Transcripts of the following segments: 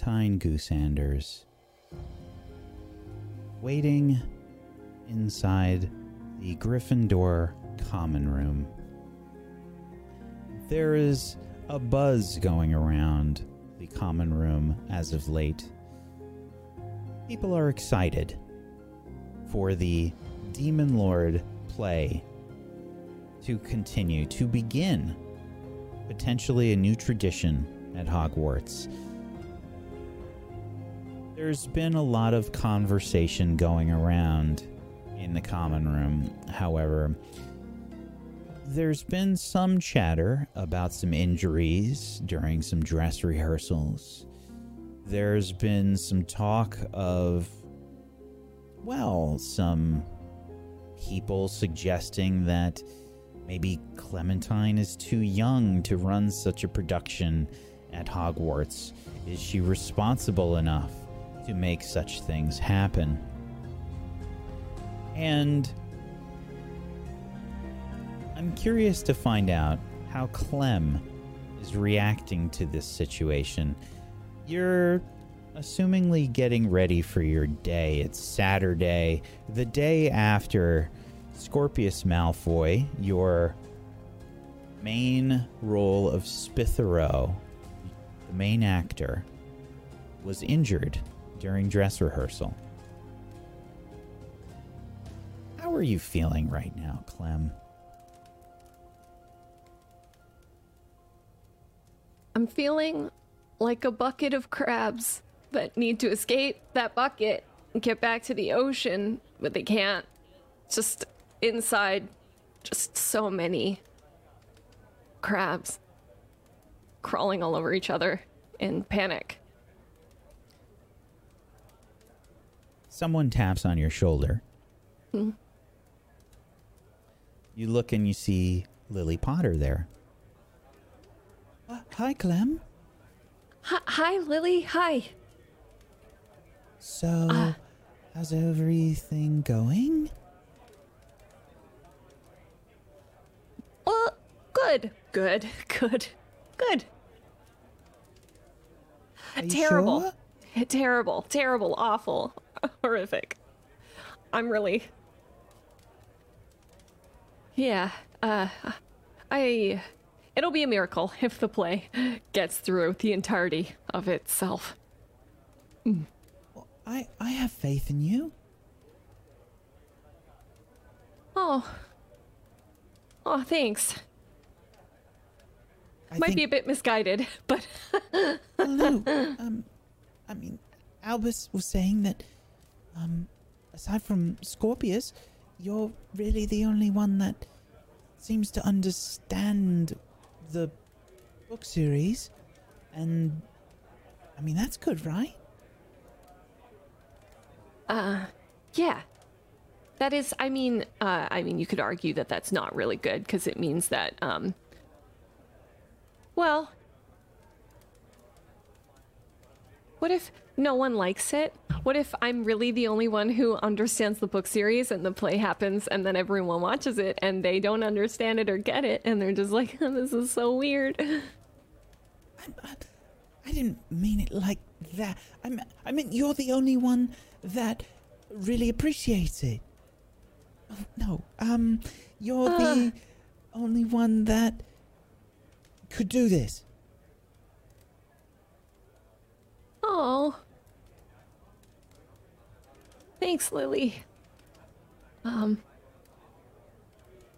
Clementine Goosanders waiting inside the Gryffindor common room. There is a buzz going around the common room as of late. People are excited for the Demon Lord play to continue, to begin potentially a new tradition at Hogwarts. There's been a lot of conversation going around in the common room, however. There's been some chatter about some injuries during some dress rehearsals. There's been some talk of, well, some people suggesting that maybe Clementine is too young to run such a production at Hogwarts. Is she responsible enough to make such things happen? And I'm curious to find out how Clem is reacting to this situation. You're assumingly getting ready for your day. It's Saturday, the day after Scorpius Malfoy, your main role of Spithero, the main actor, was injured during dress rehearsal. How are you feeling right now, Clem? I'm feeling like a bucket of crabs that need to escape that bucket and get back to the ocean, but they can't. Just inside, just so many crabs crawling all over each other in panic. Someone taps on your shoulder. Hmm. You look and you see Lily Potter there. Uh, hi, Clem. Hi, hi, Lily. Hi. So, Uh. how's everything going? Well, good, good, good, good. Terrible. sure? Terrible, terrible, awful, horrific. I'm really. Yeah, uh, I. It'll be a miracle if the play gets through the entirety of itself. Well, I, I have faith in you. Oh. Oh, thanks. I Might think, be a bit misguided, but no, um, I mean, Albus was saying that, um, aside from Scorpius, you're really the only one that seems to understand the book series, and I mean that's good, right? Uh, yeah. That is, I mean, uh, I mean, you could argue that that's not really good because it means that, um, well, what if no one likes it? What if I'm really the only one who understands the book series and the play happens and then everyone watches it and they don't understand it or get it and they're just like, oh, this is so weird. I, I, didn't mean it like that. I, I meant you're the only one that really appreciates it. Oh, no, um, you're the only one that could do this. Oh. Thanks, Lily. Um.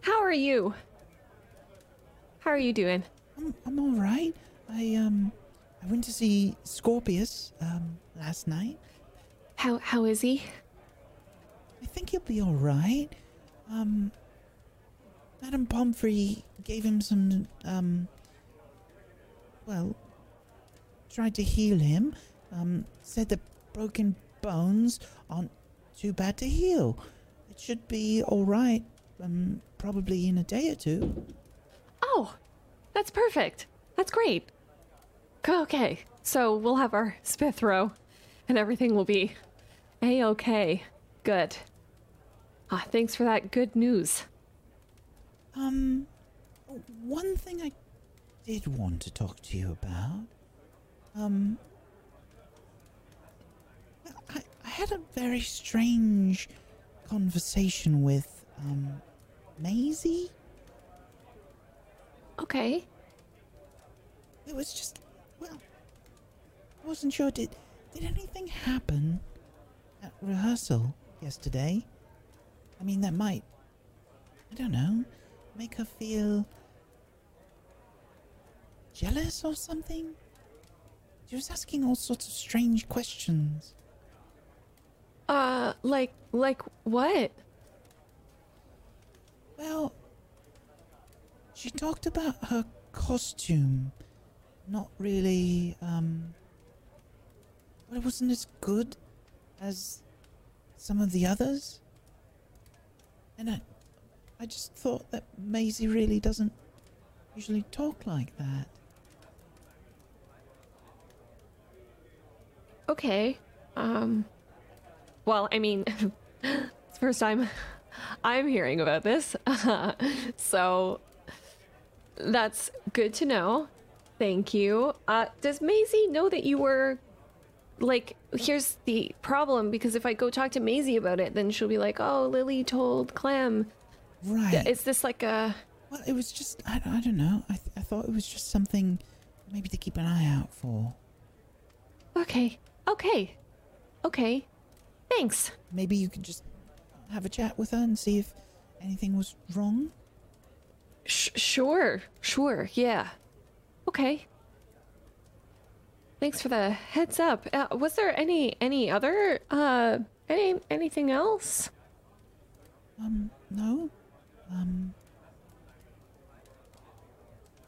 How are you? How are you doing? I'm, I'm all right. I um, I went to see Scorpius um last night. How how is he? I think he'll be all right. Um, Madame Pomfrey gave him some um. Well, tried to heal him. Um, said that broken bones aren't too bad to heal. It should be all right. Um, probably in a day or two. Oh, that's perfect. That's great. Okay, so we'll have our Spithro, and everything will be a okay. Good. Ah, thanks for that good news. Um, one thing I did want to talk to you about. Um, I, I had a very strange conversation with, um, Maisie. Okay. It was just, well, I wasn't sure. Did did anything happen at rehearsal yesterday? I mean, that might, I don't know, make her feel jealous or something. She was asking all sorts of strange questions. Uh, like, like what? Well, she talked about her costume not really, um, well, it wasn't as good as some of the others. And I, I just thought that Maisie really doesn't usually talk like that. Okay. Um, well, I mean, it's the first time I'm hearing about this. so that's good to know. Thank you. Uh, does Maisie know that you were like here's the problem because if I go talk to Maisie about it, then she'll be like, "Oh, Lily told Clem." Right. Is this like a well, it was just, I, I don't know. I, th- I thought it was just something maybe to keep an eye out for. Okay. Okay. Okay. Thanks. Maybe you could just have a chat with her and see if anything was wrong. Sh- sure. Sure. Yeah. Okay. Thanks for the heads up. Uh, was there any any other uh any anything else? Um, no. Um,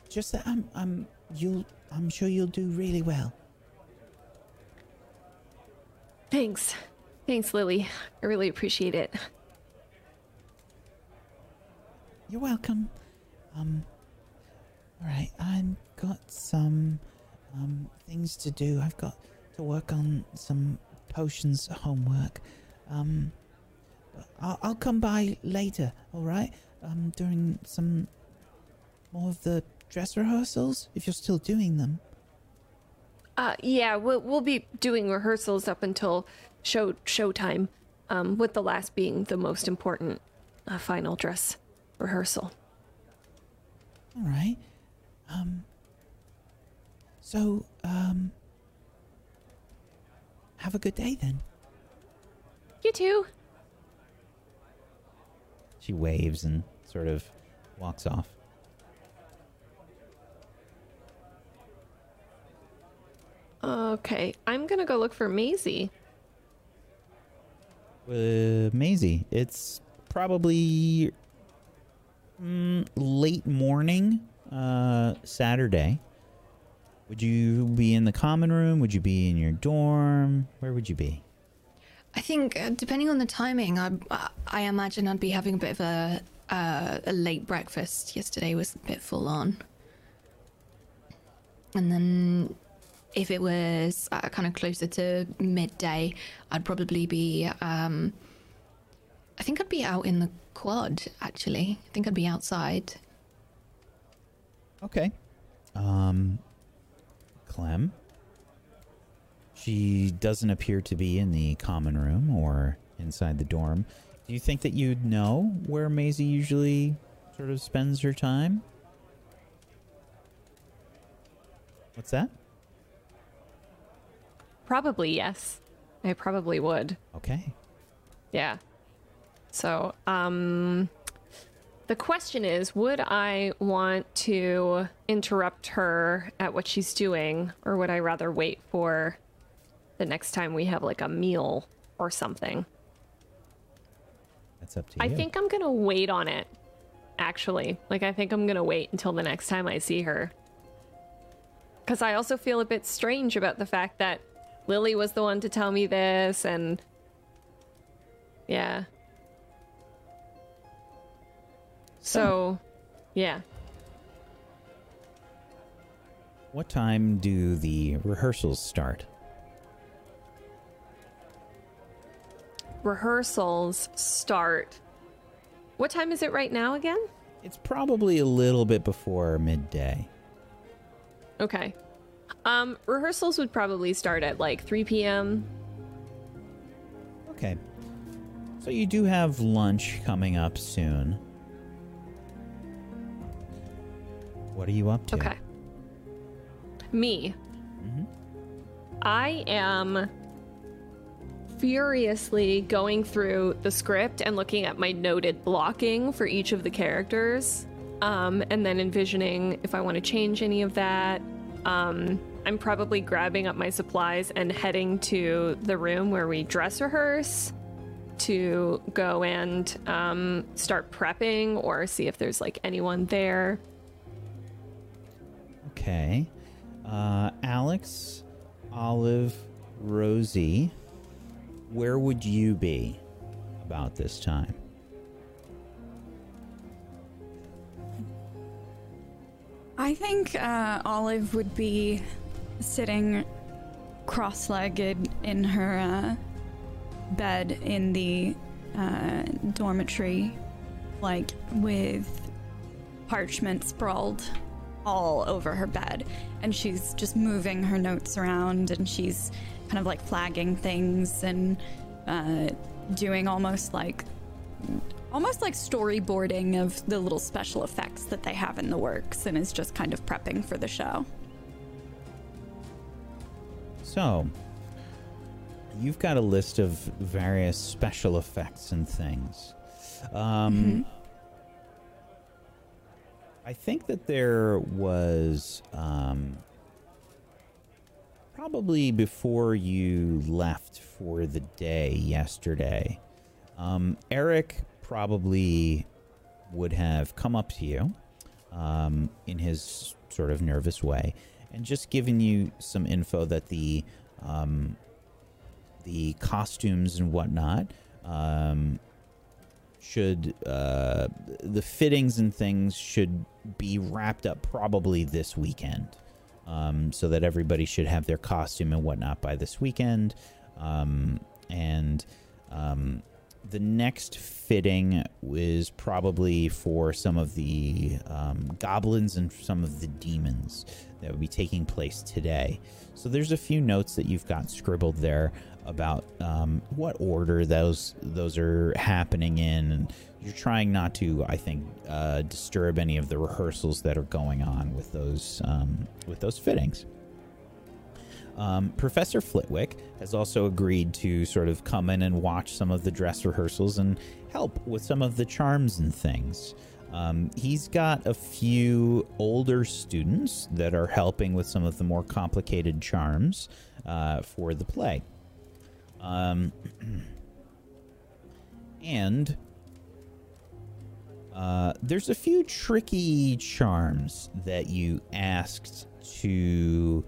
just that I'm, I'm, you'll, I'm sure you'll do really well. Thanks. Thanks, Lily. I really appreciate it. You're welcome. Um, all right, I've got some, um, things to do. I've got to work on some potions homework. Um, I'll, I'll come by later, all right? Um, during some more of the dress rehearsals, if you're still doing them. Uh yeah, we'll we'll be doing rehearsals up until show showtime. Um with the last being the most important uh, final dress rehearsal. All right. Um. So, um. Have a good day then. You too. She waves and sort of walks off. Okay, I'm gonna go look for Maisie. Uh, Maisie, it's probably mm, late morning, uh, Saturday. Would you be in the common room? Would you be in your dorm? Where would you be? I think uh, depending on the timing, I I imagine I'd be having a bit of a uh, a late breakfast. Yesterday was a bit full on, and then if it was uh, kind of closer to midday, I'd probably be. Um, I think I'd be out in the quad. Actually, I think I'd be outside. Okay. Um, Clem. She doesn't appear to be in the common room or inside the dorm. Do you think that you'd know where Maisie usually sort of spends her time? What's that? Probably yes. I probably would. Okay. Yeah. So, um the question is, would I want to interrupt her at what she's doing or would I rather wait for the next time we have like a meal or something? That's up to you. I think I'm going to wait on it. Actually, like I think I'm going to wait until the next time I see her. Cuz I also feel a bit strange about the fact that Lily was the one to tell me this and yeah. So, yeah. What time do the rehearsals start? Rehearsals start. What time is it right now again? It's probably a little bit before midday. Okay. Um, rehearsals would probably start at like 3 p.m. Okay. So you do have lunch coming up soon. What are you up to? Okay. Me. Mhm. I am furiously going through the script and looking at my noted blocking for each of the characters, um, and then envisioning if I want to change any of that. Um, I'm probably grabbing up my supplies and heading to the room where we dress rehearse to go and um, start prepping or see if there's like anyone there. Okay. Uh, Alex, Olive, Rosie, where would you be about this time? I think uh, Olive would be sitting cross legged in her uh, bed in the uh, dormitory, like with parchment sprawled all over her bed. And she's just moving her notes around and she's kind of like flagging things and uh, doing almost like almost like storyboarding of the little special effects that they have in the works and is just kind of prepping for the show. So, you've got a list of various special effects and things. Um, I think that there was um, probably before you left for the day yesterday. Um, Eric probably would have come up to you um, in his sort of nervous way and just giving you some info that the um, the costumes and whatnot um, should uh, the fittings and things should be wrapped up probably this weekend. Um, so that everybody should have their costume and whatnot by this weekend. Um, and um, the next fitting is probably for some of the um, goblins and some of the demons that would be taking place today. So there's a few notes that you've got scribbled there about um, what order those those are happening in, and you're trying not to, I think, uh, disturb any of the rehearsals that are going on with those um, with those fittings. Um, Professor Flitwick has also agreed to sort of come in and watch some of the dress rehearsals and help with some of the charms and things. Um, he's got a few older students that are helping with some of the more complicated charms uh, for the play. Um, and uh, there's a few tricky charms that you asked to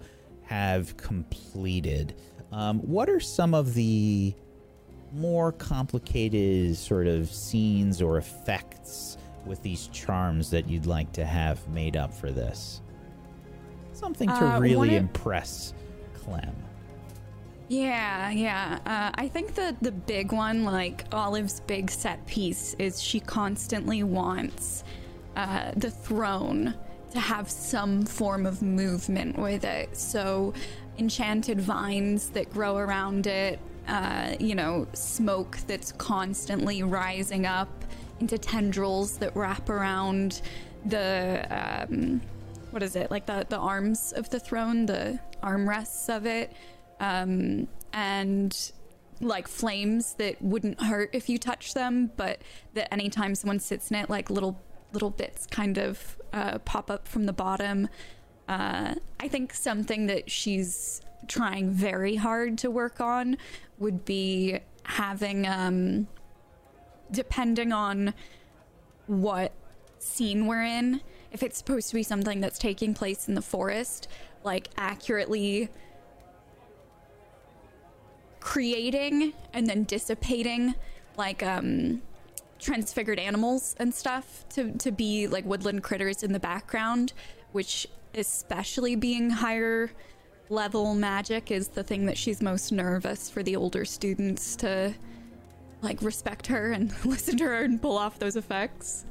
have completed. Um, what are some of the more complicated sort of scenes or effects with these charms that you'd like to have made up for this? Something to Uh, really impress Clem. Yeah, yeah. Uh, I think the the big one, like Olive's big set piece, is she constantly wants uh, the throne to have some form of movement with it. So, enchanted vines that grow around it, uh, you know, smoke that's constantly rising up into tendrils that wrap around the. Um, what is it like the the arms of the throne the armrests of it um and like flames that wouldn't hurt if you touch them but that anytime someone sits in it like little little bits kind of uh, pop up from the bottom. Uh, i think something that she's trying very hard to work on would be having um depending on what scene we're in if it's supposed to be something that's taking place in the forest like accurately creating and then dissipating like um transfigured animals and stuff to to be like woodland critters in the background which especially being higher level magic is the thing that she's most nervous for the older students to like respect her and listen to her and pull off those effects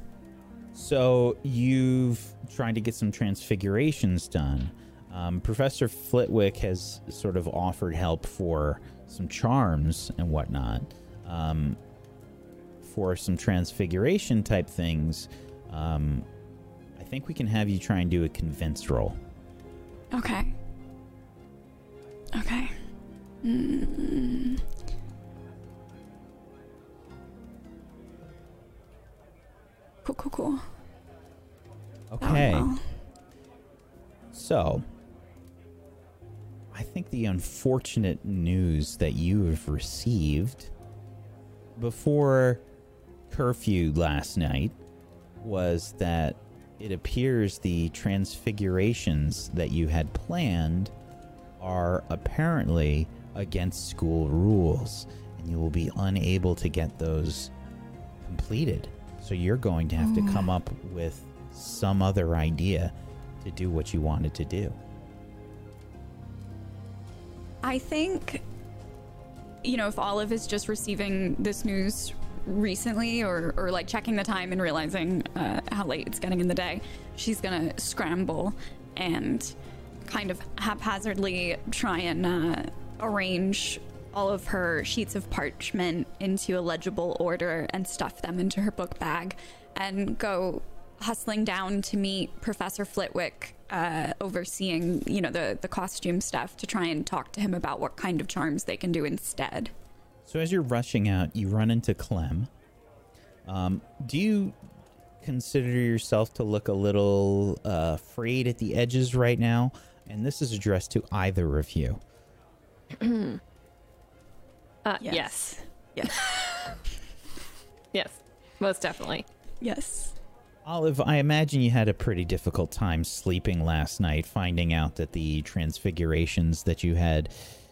So you've tried to get some transfigurations done. Um, Professor Flitwick has sort of offered help for some charms and whatnot, um, for some transfiguration type things. Um, I think we can have you try and do a convince roll. Okay. Okay. Mm. Cool, cool, cool. Okay. well. So, I think the unfortunate news that you have received before curfew last night was that it appears the transfigurations that you had planned are apparently against school rules, and you will be unable to get those completed. So, you're going to have to come up with some other idea to do what you wanted to do. I think, you know, if Olive is just receiving this news recently or, or like checking the time and realizing uh, how late it's getting in the day, she's gonna scramble and kind of haphazardly try and uh, arrange all of her sheets of parchment into a legible order and stuff them into her book bag and go hustling down to meet Professor Flitwick, uh, overseeing, you know, the, the costume stuff to try and talk to him about what kind of charms they can do instead. So as you're rushing out, you run into Clem. Um, do you consider yourself to look a little uh, frayed at the edges right now? And this is addressed to either of you. Uh, Yes. yes. Yes. Yes. Most definitely. yes. Olive, I imagine you had a pretty difficult time sleeping last night, finding out that the transfigurations that you had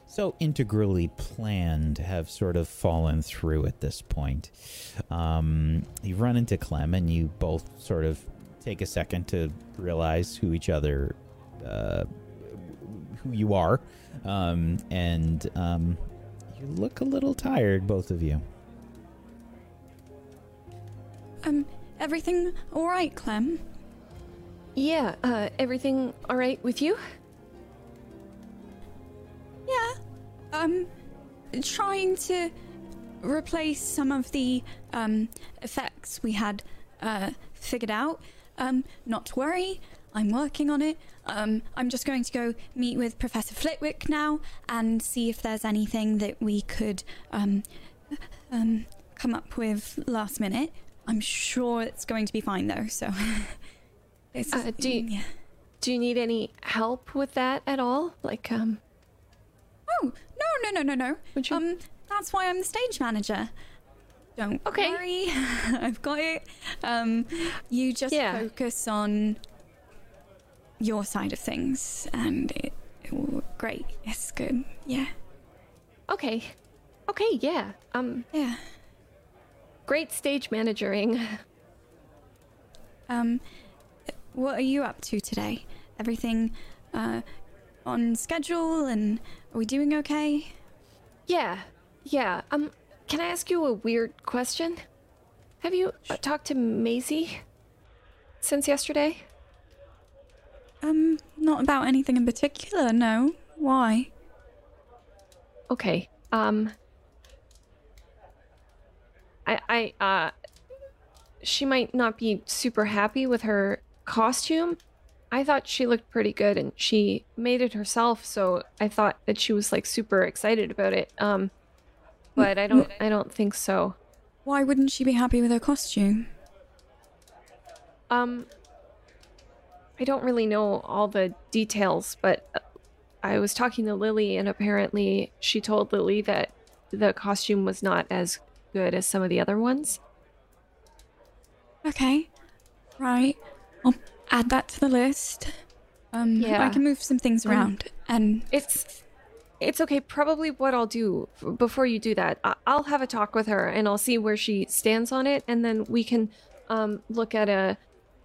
so integrally planned have sort of fallen through at this point. Um, you run into Clem, and you both sort of take a second to realize who each other, uh, who you are, um, and um, you look a little tired, both of you. Um, everything all right, Clem? Yeah. Uh, everything all right with you? Yeah. Um, trying to replace some of the um, effects we had uh, figured out. Um, not to worry, I'm working on it. Um, I'm just going to go meet with Professor Flitwick now and see if there's anything that we could um, um, come up with last minute. I'm sure it's going to be fine though. So, it's, Uh, do you- yeah. Do you need any help with that at all? Like, um, Oh no no no no no. Would you- Um, that's why I'm the stage manager. Don't Okay. worry, I've got it. Um, you just Yeah. focus on your side of things, and it, it will work great. It's good. Yeah, okay. Okay, yeah. Um, yeah. great stage managering. Um, what are you up to today? Everything uh, on schedule, and are we doing okay? Yeah. Yeah. Um, can I ask you a weird question? Have you uh, talked to Maisie since yesterday? Um, not about anything in particular. No. Why? Okay. Um I I uh she might not be super happy with her costume. I thought she looked pretty good and she made it herself, so I thought that she was like super excited about it. Um but I don't I don't think so. Why wouldn't she be happy with her costume? Um I don't really know all the details, but uh, I was talking to Lily and apparently she told Lily that the costume was not as good as some of the other ones. Okay. Right. I'll add that to the list. Um, Yeah. I can move some things Um, around. and It's it's okay. Probably what I'll do before you do that, I- I'll have a talk with her and I'll see where she stands on it, and then we can um, look at a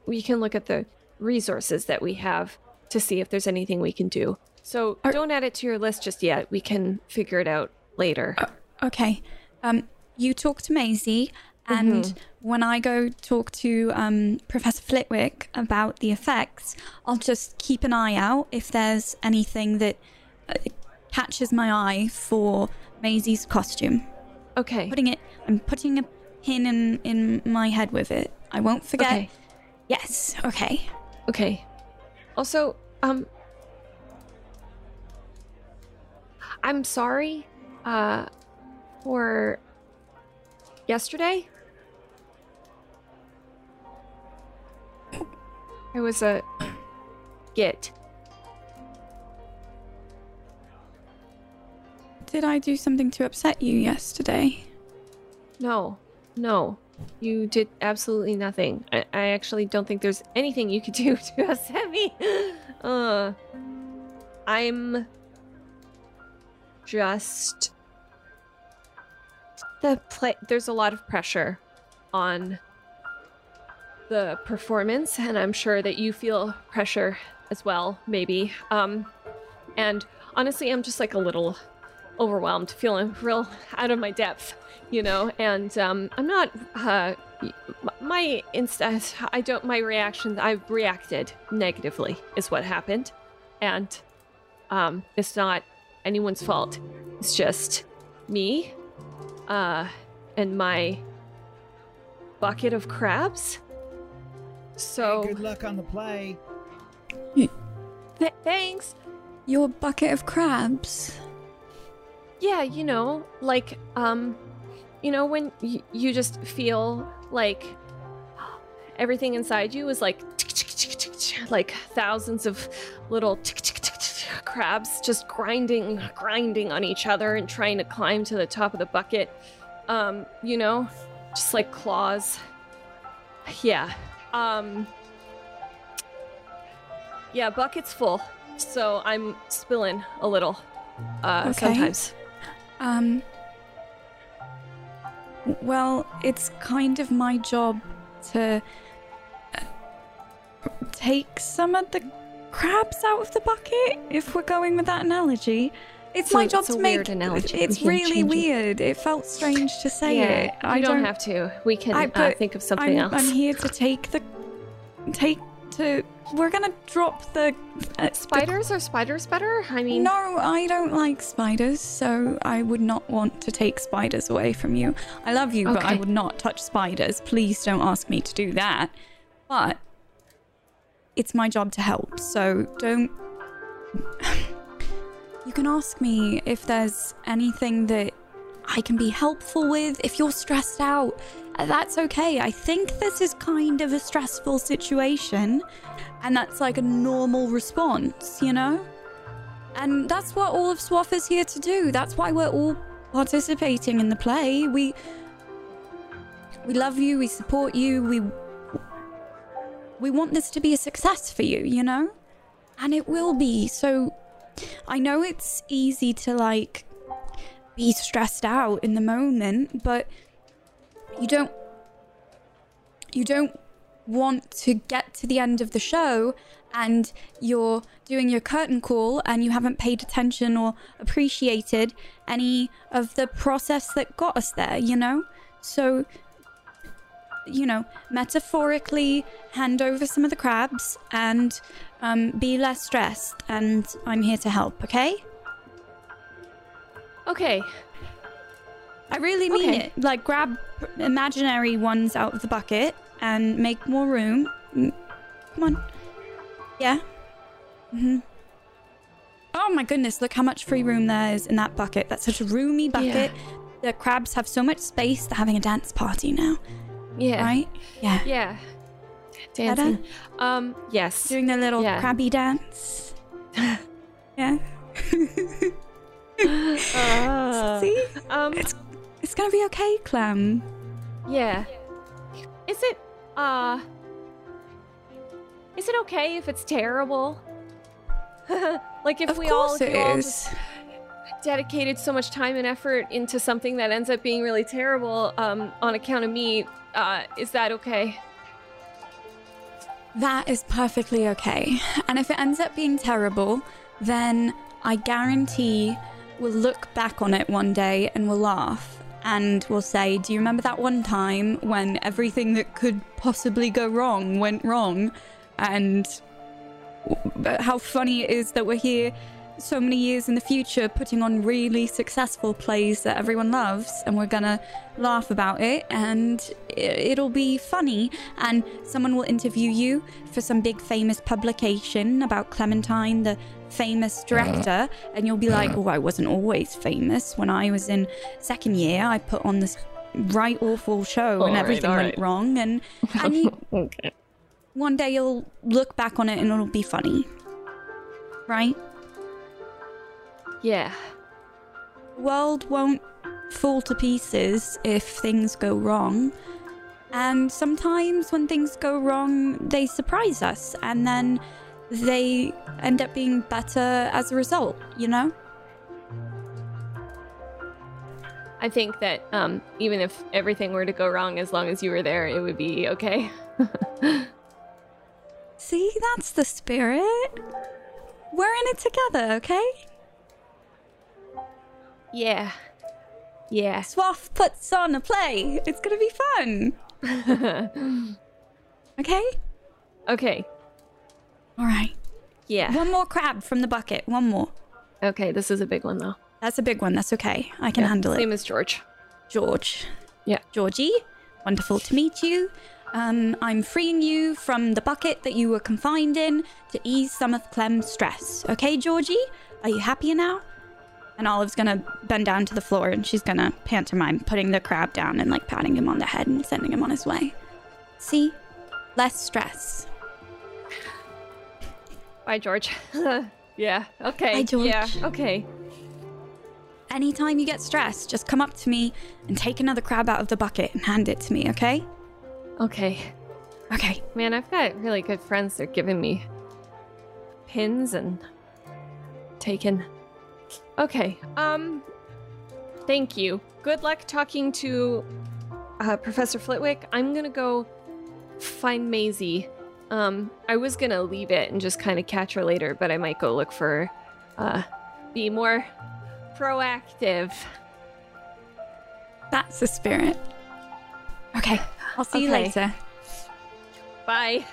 we can look at the resources that we have to see if there's anything we can do. So Are- don't add it to your list just yet. We can figure it out later. okay. Um, you talk to Maisie, And Mhm. when I go talk to um, Professor Flitwick about the effects, I'll just keep an eye out if there's anything that uh, catches my eye for Maisie's costume. Okay. Putting it, I'm putting a pin in in my head with it. I won't forget. Okay. Yes. Okay. Okay. Also, um I'm sorry uh for yesterday. It was a git. Did I do something to upset you yesterday? No. No. You did absolutely nothing. I, I actually don't think there's anything you could do to upset me. Uh I'm just the play there's a lot of pressure on the performance and I'm sure that you feel pressure as well maybe. Um and honestly I'm just like a little overwhelmed feeling real out of my depth you know? And um I'm not uh my insta I don't my reactions I've reacted negatively is what happened. And um it's not anyone's fault. It's just me uh and my bucket of crabs so Good luck on the play. th- thanks. Your bucket of crabs. yeah you know like um you know when y- you just feel like everything inside you is like like thousands of little crabs just grinding grinding on each other and trying to climb to the top of the bucket. Um you know just like claws. Yeah um yeah bucket's full so i'm spilling a little uh Okay. sometimes Um. Well, it's kind of my job to uh, take some of the crabs out of the bucket. If we're going with that analogy, it's So my job it's a to make. weird analogy. It's can really change it. weird. It. felt strange to say yeah, it. you I don't, have to. We can I- uh, think of something I'm, else. I'm here to take the take to. We're gonna drop the uh, the- Spiders are spiders better? I mean, no, I don't like spiders, so I would not want to take spiders away from you. I love you, but I would not touch spiders. Please don't ask me to do that. But it's my job to help, so don't. you can ask me if there's anything that I can be helpful with. If you're stressed out, uh, that's okay. I think this is kind of a stressful situation, and that's like a normal response, you know? And that's what all of Swaff is here to do. That's why we're all participating in the play. We we love you, we support you, we we want this to be a success for you, you know? And it will be. So I know it's easy to like be stressed out in the moment, but you don't you don't want to get to the end of the show and you're doing your curtain call and you haven't paid attention or appreciated any of the process that got us there, you know? So, you know, metaphorically hand over some of the crabs and um, be less stressed. And I'm here to help, okay? okay. I really mean Okay. it. Like, grab imaginary ones out of the bucket and make more room. Mm, Come on. Yeah. Mm-hmm. Oh my goodness, look how much free room there is in that bucket. That's such a roomy bucket. Yeah. The crabs have so much space, they're having a dance party now, Yeah. right? Yeah. Yeah. Dancing. Um, yes. Doing the little Yeah. crabby dance. yeah. Uh, See? um, It's it's gonna be okay, Clem. yeah. Is it, uh, is it okay if it's terrible? like if of we all, course if all just dedicated so much time and effort into something that ends up being really terrible um, on account of me, uh, is that okay? That is perfectly okay. And if it ends up being terrible, then I guarantee we'll look back on it one day and we'll laugh. and we'll say, Do you remember that one time when everything that could possibly go wrong went wrong? And how funny it is that we're here so many years in the future putting on really successful plays that everyone loves and we're gonna laugh about it and it'll be funny. And someone will interview you for some big famous publication about clementine the famous uh-huh. director and you'll be uh-huh. like oh i wasn't always famous. When i was in second year i put on this right awful show and All right, everything all went right. wrong and and you, Okay. one day you'll look back on it and it'll be funny. Right Yeah. world won't fall to pieces if things go wrong. And sometimes when things go wrong, they surprise us and then they end up being better as a result, you know? I think that um, even if everything were to go wrong, as long as you were there, it would be okay. See, that's the spirit. We're in it together, okay? Yeah. Yeah. Swaff puts on a play. It's gonna be fun. okay? Okay. All right. Yeah. One more crab from the bucket. One more. Okay, this is a big one though. That's a big one. That's okay. I can Yeah, handle it. Same as George. George. Yeah. Georgie, wonderful to meet you. Um, I'm freeing you from the bucket that you were confined in to ease some of Clem's stress. Okay, Georgie? Are you happier now? And Olive's gonna bend down to the floor and she's gonna pantomime putting the crab down and like patting him on the head and sending him on his way. See? Less stress. Bye, George. yeah. Okay. Bye, George. Yeah. Okay. Anytime you get stressed, just come up to me and take another crab out of the bucket and hand it to me, okay? Okay. Okay. Man, I've got really good friends. They're giving me pins and taken. Okay. Um. Thank you. Good luck talking to uh, Professor Flitwick. I'm gonna go find Maisie. Um, I was gonna leave it and just kind of catch her later, but I might go look for, uh, be more proactive. That's the spirit. Okay. I'll see you later. Bye.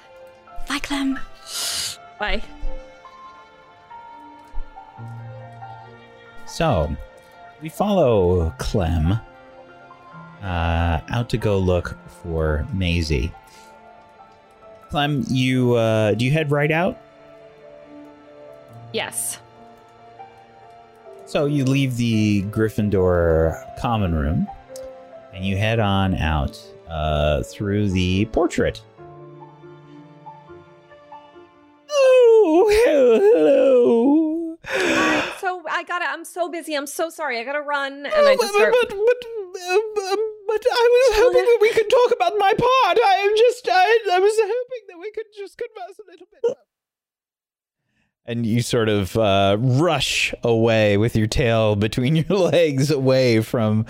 Bye, Clem. Bye. So, we follow Clem uh, out to go look for Maisie. Clem, you uh, do you head right out? Yes. So you leave the Gryffindor common room, and you head on out uh, through the portrait. Oh, hello. I'm so I gotta. I'm so busy. I'm so sorry. I gotta run, and I just start. but, but, uh, um, but I was hoping that we could talk about my part. I am just, I, I was hoping that we could just converse a little bit. And you sort of uh, rush away with your tail between your legs, away from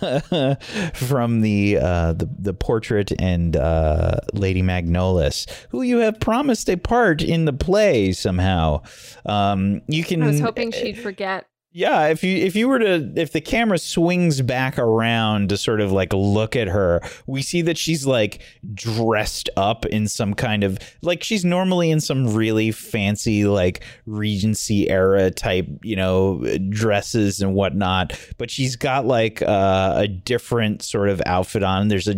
from the, uh, the the portrait and uh, Lady Magnolis, who you have promised a part in the play somehow. Um, you can. I was hoping she'd forget. Yeah, if you if you were to if the camera swings back around to sort of like look at her, we see that she's like dressed up in some kind of like she's normally in some really fancy like Regency era type, you know, dresses and whatnot, but she's got like uh, a different sort of outfit on. There's a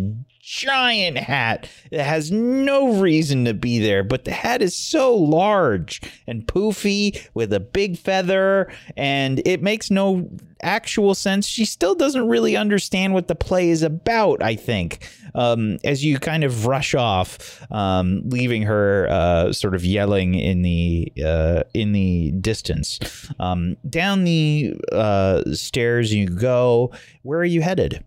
giant hat that has no reason to be there, but the hat is so large and poofy with a big feather, and it makes no actual sense. She still doesn't really understand what the play is about, I think. Um, as you kind of rush off, um, leaving her uh, sort of yelling in the uh, in the distance. Um, down the uh, stairs you go. Where are you headed?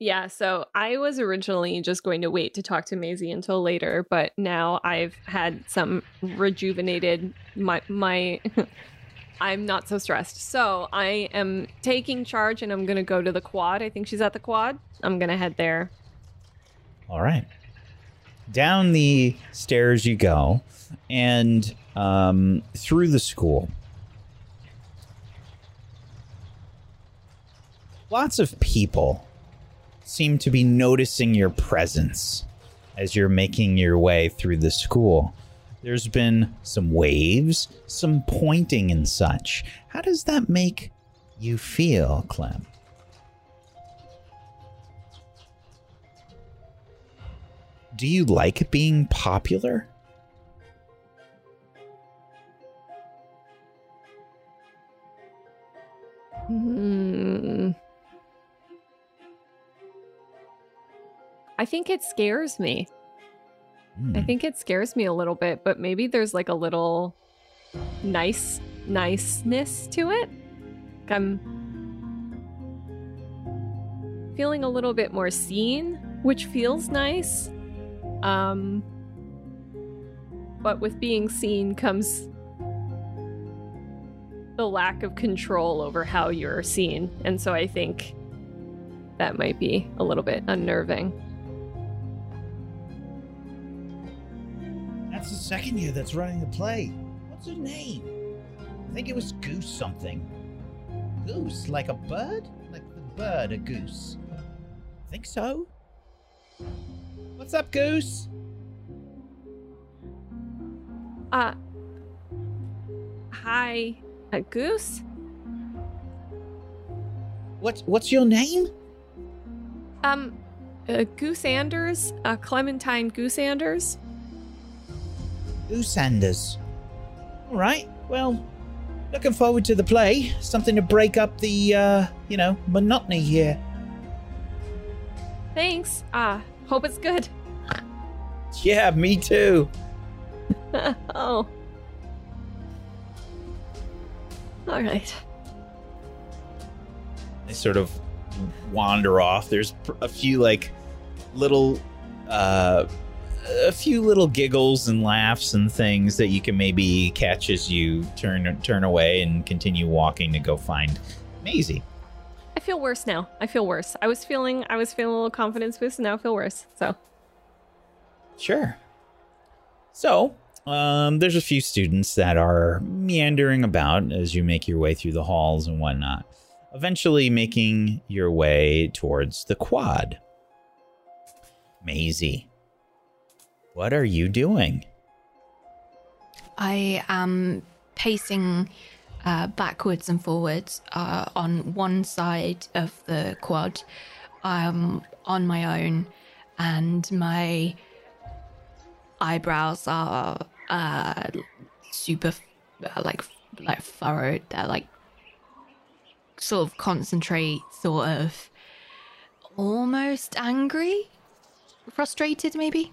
Yeah, so I was originally just going to wait to talk to Maisie until later, but now I've had some rejuvenated my my I'm not so stressed. So I am taking charge and I'm gonna go to the quad. I think she's at the quad. I'm gonna head there. All right. Down the stairs you go, and um, through the school. lots of people seem to be noticing your presence as you're making your way through the school. There's been some waves, some pointing and such. How does that make you feel, Clem? Do you like being popular? Hmm. I think it scares me. I Hmm. think it scares me a little bit, but maybe there's like a little nice niceness to it. I'm feeling a little bit more seen, which feels nice. Um but with being seen comes the lack of control over how you're seen. And so I think that might be a little bit unnerving. That's the second year that's running the play. What's her name? I think it was Goose something. Goose, like a bird? Like the bird, a goose. I think so. What's up, Goose? Uh Hi, a goose? What What's your name? Um uh, Goose Anders, uh, Clementine Goose Anders. Goose All right. Well, looking forward to the play. Something to break up the, uh, you know, monotony here. Thanks. Ah, hope it's good. Yeah, me too. oh. All right. they sort of wander off. There's a few like little, uh, a few little giggles and laughs and things that you can maybe catch as you turn turn away and continue walking to go find Maisie. I feel worse now. I feel worse. I was feeling I was feeling a little confidence boost and now I feel worse. So Sure. So, um, there's a few students that are meandering about as you make your way through the halls and whatnot, eventually making your way towards the quad. Maisie, what are you doing? I am pacing uh, backwards and forwards uh, on one side of the quad, um, on my own, and my eyebrows are uh, super, uh, like, like furrowed. They're like sort of concentrate, sort of almost angry, frustrated, maybe.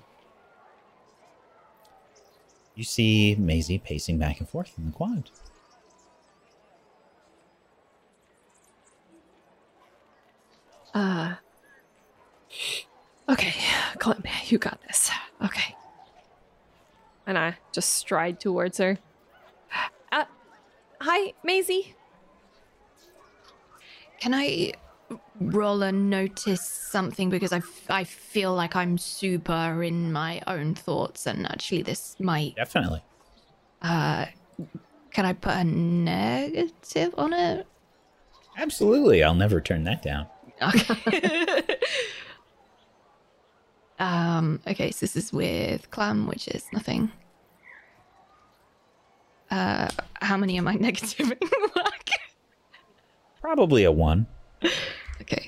You see Maisie pacing back and forth in the quad. Uh. Okay, Clem, you got this. Okay. And I just stride towards her. Uh, hi, Maisie. Can I roll a notice something because I, f- I feel like I'm super in my own thoughts and actually this might Definitely. uh can I put a negative on it? Absolutely. I'll never turn that down. Okay. um okay, so this is with clam, which is nothing. Uh how many am I negative? Probably a one. Okay.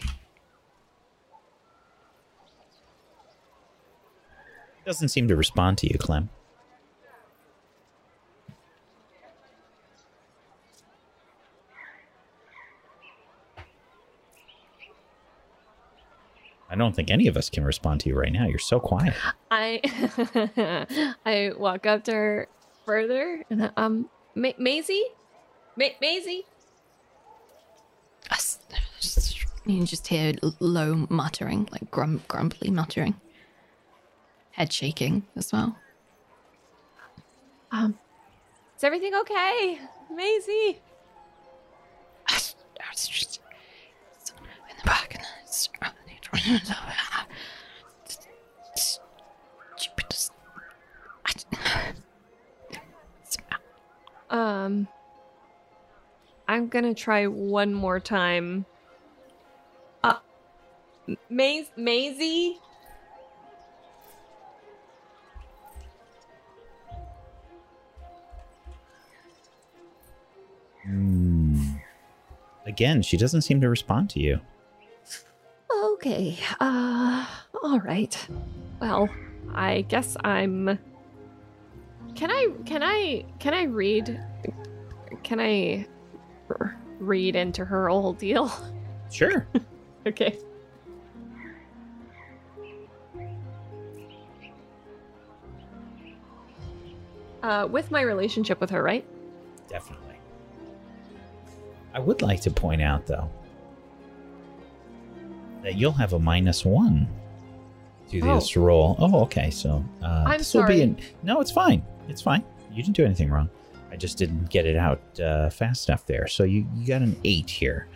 Doesn't seem to respond to you, Clem. I don't think any of us can respond to you right now. You're so quiet. I I walk up to her further and I- um Ma- Maisie? Ma- Maisie? Us- You can just hear low muttering, like grum- grumbly muttering. Head shaking as well. Um Is everything okay? Maisie? Just in the back and it's Um I'm gonna try one more time Maisie. Maisie. Hmm. Again, she doesn't seem to respond to you. Okay. Uh. All right. Well, I guess I'm. Can I? Can I? Can I read? Can I read into her whole deal? Sure. okay. Uh, with my relationship with her, right? Definitely. I would like to point out, though, that you'll have a minus one to Oh. this roll. Oh, okay. So uh, I'm this will be an- no, it's fine. It's fine. You didn't do anything wrong. I just didn't get it out uh, fast enough there. So you, you got an eight here.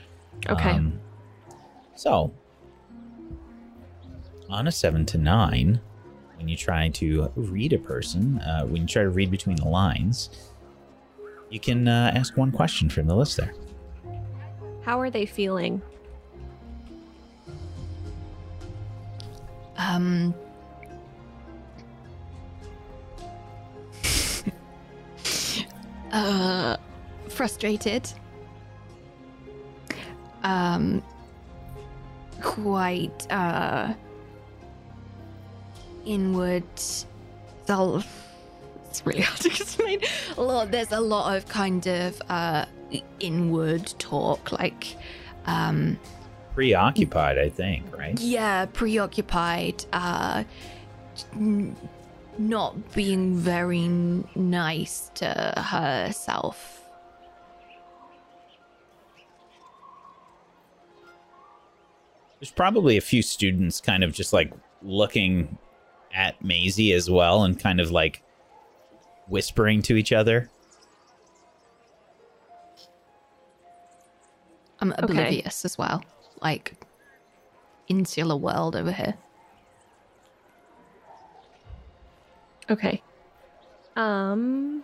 Okay. Um, so on a seven to nine, when you try to read a person, uh, when you try to read between the lines, you can uh, ask one question from the list there. How are they feeling? Um. uh, frustrated. Um, quite uh inward self. It's really hard to explain. A lot. There's a lot of kind of uh inward talk, like um Preoccupied, I think, right? yeah, preoccupied, uh, n- not being very nice to herself. There's probably a few students kind of just like looking at Maisie as well and kind of like whispering to each other. I'm Okay. oblivious as well, like insular world over here. Okay. Um.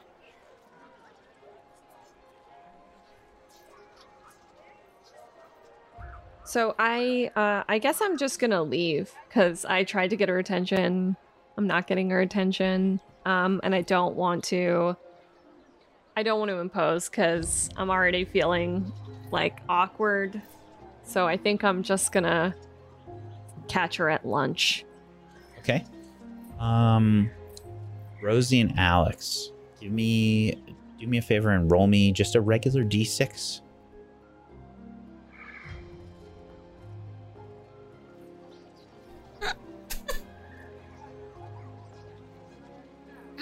So I, uh, I guess I'm just gonna leave because I tried to get her attention. I'm not getting her attention, um, and I don't want to. I don't want to impose because I'm already feeling like awkward. So I think I'm just gonna catch her at lunch. Okay. Um, Rosie and Alex, give me do me a favor and roll me just a regular d6.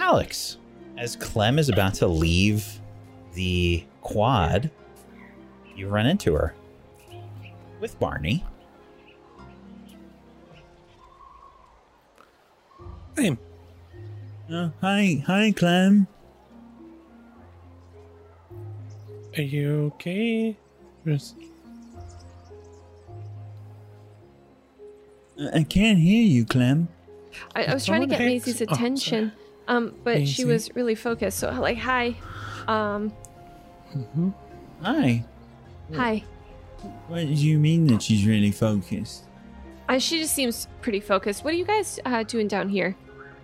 Alex, as Clem is about to leave the quad, you run into her with Barney. Same. Uh, hi, hi, Clem. Are you okay? Where's- I can't hear you, Clem. I, I was trying to get Someone hates- Maisie's oh, attention, um, but she was really focused. So like, hi, um, Hi. hi. What do you mean that she's really focused? Uh, she just seems pretty focused. What are you guys uh, doing down here?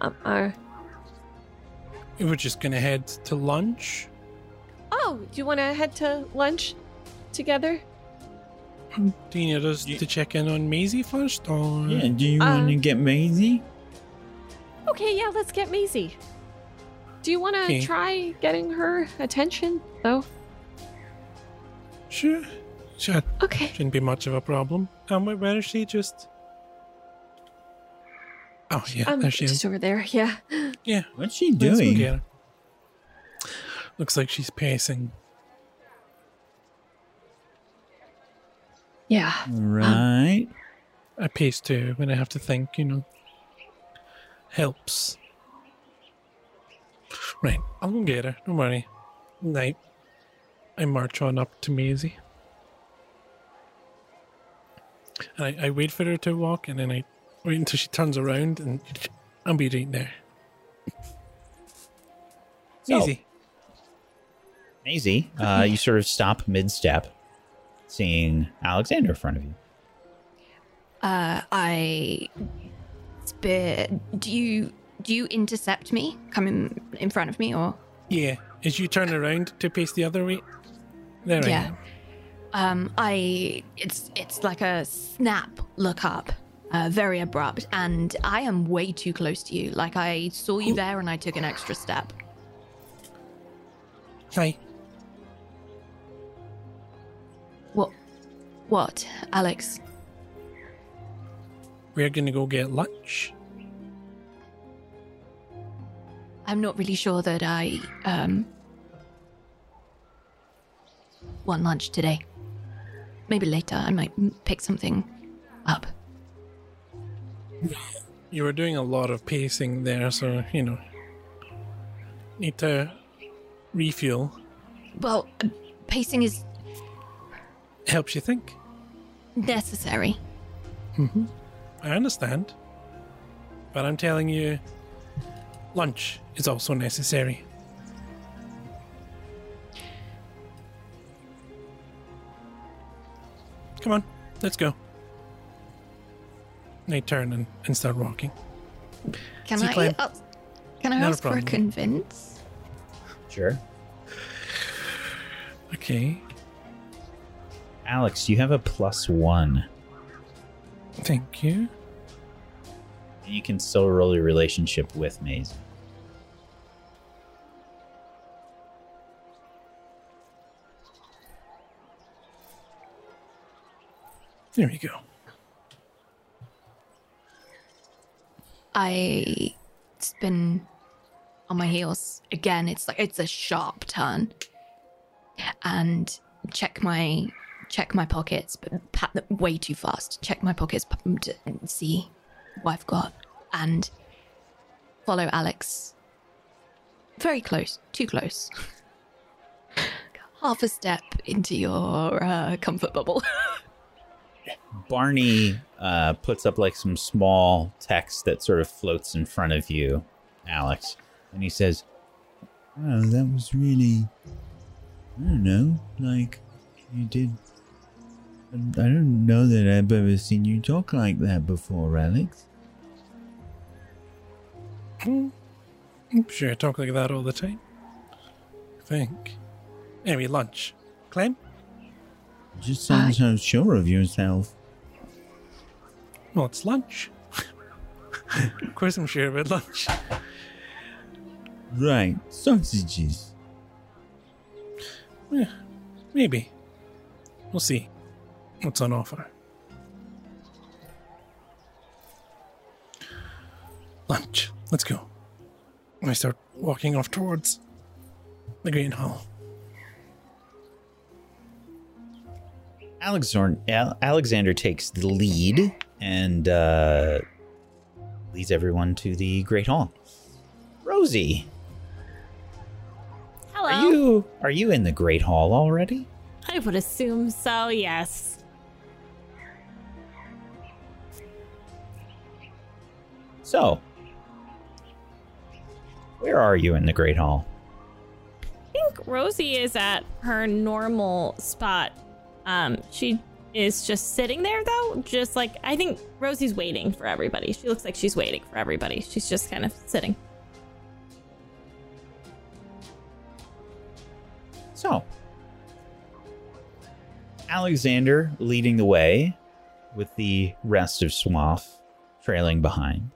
Um, uh, We're just gonna head to lunch. oh, do you want to head to lunch together? Do you need us to check in on Maisie first, or Yeah, do you want to get Maisie? Okay, yeah, let's get Maisie. Do you want to Okay. try getting her attention though? sure, sure, Okay. shouldn't be much of a problem. Um, where- where is she? Just oh yeah, Um, there she just is. over there. Yeah. Yeah, What's she doing? get. Looks like she's pacing. Yeah. Right. I pace too when I have to think. You know, helps. Right, I'll go get her. Don't worry. Night. I march on up to Maisie. And I, I wait for her to walk, and then I wait until she turns around, and I'll be right there. So- Maisie. Maisie, uh, you sort of stop mid step, seeing Alexander in front of you. Uh, I. Spear. Do you do you intercept me? Come in, in front of me, or Yeah. As you turn around to face the other way. There I yeah. am. Um, I it's it's like a snap look up, uh, very abrupt, and I am way too close to you. Like I saw you there, and I took an extra step. Hi. What? What, Alex? We're gonna go get lunch. I'm not really sure that I um want lunch today. Maybe later. I might pick something up. You were doing a lot of pacing there, so you know. Need to refuel. Well, uh, pacing is Helps you think. necessary. I understand. But I'm telling you, lunch is also necessary. Come on, let's go. And They turn and, and start walking. Can See, I? Clem. Uh, can I Not ask for a convince? Sure. Okay, Alex, you have a plus one. Thank you. You can still roll your relationship with Maze. There you go. I spin on my heels again. It's like it's a sharp turn, and check my check my pockets, but pat them way too fast. Check my pockets to see what I've got, and follow Alex. Very close, too close. Half a step into your uh, comfort bubble. Barney uh, puts up like some small text that sort of floats in front of you, Alex, and he says, Oh, that was really. I don't know. Like, you did. I don't know that I've ever seen you talk like that before, Alex. Hmm. I'm sure I talk like that all the time. I think. Anyway, lunch. Clem? You just sound so sure of yourself. Well, it's lunch. of course, I'm sure about lunch. Right, sausages. Yeah, Maybe. We'll see what's on offer. Lunch. Let's go. I start walking off towards the Great Hall. Alexor- Al- Alexander takes the lead and uh, leads everyone to the Great Hall. Rosie, Hello. are you are you in the Great Hall already? I would assume so, yes. So, where are you in the Great Hall? I think Rosie is at her normal spot. Um, she is just sitting there though, just like I think Rosie's waiting for everybody. She looks like she's waiting for everybody. She's just kind of sitting. So, Alexander leading the way with the rest of Swaff trailing behind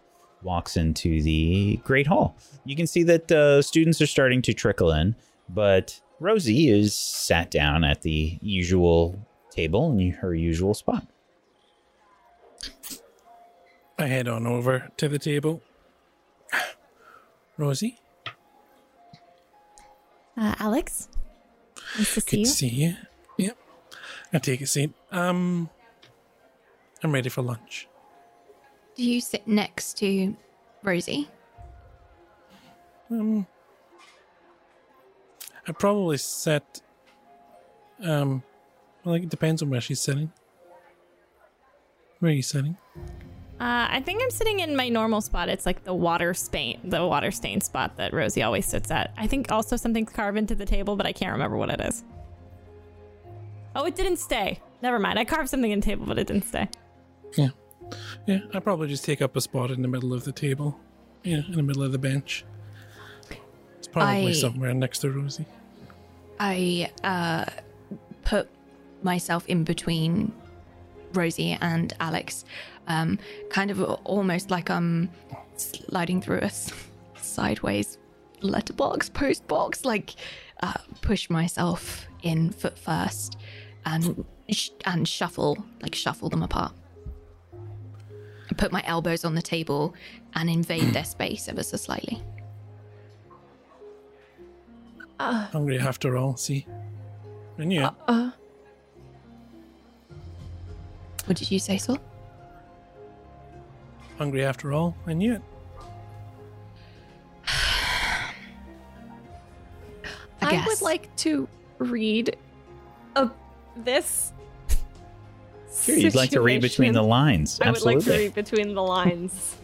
walks into the Great Hall. You can see that uh, students are starting to trickle in, but Rosie is sat down at the usual table in her usual spot. I head on over to the table. Rosie, Uh, Alex, nice to see good you. to see you. Yep. I take a seat. Um, I'm ready for lunch. Do you sit next to Rosie? Um, I probably set. Um, well, like it depends on where she's sitting. Where are you sitting? Uh, I think I'm sitting in my normal spot. It's like the water stain, the water stain spot that Rosie always sits at. I think also something's carved into the table, but I can't remember what it is. Oh, it didn't stay. Never mind. I carved something in the table, but it didn't stay. Yeah, Yeah, I probably just take up a spot in the middle of the table. Yeah, in the middle of the bench. It's probably I- somewhere next to Rosie. I uh, put myself in between Rosie and Alex, um, kind of almost like I'm sliding through a sideways letterbox, post box, like uh, push myself in foot first and sh- and shuffle, like shuffle them apart. I put my elbows on the table and invade their space ever so slightly. Hungry after all, see? I knew it. Uh, What did you say, Saul? Hungry after all, I knew it. I I, would like to read a, this. Sure, you'd like to read between the lines. I would like to read between the lines.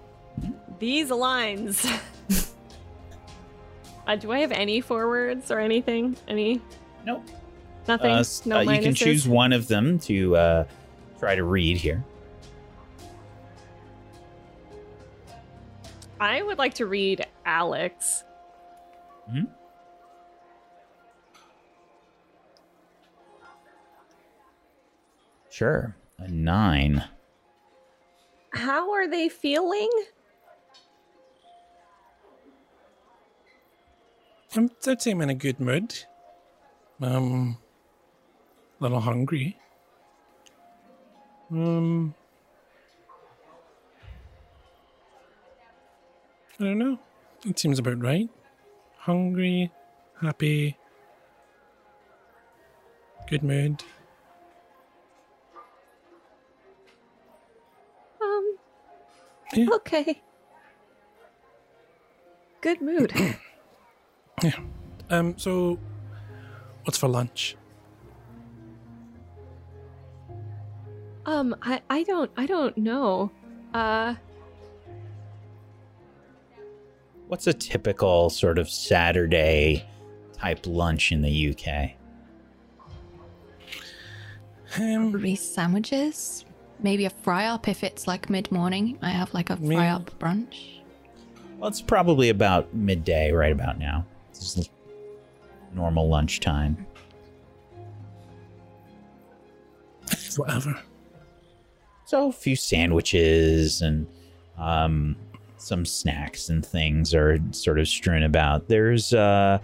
These lines. uh, do I have any forwards or anything? Any? Nope. Nothing. Uh, no uh, you can choose one of them to uh, try to read here. I would like to read Alex. Sure. A nine. How are they feeling? I'm, I'd say I'm in a good mood. Um, a little hungry. Um, I don't know. It seems about right. Hungry, happy, good mood. Yeah. Okay. Good mood. Yeah. Um. So, what's for lunch? um. I. I don't. I don't know. Uh. What's a typical sort of Saturday type lunch in the UK? Um. Probably sandwiches. Maybe a fry up if it's like mid morning. I have like a Me- fry up brunch. Well, it's probably about midday right about now. This is normal lunchtime. Whatever. So a few sandwiches and um, some snacks and things are sort of strewn about. There's uh,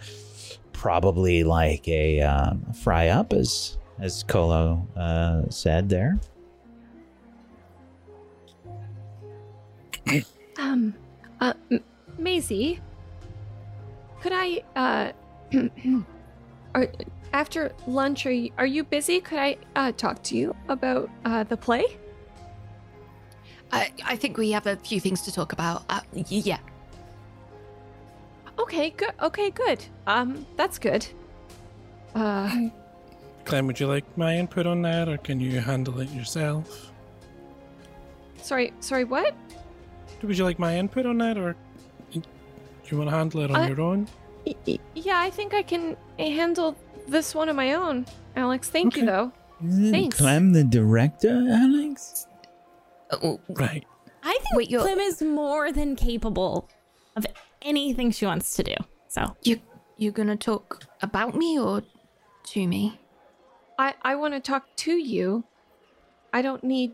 probably like a um, fry up, as as Kolo uh, said there. Um. Uh. M- Maisie. Could I. Uh. are, after lunch, are you, are you busy? Could I uh, talk to you about uh, the play? I, I think we have a few things to talk about. Uh, yeah. Okay. Good. Okay. Good. Um. That's good. Uh. Clem, would you like my input on that, or can you handle it yourself? Sorry. Sorry. What? Would you like my input on that, or do you want to handle it on I- your own? Y- y- Yeah, I think I can handle this one on my own. Alex, thank you though. Isn't Thanks. Clem the director, Alex? Oh, Right. I think Wait, you're- Clem is more than capable of anything she wants to do. So you you gonna talk about me or to me? I I want to talk to you. I don't need.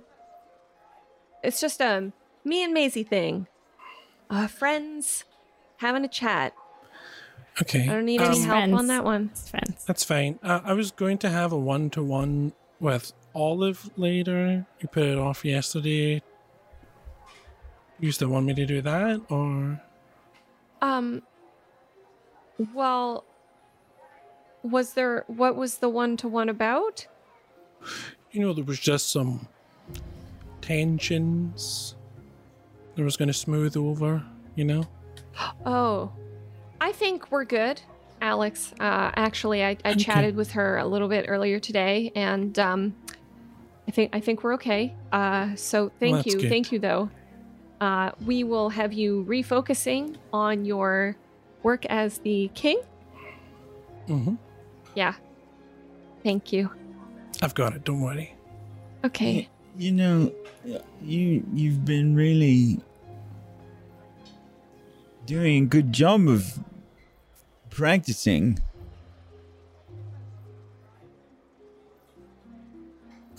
It's just a me and Maisie thing. Uh, friends, having a chat. Okay. I don't need um, any help on that one. it's friends. That's fine. Uh, I was going to have a one to one with Olive later. You put it off yesterday. You still want me to do that, or Um. Well. Was there what was the one to one about? you know there was just some tensions. There was going to smooth over. You know. Oh, I think we're good, Alex. Uh, actually, I, I Okay. chatted with her a little bit earlier today, and um, I think I think we're okay. Uh, so thank that's you, good. thank you though. Uh, we will have you refocusing on your work as the king. Mm-hmm. Yeah. Thank you. I've got it. Don't worry. Okay. You know, you you've been really doing a good job of practicing.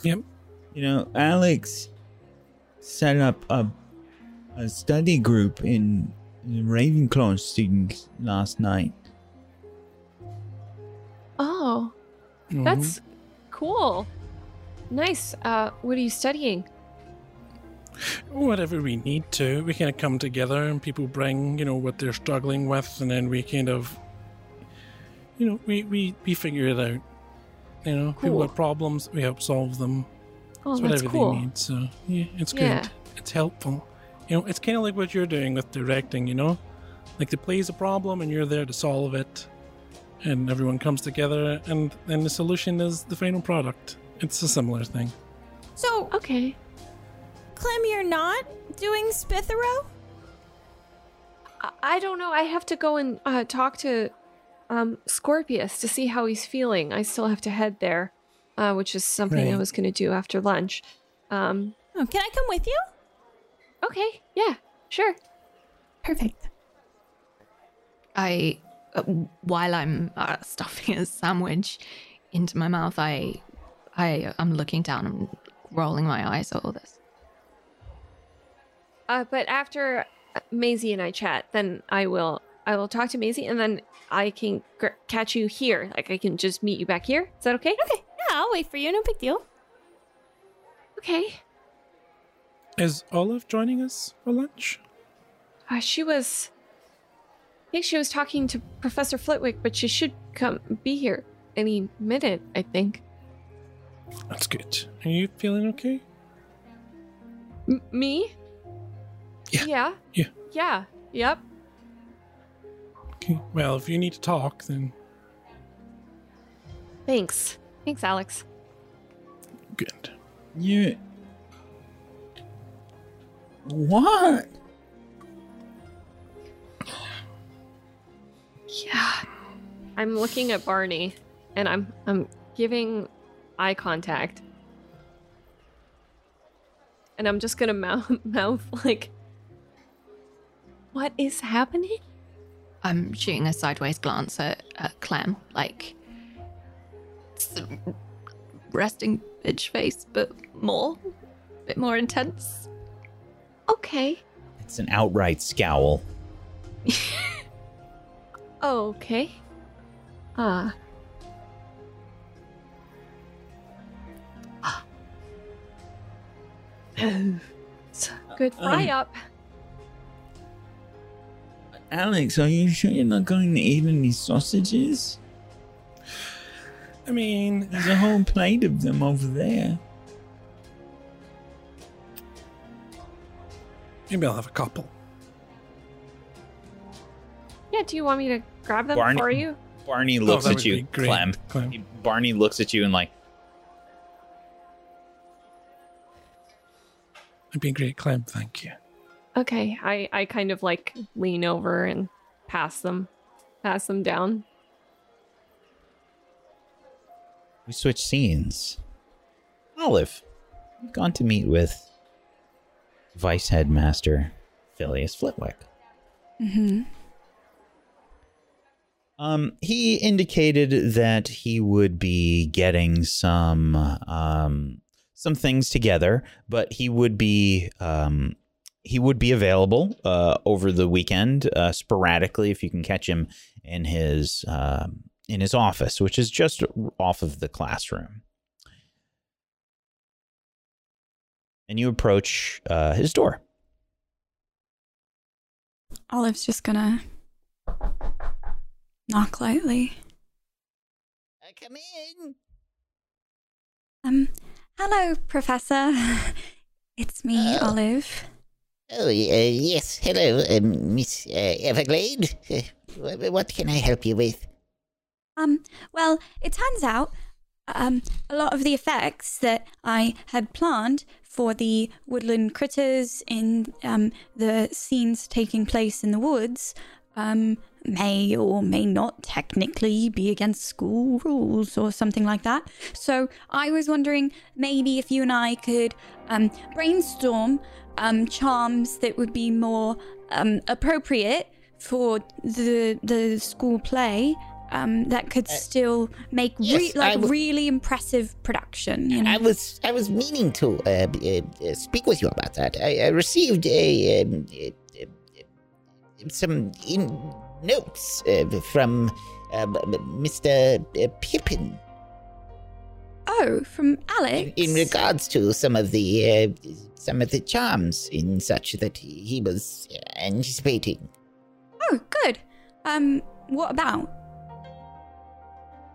Yep. You know, Alex set up a a study group in the Ravenclaw students last night. Oh, Mhm. that's cool. Nice. Uh, what are you studying? whatever we need to. We kind of come together and people bring, you know, what they're struggling with, and then we kind of, you know, we we we figure it out. You know, people have problems, we help solve them. Oh, that's whatever cool. they need. So yeah, it's good. Yeah. It's helpful. You know, it's kind of like what you're doing with directing. You know, like the play's a problem and you're there to solve it, and everyone comes together, and then the solution is the final product. It's a similar thing. So, Okay. Clem, you're not doing Spithero? I, I don't know. I have to go and uh, talk to um, Scorpius to see how he's feeling. I still have to head there, uh, which is something I was going to do after lunch. Um, Oh, can I come with you? okay. Yeah. Sure. Perfect. I, uh, while I'm uh, stuffing a sandwich into my mouth, I, I, I'm looking down I'm rolling my eyes at all this. Uh, but after uh, Maisie and I chat, then I will I will talk to Maisie, and then I can gr- catch you here. Like I can just meet you back here. Is that okay? Okay, yeah, I'll wait for you. No big deal. Okay. Is Olive joining us for lunch? Uh, she was. I think she was talking to Professor Flitwick, but she should come be here any minute. I think. That's good. Are you feeling okay? M- me? Yeah. Yeah. Yeah. Yeah. Yep. Okay. Well, if you need to talk, then Thanks. Thanks, Alex. good. You. What? Yeah. I'm looking at Barney, and I'm I'm giving eye contact, and I'm just gonna mouth mouth like, "What is happening?" I'm shooting a sideways glance at, at Clem, like resting bitch face, but more, bit more intense. Okay. It's an outright scowl. Okay. Ah. Good fry Um, up. Alex, are you sure you're not going to eat any sausages? I mean, There's a whole plate of them over there. maybe I'll have a couple. Yeah, do you want me to grab them Barney- for you? Barney Oh, looks that at you, Clem. Clem. Barney looks at you and like, It'd be great, Clem. Thank you. Okay, I I kind of like lean over and pass them, pass them down. we switch scenes. Olive, you've gone to meet with Vice Headmaster Phileas Flitwick. Mm-hmm. Um, he indicated that he would be getting some um some things together, but he would be um he would be available uh over the weekend uh sporadically if you can catch him in his um in his office, which is just off of the classroom. And you approach uh his door. Olive's just gonna knock lightly. come in. Um, hello, Professor. It's me, Oh. Olive. Oh, uh, yes. Hello, um, Miss uh, Everglade. Uh, what can I help you with? Um, well, it turns out, um, a lot of the effects that I had planned for the woodland critters in um, the scenes taking place in the woods, um, may or may not technically be against school rules or something like that. So I was wondering maybe if you and I could um, brainstorm um, charms that would be more um, appropriate for the the school play. Um, that could still make re- Uh, yes, like w- really impressive production. You know? I was I was meaning to uh, uh, uh, speak with you about that. I, I received a, um, uh, uh, uh, some in notes uh, from um, Mr. Pippin oh, from Alex. in, in regards to some of the uh, some of the charms in such that he, he was anticipating. oh, good. Um, what about?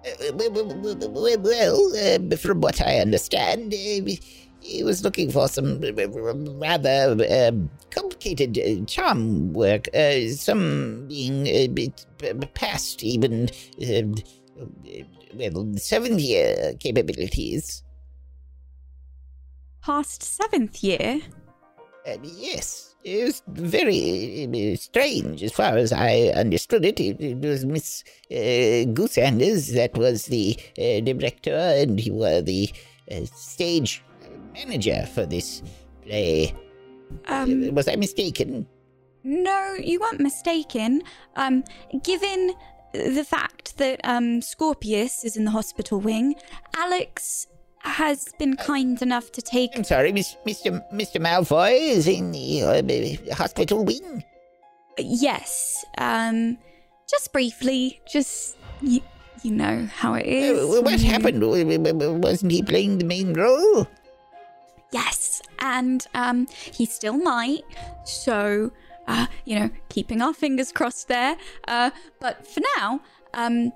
Uh, well, uh, from what I understand, uh, he was looking for some rather uh, complicated uh, charm work, uh, some being a bit past even, uh, well, seventh year capabilities. Past seventh year? Uh, yes, it was very uh, strange as far as I understood it. It, it was Miss uh, Goose Anders that was the uh, director, and you were the uh, stage manager for this play. Um, was I mistaken? No, you weren't mistaken. Um, given the fact that um, Scorpius is in the hospital wing, Alex has been kind enough to take. I'm sorry, Miss, Mr. Mr. Malfoy is in the uh, hospital wing. Yes, um, just briefly, just you, you know how it is. Uh, what you- happened? W- Wasn't he playing the main role? Yes, and um, he still might. So, uh, you know, keeping our fingers crossed there. Uh, but for now, um,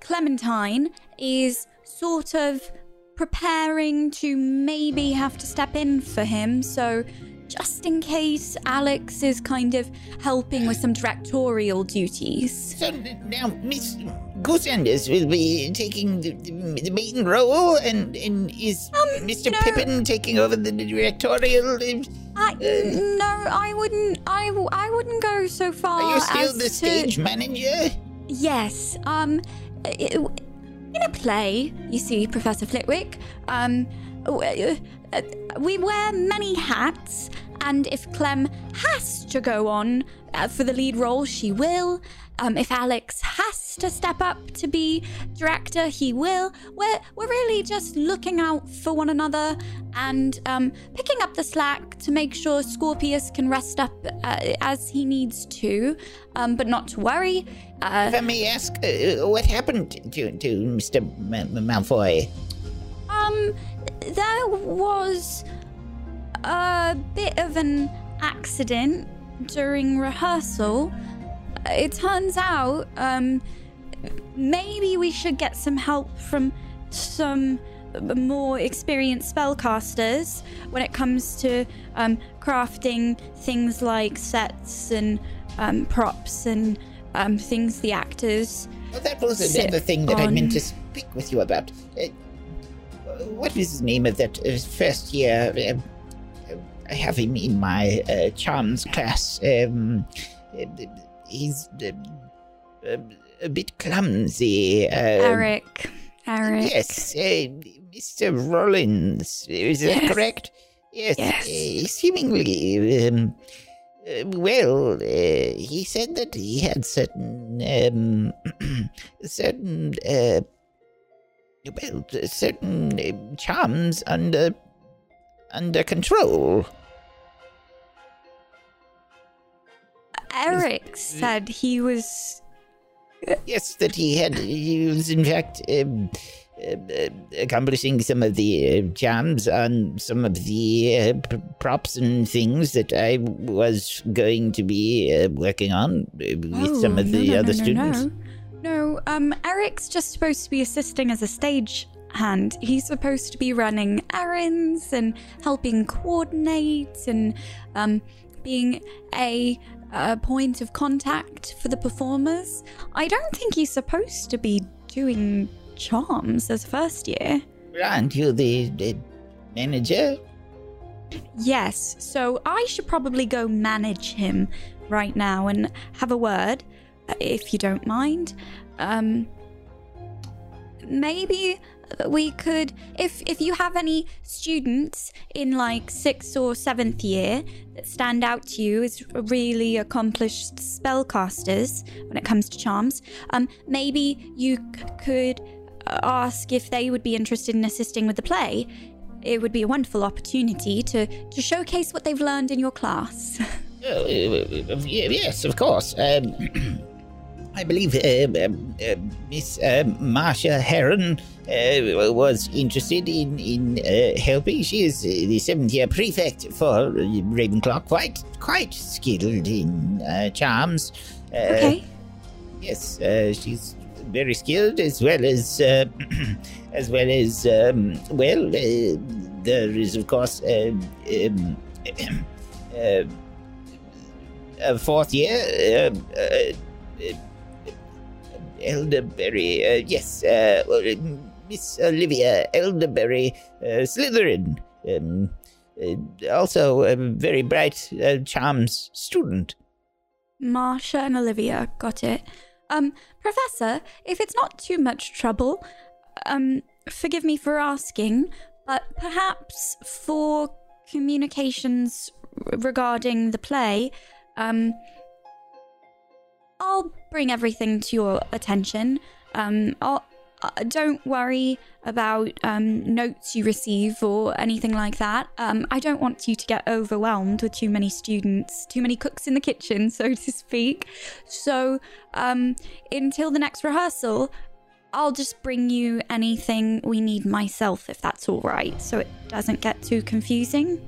Clementine is sort of preparing to maybe have to step in for him. So, just in case Alex is kind of helping with some directorial duties. So now Miss Goose Anders will be taking the, the, main role, and, and is Mr. Um, no. Pippin taking over the directorial? uh, I, no, I wouldn't. I, I wouldn't go so far. Are you still the to- stage manager? Yes. Um, in a play, you see, Professor Flitwick. Um, uh, we wear many hats, and if Clem has to go on uh, for the lead role, she will. Um, if Alex has to step up to be director, he will. We're we're really just looking out for one another and um, picking up the slack to make sure Scorpius can rest up uh, as he needs to. Um, but not to worry. Uh, If I may ask, uh, what happened to, to Mr. Ma- Malfoy? Um, there was a bit of an accident during rehearsal. It turns out, um, maybe we should get some help from some more experienced spellcasters when it comes to um, crafting things like sets and um, props and um, things the actors. Well, that was another thing that I meant to speak with you about. Uh, what is the name of that uh, first year? Um, I have him in my uh, charms class. Um, uh, he's uh, a bit clumsy. Uh, Eric. Eric. Yes, uh, Mr. Rollins. Is that Yes. correct? Yes. Yes. Uh, seemingly, um, uh, well, uh, he said that he had certain, um, certain, uh, well, certain uh, charms under, under control. Eric said he was. Yes, that he had. He was, in fact, um, uh, uh, accomplishing some of the uh, charms on some of the uh, p- props and things that I was going to be uh, working on uh, with some of Oh, the no, no, other no, no, students. No. no, um, Eric's just supposed to be assisting as a stage hand. He's supposed to be running errands and helping coordinate and um, being a, uh point of contact for the performers. I don't think he's supposed to be doing charms as first year. Aren't you the, the manager? Yes, so I should probably go manage him right now and have a word if you don't mind. Um, maybe we could if if you have any students in like sixth or seventh year that stand out to you as really accomplished spellcasters when it comes to charms um maybe you c- could ask if they would be interested in assisting with the play it would be a wonderful opportunity to to showcase what they've learned in your class Oh, yes, of course. Um, I believe uh, um, uh, Miss uh, Marcia Heron uh, was interested in in uh, helping. She is uh, the seventh year prefect for Ravenclaw. Quite quite skilled in uh, charms. Uh, okay Yes, uh, she's very skilled as well as uh, as well as um, well. Uh, there is of course uh, um, uh, a fourth year. Uh, uh, uh, Elderberry, uh, yes, uh, uh, Miss Olivia Elderberry uh, Slytherin. Um, uh, also a very bright charms student. Marsha and Olivia, got it. Um, Professor, if it's not too much trouble, um, forgive me for asking, but perhaps for communications regarding the play, um, I'll bring everything to your attention. Um, uh, don't worry about um, notes you receive or anything like that. Um, I don't want you to get overwhelmed with too many students, too many cooks in the kitchen, so to speak. So, um, until the next rehearsal, I'll just bring you anything we need myself, if that's all right, so it doesn't get too confusing.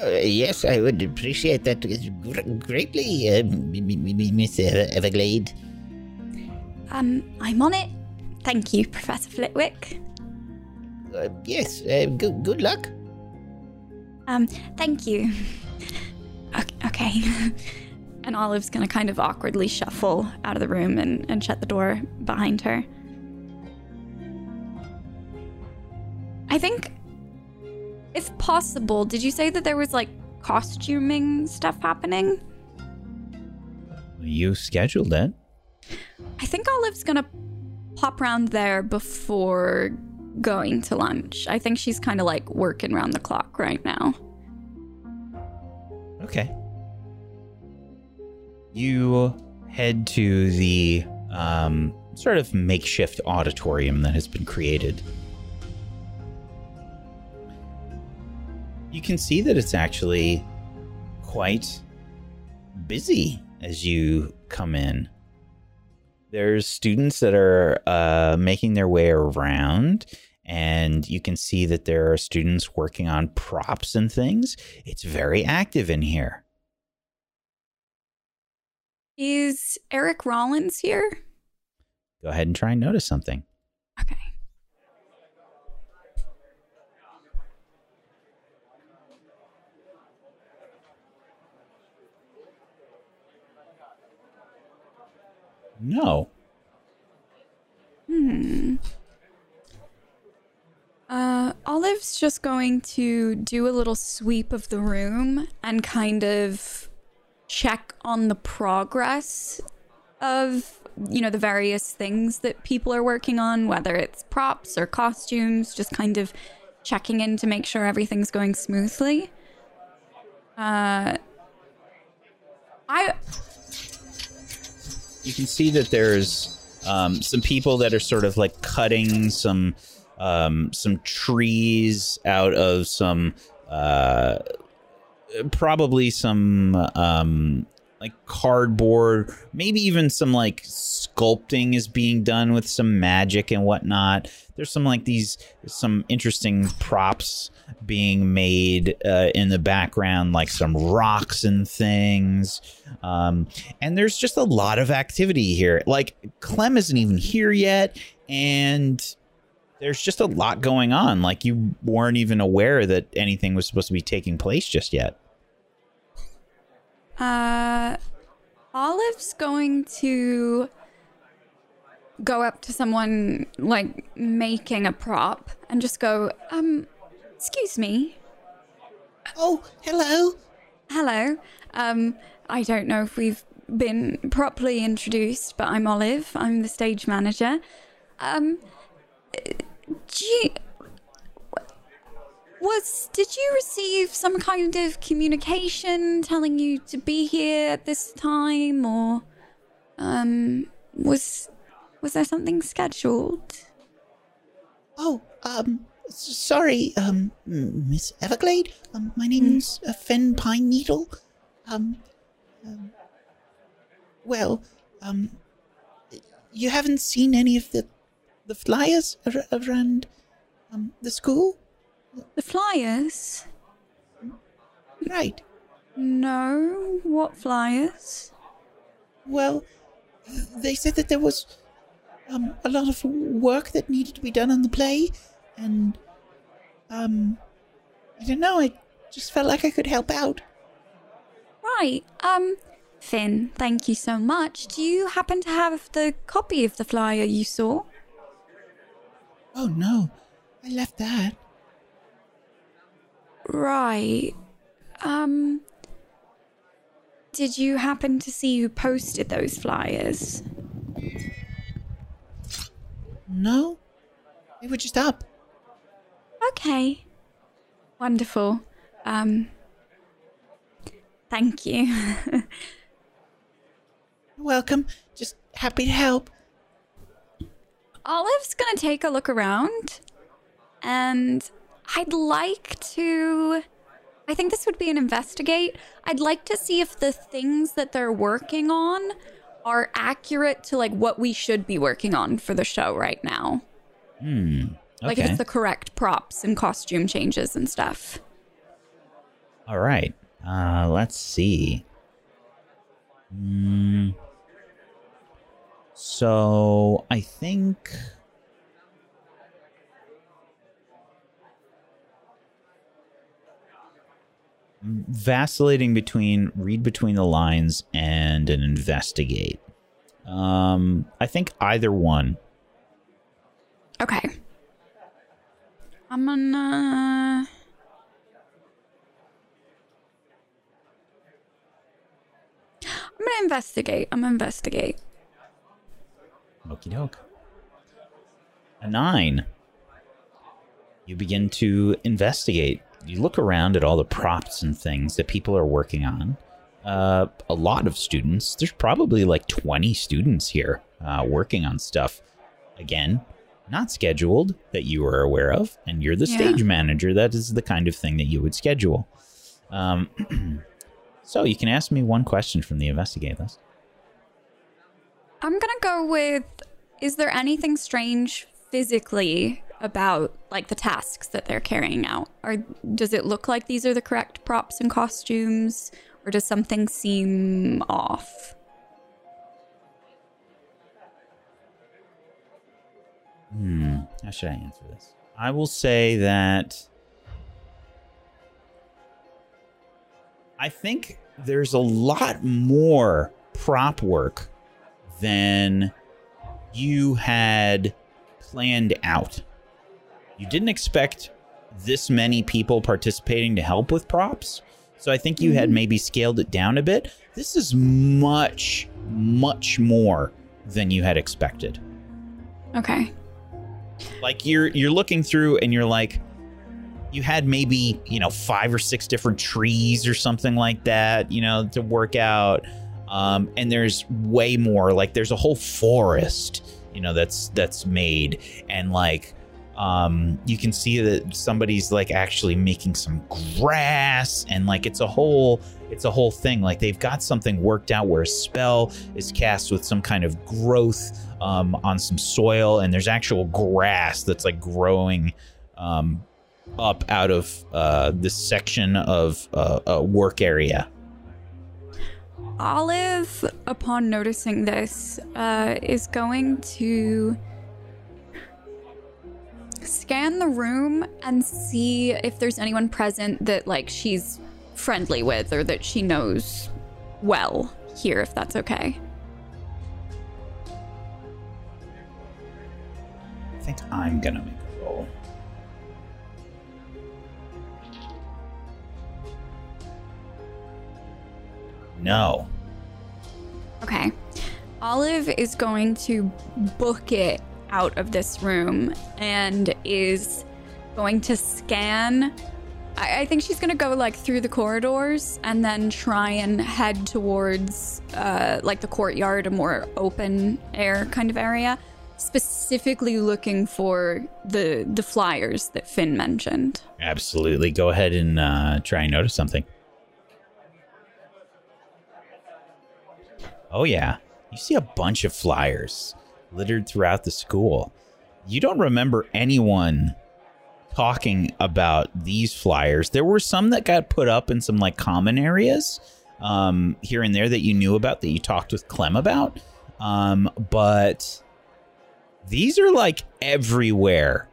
Uh, yes, I would appreciate that greatly, uh, Miss Everglade. Um, I'm on it. Thank you, Professor Flitwick. Uh, yes, uh, good, good luck. Um, thank you. Ok- Okay. And Olive's gonna kind of awkwardly shuffle out of the room and, and shut the door behind her. I think, if possible, did you say that there was like costuming stuff happening? You scheduled it. I think Olive's gonna pop around there before going to lunch. I think she's kind of like working around the clock right now. Okay. You head to the um, sort of makeshift auditorium that has been created. You can see that it's actually quite busy as you come in. There's students that are uh, making their way around, and you can see that there are students working on props and things. It's very active in here. Is Eric Rollins here? Go ahead and try and notice something. Okay. No. Hmm. Uh, Olive's just going to do a little sweep of the room and kind of check on the progress of, you know, the various things that people are working on, whether it's props or costumes, just kind of checking in to make sure everything's going smoothly. Uh, I You can see that there's um, some people that are sort of like cutting some um, some trees out of some uh, probably some um, like cardboard, maybe even some like sculpting is being done with some magic and whatnot. There's some like these some interesting props being made uh, in the background, like some rocks and things. Um, and there's just a lot of activity here. Like Clem isn't even here yet, and there's just a lot going on. Like you weren't even aware that anything was supposed to be taking place just yet. Uh, Olive's going to go up to someone like making a prop and just go, um, excuse me. Oh, hello. Hello. Um, I don't know if we've been properly introduced, but I'm Olive. I'm the stage manager. Um, do you, was did you receive some kind of communication telling you to be here at this time, or um, was was there something scheduled? Oh, um, sorry, um, Miss Everglade. Um, my name's uh, Fen Pine Needle. Um, um, well, um, you haven't seen any of the the flyers ar- around um the school, The flyers? right? No. What flyers? Well, they said that there was um a lot of work that needed to be done on the play, and um, I don't know. I just felt like I could help out. Right. Um, Finn, thank you so much. Do you happen to have the copy of the flyer you saw? Oh no, I left that. Right. Um, did you happen to see who posted those flyers? No, they were just up. Okay. Wonderful. Um, thank you. You're welcome. Just happy to help. Olive's gonna take a look around, and I'd like to. I think this would be an investigate. I'd like to see if the things that they're working on are accurate to like what we should be working on for the show right now. Hmm. Like if it's the correct props and costume changes and stuff. All right. Uh, let's see. Hmm. So I think. Vacillating between read between the lines and an investigate. Um, I think either one. Okay. I'm gonna. I'm gonna investigate. I'm gonna investigate. Okie doke. A nine. You begin to investigate. You look around at all the props and things that people are working on. Uh, a lot of students. There's probably like 20 students here uh, working on stuff. Again, not scheduled that you are aware of, and you're the Yeah. stage manager. That is the kind of thing that you would schedule. Um, so you can ask me one question from the investigate list. I'm gonna go with is there anything strange physically about like the tasks that they're carrying out? Or does it look like these are the correct props and costumes? Or does something seem off? Hmm. How should I answer this? I will say that I think there's a lot more prop work than you had planned out. You didn't expect this many people participating to help with props. So I think you had maybe scaled it down a bit. This is much, much more than you had expected Okay. like you're you're looking through and you're like you had maybe you know five or six different trees or something like that you know to work out um and there's way more like there's a whole forest you know that's that's made and like um you can see that somebody's like actually making some grass and like it's a whole it's a whole thing. Like they've got something worked out where a spell is cast with some kind of growth um, on some soil and there's actual grass that's like growing um, up out of uh, this section of uh, a work area. Olive, upon noticing this, uh, is going to scan the room and see if there's anyone present that like she's friendly with or that she knows well here, if that's okay. I think I'm gonna make a roll. No. Okay. Olive is going to book it out of this room and is going to scan. I, I think she's going to go like through the corridors and then try and head towards uh, like the courtyard, a more open air kind of area, specifically looking for the the flyers that Finn mentioned. Absolutely. Go ahead and uh, try and notice something. Oh, yeah. You see a bunch of flyers littered throughout the school. You don't remember anyone talking about these flyers. There were some that got put up in some like common areas um, here and there that you knew about that you talked with Clem about. Um, but these are like everywhere.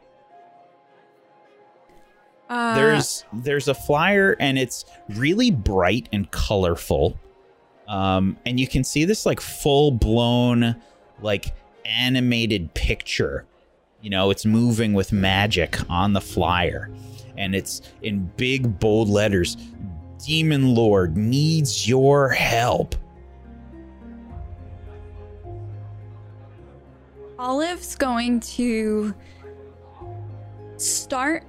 Uh, there's there's a flyer and it's really bright and colorful um and you can see this like full blown like animated picture. You know it's moving with magic on the flyer. And it's in big bold letters demon lord needs your help. Olive's going to start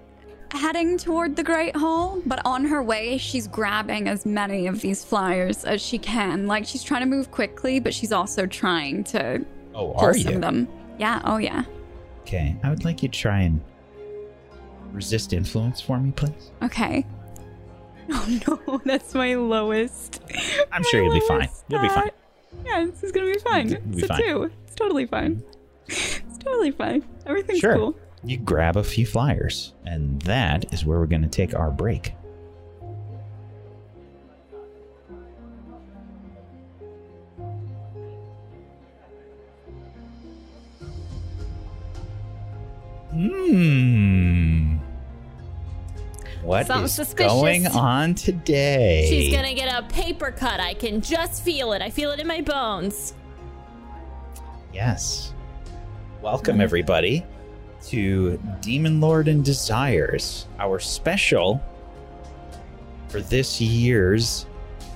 heading toward the Great Hall, but on her way, she's grabbing as many of these flyers as she can. Like she's trying to move quickly, but she's also trying to oh are some you of them. Yeah, oh yeah. okay i would like you to try and resist influence for me please Okay. Oh no, that's my lowest. i'm my sure you'll be fine lowest you'll be fine. Yeah, this is gonna be fine. Be it's a fine. two. It's totally fine. Mm-hmm. It's totally fine. Everything's Sure. cool. you grab a few flyers, and that is where we're going to take our break. Hmm. What is Something suspicious. going on today? She's gonna get a paper cut. I can just feel it. I feel it in my bones. Yes. Welcome, everybody, to Demon Lord and Desires, our special for this year's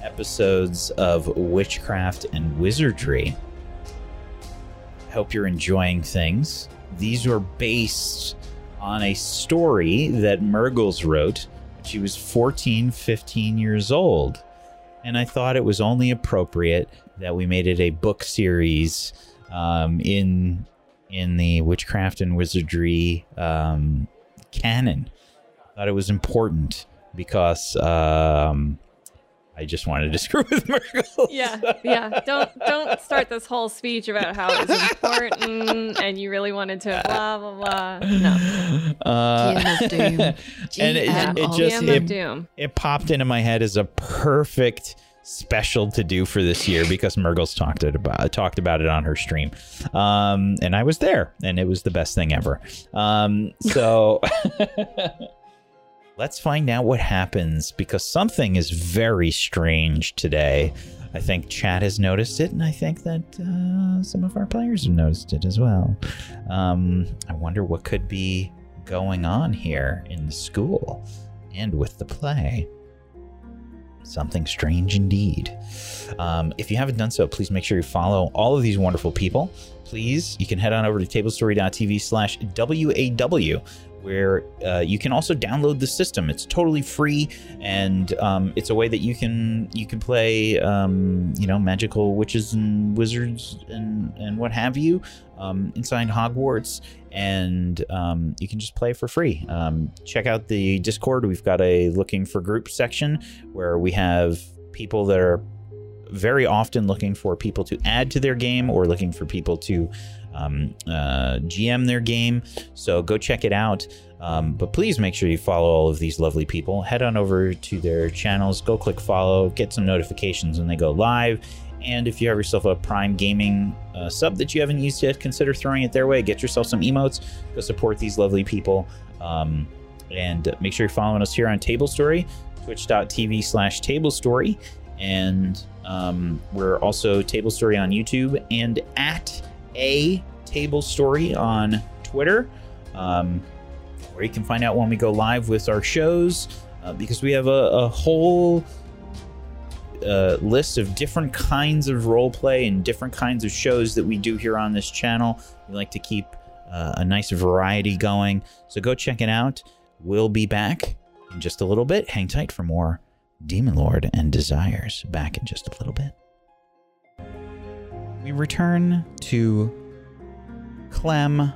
episodes of Witchcraft and Wizardry. Hope you're enjoying things. These were based on a story that Murgles wrote when she was 14, 15 years old. And I thought it was only appropriate that we made it a book series um, in in the witchcraft and wizardry um, canon. I thought it was important because um, I just wanted to screw with Murgles. Yeah, yeah. Don't don't start this whole speech about how it was important and you really wanted to blah blah blah. No. Uh, GM of Doom. and it, GM it of just GM it, Doom. it popped into my head as a perfect special to do for this year because Murgles talked it about talked about it on her stream, um, and I was there, and it was the best thing ever. Um, so let's find out what happens because something is very strange today. I think Chad has noticed it, and I think that uh, some of our players have noticed it as well. Um, I wonder what could be going on here in the school and with the play. Something strange indeed. Um, if you haven't done so, please make sure you follow all of these wonderful people. Please, you can head on over to tablestory.tv slash WAW, where uh, you can also download the system. It's totally free, and um, it's a way that you can you can play, um, you know, magical witches and wizards and and what have you um, inside Hogwarts, and um, you can just play for free. Um, check out the Discord. We've got a looking for group section where we have people that are very often looking for people to add to their game or looking for people to um, uh, GM their game. So go check it out. Um, but please make sure you follow all of these lovely people. Head on over to their channels, go click follow, get some notifications when they go live. And if you have yourself a Prime Gaming uh, sub that you haven't used yet, consider throwing it their way. Get yourself some emotes. Go support these lovely people. Um, and make sure you're following us here on Table Story, twitch.tv slash Table Story. And um, we're also Table Story on YouTube and at a Table Story on Twitter, um, where you can find out when we go live with our shows. Uh, because we have a, a whole a list of different kinds of roleplay and different kinds of shows that we do here on this channel. We like to keep uh, a nice variety going. So go check it out. We'll be back in just a little bit. Hang tight for more Demon Lord and Desires back in just a little bit. We return to Clem,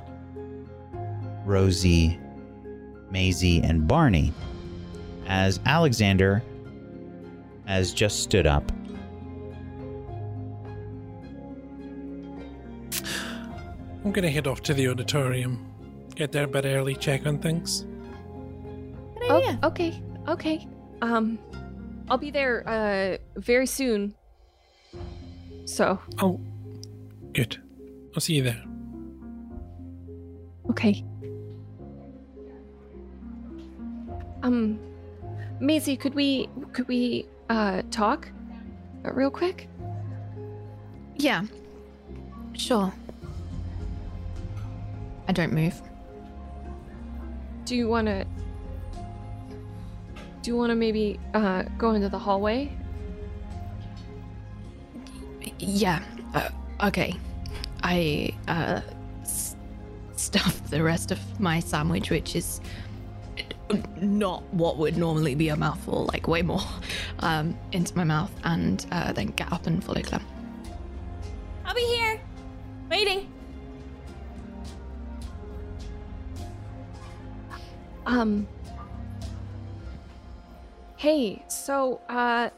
Rosie, Maisie, and Barney as Alexander has just stood up. I'm gonna head off to the auditorium. Get there a bit early, check on things. Oh, okay, okay. Um, I'll be there uh very soon. So, Oh, good. I'll see you there. okay. Um, Maisie, could we could we uh talk real quick? Yeah. Sure. I don't move. Do you want to Do you want to maybe uh go into the hallway? Yeah. Uh, okay. I uh s- stuff the rest of my sandwich, which is not what would normally be a mouthful, like way more, um, into my mouth, and uh, then get up and follow Clem. I'll be here, waiting. Um. Hey, so uh,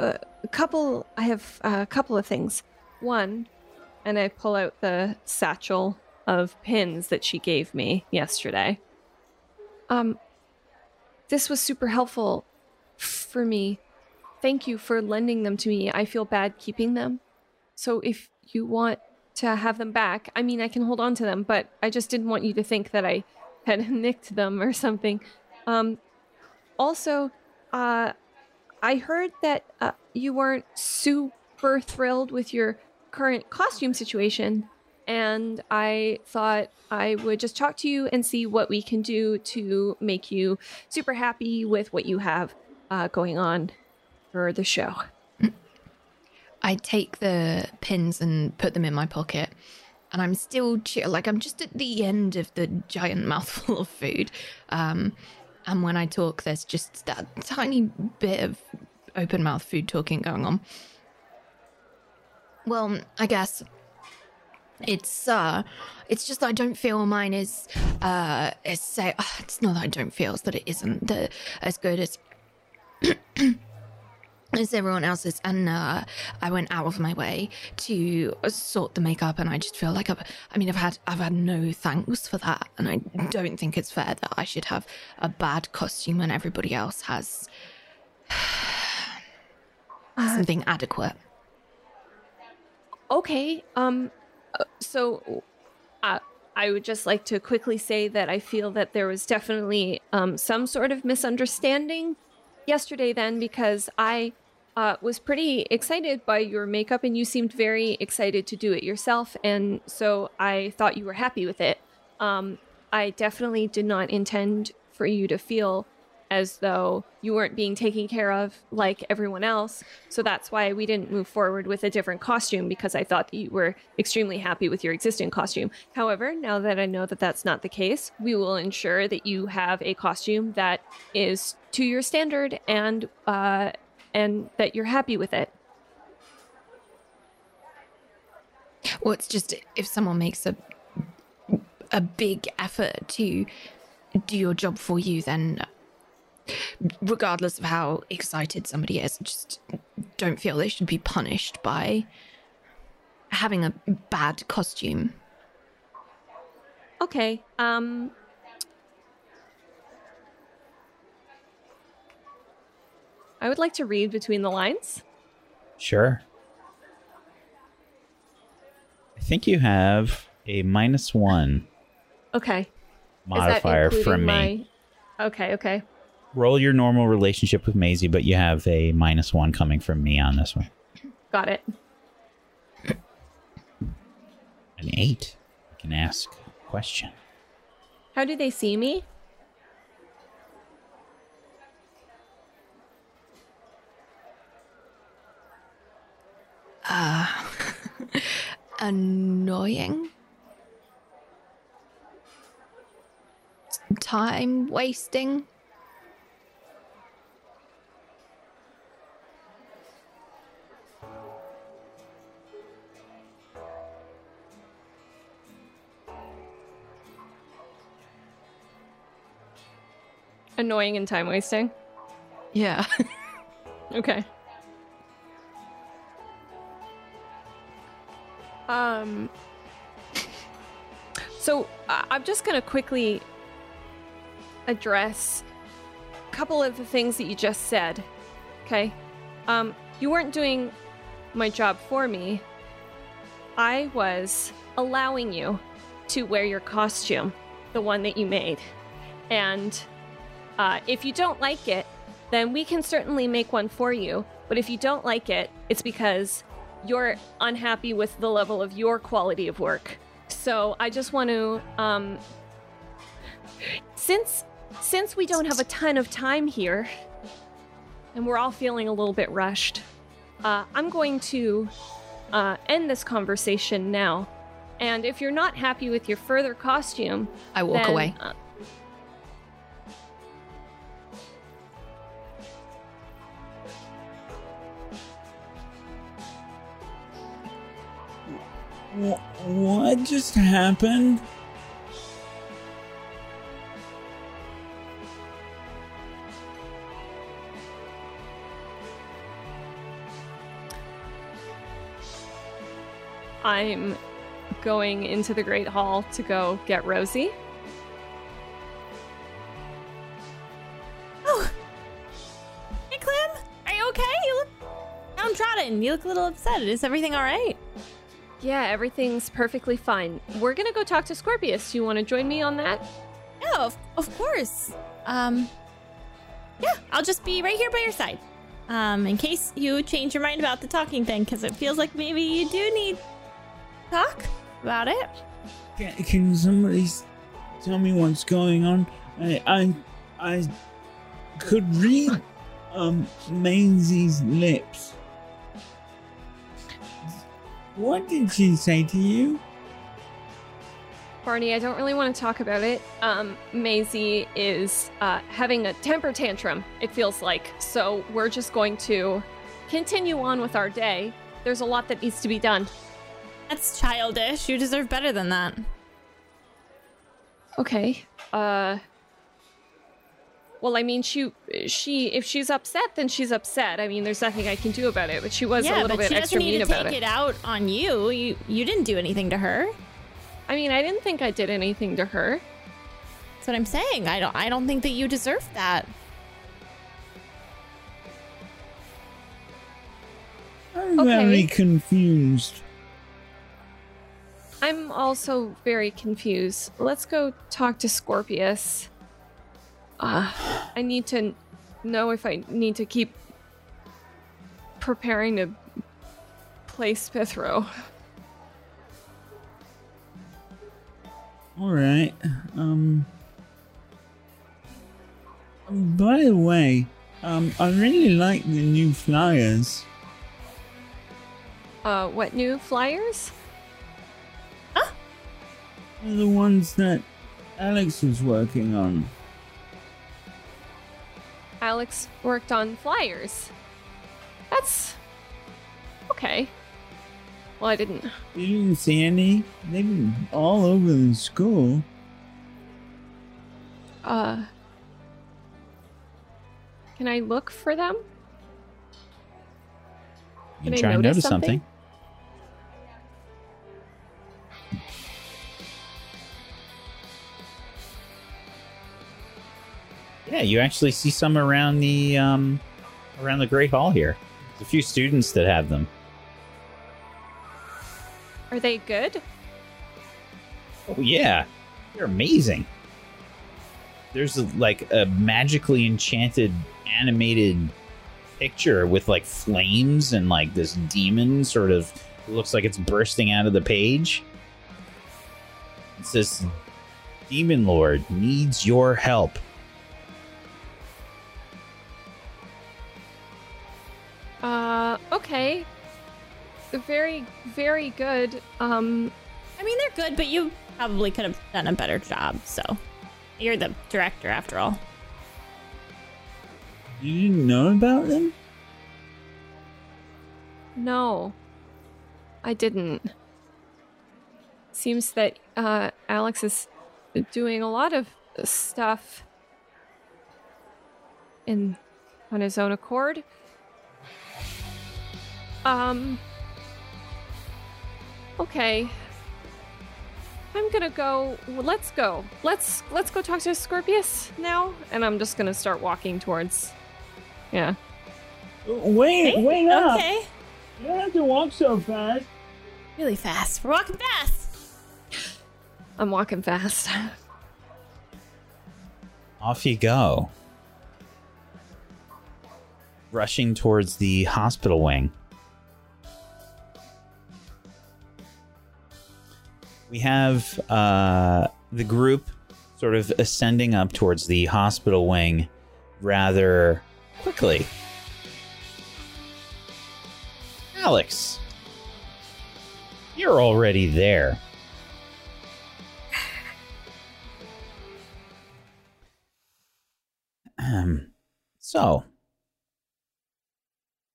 a a couple. I have a couple of things. One, and I pull out the satchel of pins that she gave me yesterday. Um, this was super helpful for me. Thank you for lending them to me. I feel bad keeping them. So if you want to have them back, I mean, I can hold on to them, but I just didn't want you to think that I had nicked them or something. Um, also, uh, I heard that uh, you weren't super thrilled with your current costume situation, and I thought I would just talk to you and see what we can do to make you super happy with what you have uh, going on for the show. I take the pins and put them in my pocket, and I'm still chew- like I'm just at the end of the giant mouthful of food. Um, and when I talk, there's just that tiny bit of open mouth food talking going on. Well, I guess it's uh it's just that I don't feel mine is uh is say it's not that I don't feel it's that it isn't the, as good as as everyone else's. And uh, i went out of my way to sort the makeup and i just feel like i've i mean i've had i've had no thanks for that. And i don't think it's fair that i should have a bad costume when everybody else has something adequate Okay. Um uh, so uh, I would just like to quickly say that I feel that there was definitely um some sort of misunderstanding yesterday then because I uh, was pretty excited by your makeup and you seemed very excited to do it yourself and so I thought you were happy with it. Um I definitely did not intend for you to feel as though you weren't being taken care of like everyone else. So that's why we didn't move forward with a different costume because I thought that you were extremely happy with your existing costume. However, now that I know that that's not the case, we will ensure that you have a costume that is to your standard and uh and that you're happy with it. well it's just if someone makes a a big effort to do your job for you then regardless of how excited somebody is just don't feel they should be punished by having a bad costume Okay. Um I would like to read between the lines. Sure. I think you have a minus one Okay. Modifier including from me. my- Okay, okay roll your normal relationship with Maisie, but you have a minus one coming from me on this one. Got it. An eight. I can ask a question. How do they see me? Uh, annoying. Time wasting. Annoying and time wasting. Yeah. Okay. Um. So uh, I'm just gonna quickly address a couple of the things that you just said. Okay. Um, you weren't doing my job for me. I was allowing you to wear your costume, the one that you made, and uh, if you don't like it, then we can certainly make one for you. But if you don't like it, it's because you're unhappy with the level of your quality of work. So I just want to, um, since since we don't have a ton of time here, and we're all feeling a little bit rushed, uh, I'm going to uh, end this conversation now. And if you're not happy with your further costume, I walk then, away. uh, What just happened? I'm going into the Great Hall to go get Rosie. Oh. Hey, Clem. Are you okay? You look downtrodden. You look a little upset. Is everything all right? Yeah, everything's perfectly fine. We're gonna go talk to Scorpius. You want to join me on that? Yeah, of, of course. Um, yeah, I'll just be right here by your side. Um, in case you change your mind about the talking thing, because it feels like maybe you do need talk about it. Can, can somebody tell me what's going on? I I I could read um Maisie's lips. What did she say to you? Barney, I don't really want to talk about it. Um, Maisie is uh, having a temper tantrum, it feels like. So we're just going to continue on with our day. There's a lot that needs to be done. That's childish. You deserve better than that. Okay. Uh. Well, I mean, she, she, if she's upset, then she's upset. I mean, there's nothing I can do about it. But she was yeah, a little but bit she doesn't extra need mean to about take it. it out on you. You you didn't do anything to her. I mean, I didn't think I did anything to her. That's what I'm saying. I don't I don't think that you deserve that. I'm Okay. very confused. I'm also very confused. Let's go talk to Scorpius. Uh, I need to know if I need to keep preparing to play Spithro. All right. Um. By the way, um, I really like the new flyers. Uh, what new flyers? They're the ones that Alex was working on. Alex worked on flyers. That's okay. Well, I didn't. You didn't see any? They've been all over the school. Uh, can I look for them? You Can I try and notice notice something. something? Yeah, you actually see some around the um, around the Great Hall here. There's a few students that have them. Are they good? Oh yeah, they're amazing. There's a, like a magically enchanted animated picture with like flames and like this demon sort of looks like it's bursting out of the page. It says, "Demon Lord needs your help." Okay. Very very, very good. Um, I mean, they're good, but you probably could have done a better job. So you're the director after all. You didn't know about them? no, I didn't. Seems that uh, Alex is doing a lot of stuff in on his own accord. Um. Okay. I'm gonna go. Let's go. Let's let's go talk to Scorpius now. And I'm just gonna start walking towards. Yeah. Wait, wait up! Okay. You don't have to walk so fast. Really fast. We're walking fast. I'm walking fast. Off you go. Rushing towards the hospital wing. We have uh, the group sort of ascending up towards the hospital wing rather quickly. Alex, you're already there. Ahem. so,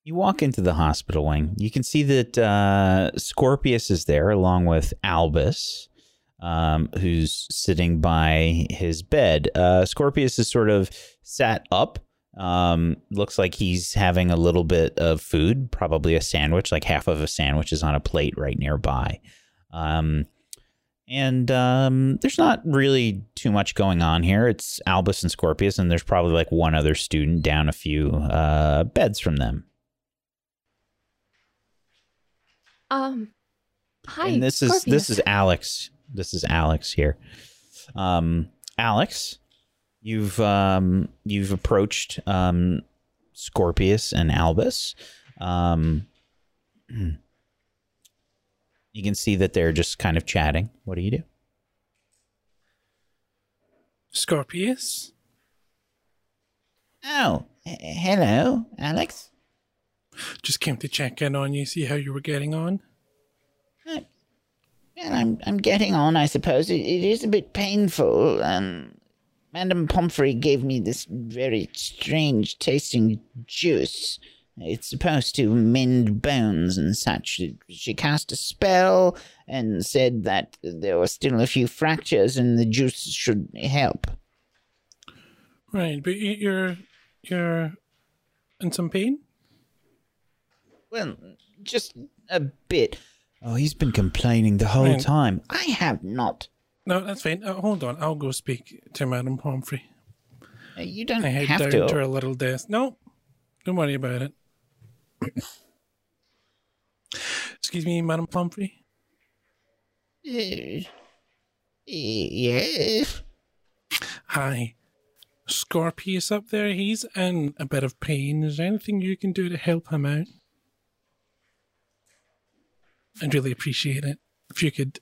you walk into the hospital wing. You can see that uh, Scorpius is there along with Albus, um, who's sitting by his bed. Uh, Scorpius is sort of sat up. Um, looks like he's having a little bit of food, probably a sandwich, like half of a sandwich is on a plate right nearby. Um, and um, there's not really too much going on here. It's Albus and Scorpius, and there's probably like one other student down a few uh, beds from them. Um. Hi. and this is this is Alex. This is Alex here. Um, Alex, you've um, you've approached um, Scorpius and Albus. Um, you can see that they're just kind of chatting. What do you do? Scorpius? Oh, h- hello, Alex. Just came to check in on you, see how you were getting on. Uh, Well, I'm I'm getting on, I suppose. It, it is a bit painful. Um, Madame Pomfrey gave me this very strange tasting juice. It's supposed to mend bones and such. She cast a spell and said that there were still a few fractures and the juice should help. Right, but you're you're in some pain? Well, just a Bit. Oh, he's been complaining the whole Right. time. I have not. No, that's fine. Uh, hold on, I'll go speak to Madame Pomfrey. Uh, You don't I head have down to. to her little desk. No, don't worry about it. Excuse me, Madame Pomfrey. Uh, yes. Hi. Scorpius up there, he's in a bit of pain. Is there anything you can do to help him out? I'd really appreciate it. If you could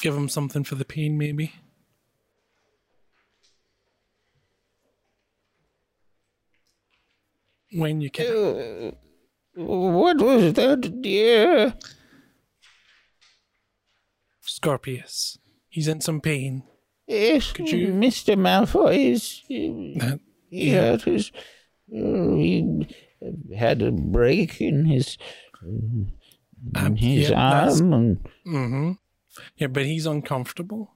give him something for the pain, maybe. When you can. Uh, what was that, dear? Scorpius. He's in some pain. Yes, Could you- Mr. Malfoy is. He Uh, hurt his. Uh, he had a break in his. in Um, his yeah, arm. And, Mm-hmm. Yeah, but he's uncomfortable.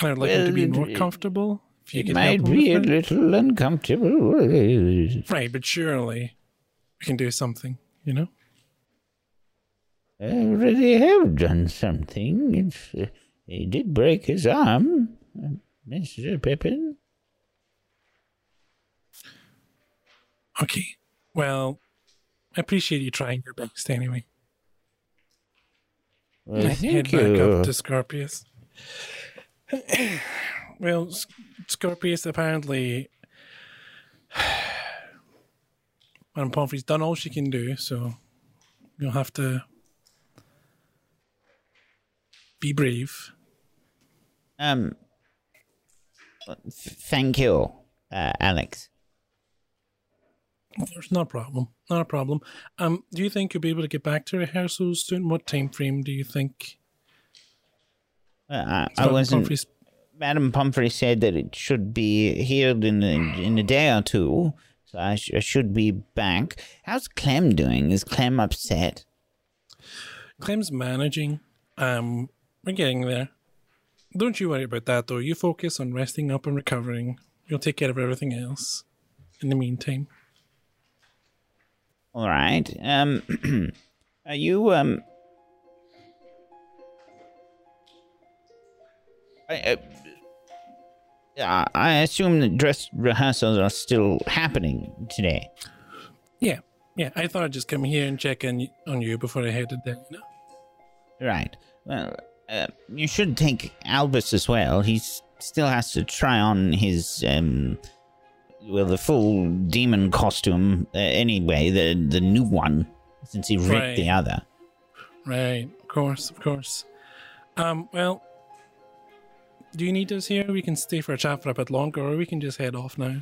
And I'd like him to be more comfortable. If you it might be a little uncomfortable. Right, but surely we can do something, you know? I already have done something. It's, uh, he did break his arm, uh, Mr. Pippin. Okay. Well, I appreciate you trying your best anyway. Well, I head thank back you. up to Scorpius. well, S- Scorpius apparently. Madame Pomfrey's done all she can do, so you'll have to be brave. Um, thank you, uh, Alex. There's not a problem. Not a problem. Um, do you think you'll be able to get back to rehearsals soon? What time frame do you think? Uh, I, I wasn't. Pomfrey's- Madam Pomfrey said that it should be healed in a, in a day or two, so I, sh- I should be back. How's Clem doing? Is Clem upset? Clem's managing. Um, we're getting there. Don't you worry about that though. You focus on resting up and recovering. You'll take care of everything else. In the meantime, All right. Um, are you um? I, uh, I, assume the dress rehearsals are still happening today. yeah, yeah. I thought I'd just come here and check in on you before I headed there. You know? Right. Well, uh, you should take Albus as well. He still has to try on his um, well, the full demon costume uh, anyway. The the new one since he ripped Right. the other. Right. Of course. Of course. Um. Well. Do you need us here? We can stay for a chat for a bit longer, or we can just head off now.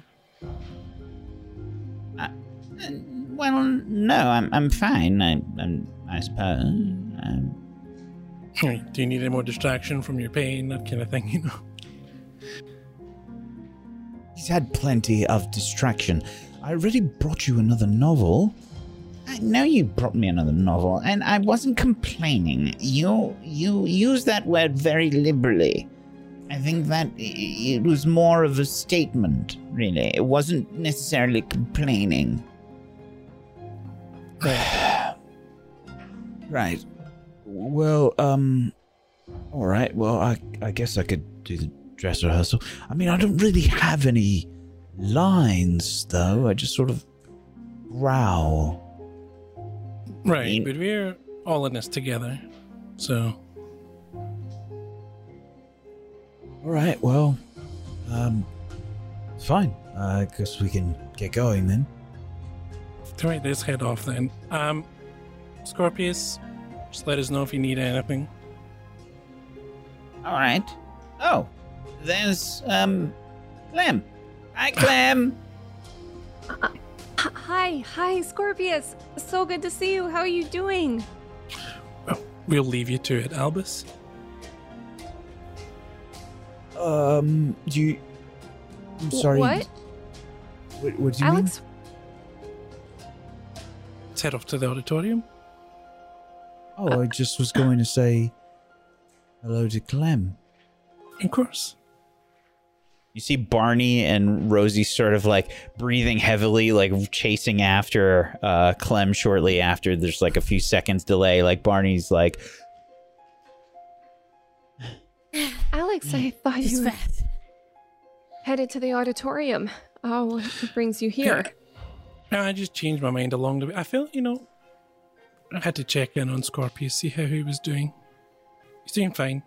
Well, no, I'm I'm fine. I I'm, I suppose. Um, Do you need any more distraction from your pain, that kind of thing? You know. He's had plenty of distraction. I already brought you another novel. I know you brought me another novel, and I wasn't complaining. You you use that word very liberally. I think that it was more of a statement, really. It wasn't necessarily complaining. Right. Well, um. All right. Well, I I guess I could do the dress rehearsal. I mean, I don't really have any lines though. I just sort of growl. Right. Mean- But we're all in this together, so All right. Well, um, fine. I guess we can get going then. all right. Let's head off then. Um, Scorpius, just let us know if you need anything. All right. Oh, there's um, Clem. Hi, Clem. H- Hi, hi, Scorpius. So good to see you. How are you doing? Well, we'll leave you to it, Albus. Um, do you? I'm sorry. What? What, what do you Alex, Let's head off to the auditorium. Oh, I just was going to say hello to Clem. Of course. You see Barney and Rosie sort of like breathing heavily, like chasing after uh, Clem shortly after. There's like a few seconds delay. Like Barney's like, Alex, I thought It's you were fast. headed to the auditorium. Oh, what brings you here? Yeah, I just changed my mind along the way. I felt, you know, I had to check in on Scorpius, see how he was doing. He's doing fine.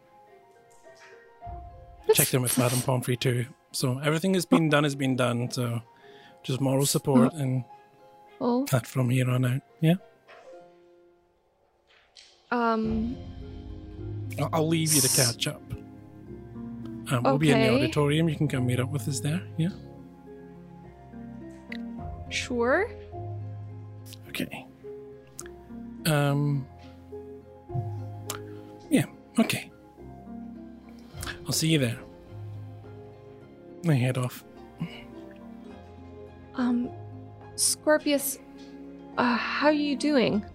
Checked in with Madame Pomfrey too. So everything that's been done has been done. So just moral support and Oh, that from here on out. Yeah. um, I'll, I'll leave you to catch up. Um, we'll be in the auditorium. You can come meet up with us there. Yeah. sure. Okay. Um. Yeah. Okay. I'll see you there. I head off. Um, Scorpius, uh, how are you doing?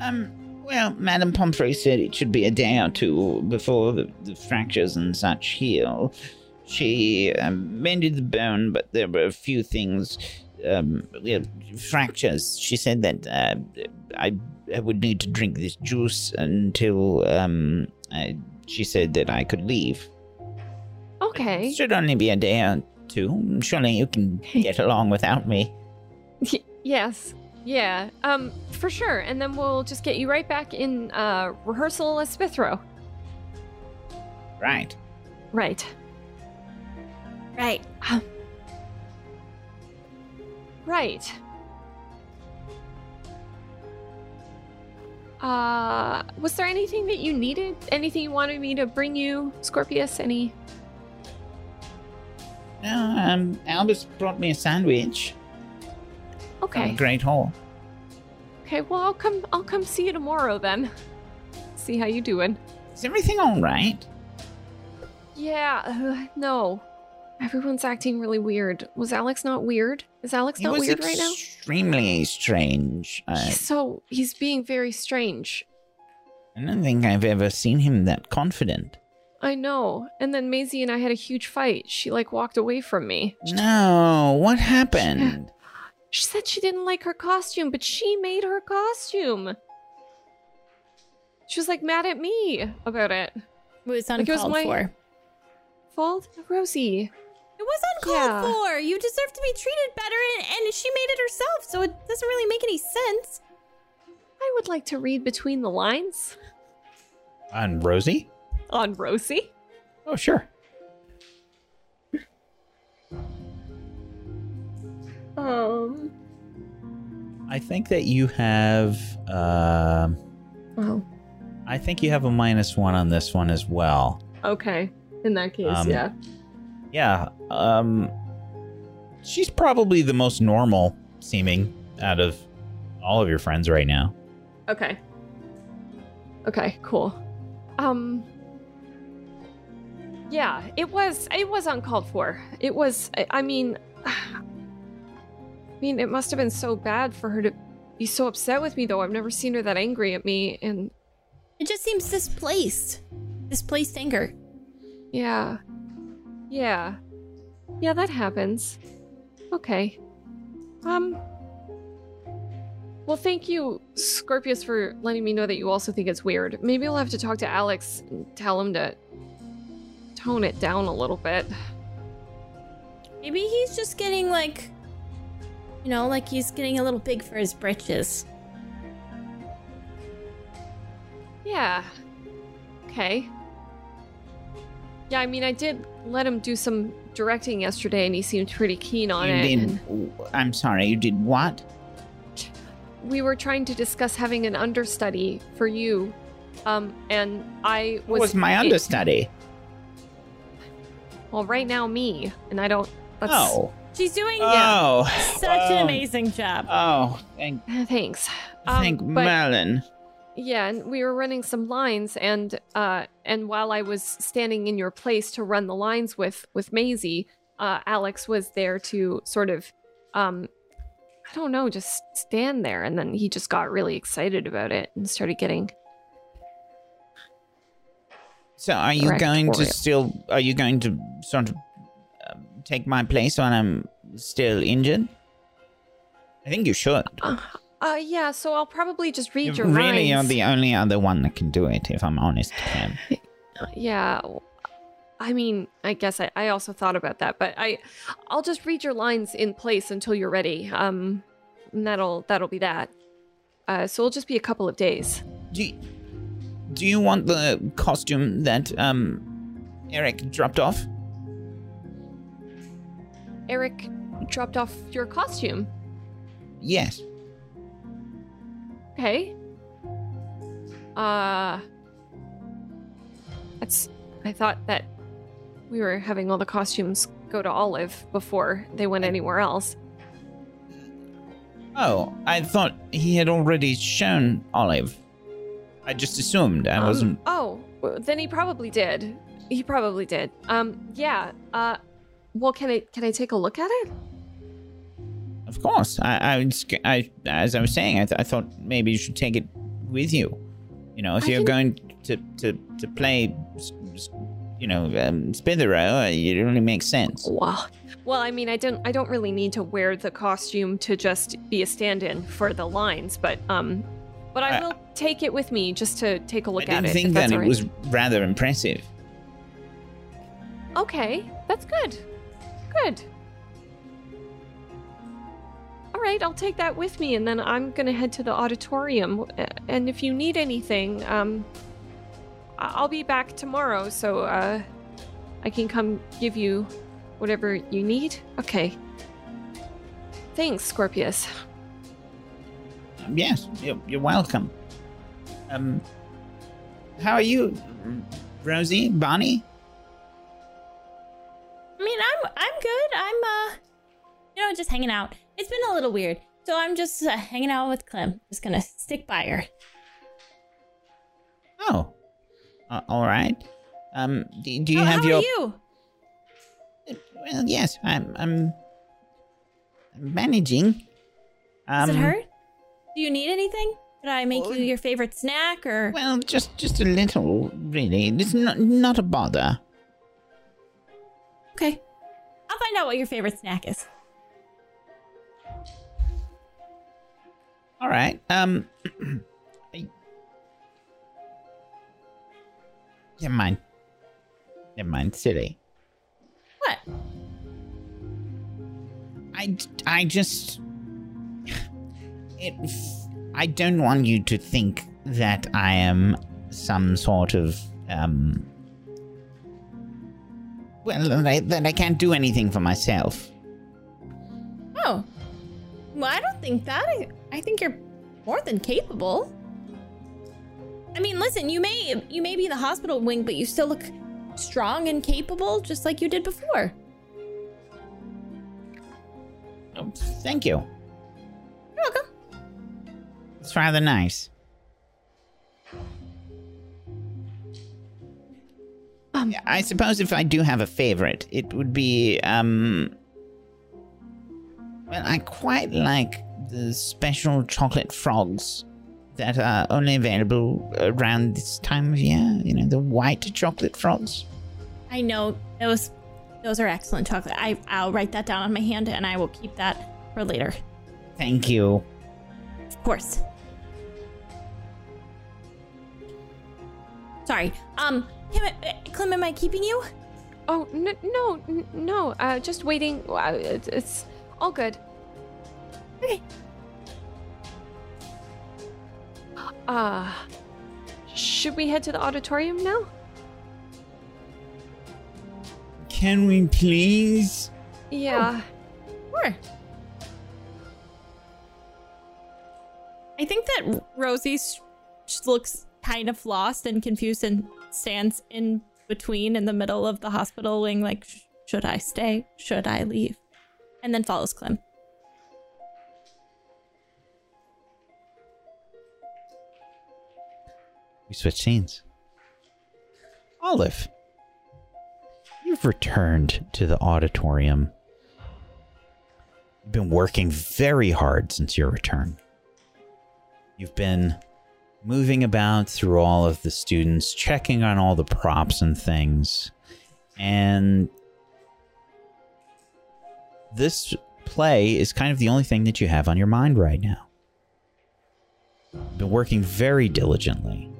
Um, well, Madame Pomfrey said it should be a day or two before the, the fractures and such heal. She um, mended the bone, but there were a few things, um, well, fractures. She said that uh, I, I would need to drink this juice until um, I, she said that I could leave. Okay. It should only be a day or two. Surely you can get along without me. Y- yes. Yeah. Um, for sure. And then we'll just get you right back in uh rehearsal at Spithro. Right. Right. Right. Right. Uh, was there anything that you needed? Anything you wanted me to bring you, Scorpius? Any? No, um, Albus brought me a sandwich. Okay. Great Hall. Okay, well I'll come I'll come see you tomorrow then. See how you doing. Is everything all right? Yeah, uh, no. Everyone's acting really weird. Was Alex not weird? Is Alex not weird right now? extremely strange. Uh, He's so he's being very strange. I don't think I've ever seen him that confident. I know. And then Maisie and I had a huge fight. She like walked away from me. No, what happened? She said she didn't like her costume, but she made her costume. She was like mad at me about it. It was Like, it was uncalled my- for. Fault? Rosie. It was uncalled Yeah. for. You deserve to be treated better, and, and she made it herself, so it doesn't really make any sense. I would like to read between the lines On Rosie? On Rosie. Oh, sure. Um. I think that you have. Um, Oh. I think you have a minus one on this one as well. Okay. In that case, Um, yeah. Yeah. Um, she's probably the most normal seeming out of all of your friends right now. Okay. Okay, cool. Um Yeah, it was it was uncalled for. It was I, I mean I mean it must have been so bad for her to be so upset with me though. I've never seen her that angry at me and It just seems displaced. Displaced anger. yeah. Yeah. Yeah, that happens. Okay. Um well, thank you, Scorpius, for letting me know that you also think it's weird. Maybe I'll have to talk to Alex and tell him to tone it down a little bit. Maybe he's just getting like, you know, like he's getting a little big for his britches. Yeah. Okay. Yeah, I mean, I did let him do some directing yesterday, and he seemed pretty keen on you it. did. I'm sorry. You did what? we were trying to discuss having an understudy for you, um, and I What was was my it- understudy? Well, right now, me, and I don't. That's, Oh. She's doing Oh. such an Oh. amazing job. Oh, thank, Thanks. Um, thank but- Merlin. Yeah, and we were running some lines, and uh, and while I was standing in your place to run the lines with with Maisie, uh, Alex was there to sort of, um, I don't know, just stand there, and then he just got really excited about it and started getting. So, are you going to still? Are you going to sort of um, take my place when I'm still injured? I think you should. Uh, uh yeah. So I'll probably just read You your really are lines. the only other one that can do it, if I'm honest, Cam. Yeah. I mean, I guess I, I also thought about that, but I I'll just read your lines in place until you're ready. Um and that'll that'll be that. Uh so it'll just be a couple of days. Do you, do you want the costume that um Eric dropped off? Eric dropped off your costume. Yes. Okay. Uh That's I thought that we were having all the costumes go to Olive before they went anywhere else. Oh, I thought he had already shown Olive. I just assumed. I Um, wasn't. Oh, then he probably did. He probably did. Um, yeah. Uh, well, can I can I take a look at it? Of course. I, I, was- I as I was saying, I, th- I thought maybe you should take it with you. You know, if I you're can- going to to to play, you know, um, Spithero, uh, it only makes sense. Wow. Well, I mean, I don't I don't really need to wear the costume to just be a stand-in for the lines, but um, but I I- will take it with me just to take a look I at it. think if that it right. was rather impressive. Okay, that's good. Good. All right, I'll take that with me, and then I'm gonna head to the auditorium. And if you need anything, um, I- I'll be back tomorrow, so uh, I can come give you whatever you need. Okay. Thanks, Scorpius. Yes, you're, you're welcome. Um, how are you, Rosie, Bonnie? I mean, I'm I'm good. I'm uh, you know, just hanging out. It's been a little weird. So I'm just uh, hanging out with Clem. Just gonna stick by her. Oh, uh, all right. Um, do, do you How- have how your? are you? Well, yes, I'm. I'm I'm managing. Um, Does it hurt? Do you need anything? Could I make you your favorite snack or? Well, just just a little, really. It's not not a bother. Okay. I'll find out what your favorite snack is. All right. Um. Never mind. Never mind. Silly. What? I, I just. It, I don't want you to think that I am some sort of. Um. Well, that I, that I can't do anything for myself. Oh. Well, I don't think that. I, I think you're more than capable. I mean, listen, you may you may be in the hospital wing, but you still look strong and capable, just like you did before. Oh, thank you. You're welcome. It's rather nice. Um, I suppose if I do have a favorite, it would be um. Well, I quite like the special chocolate frogs that are only available around this time of year. You know, the white chocolate frogs. I know those those are excellent chocolate. I I'll write that down on my hand, and I will keep that for later. Thank you. Of course. Sorry. Um, Clem, uh, Clem, am I keeping you? Oh no, no, n- no. Uh, just waiting. Uh, it's, it's all good. Okay. Uh, should we head to the auditorium now? Can we please? Yeah. Sure. I think that Rosie s- just looks kind of lost and confused and stands in between in the middle of the hospital wing, like, "Sh- should I stay? Should I leave? And then follows Clem. We switch scenes. Olive, you've returned to the auditorium. You've been working very hard since your return. You've been moving about through all of the students, checking on all the props and things. And this play is kind of the only thing that you have on your mind right now. Been working very diligently.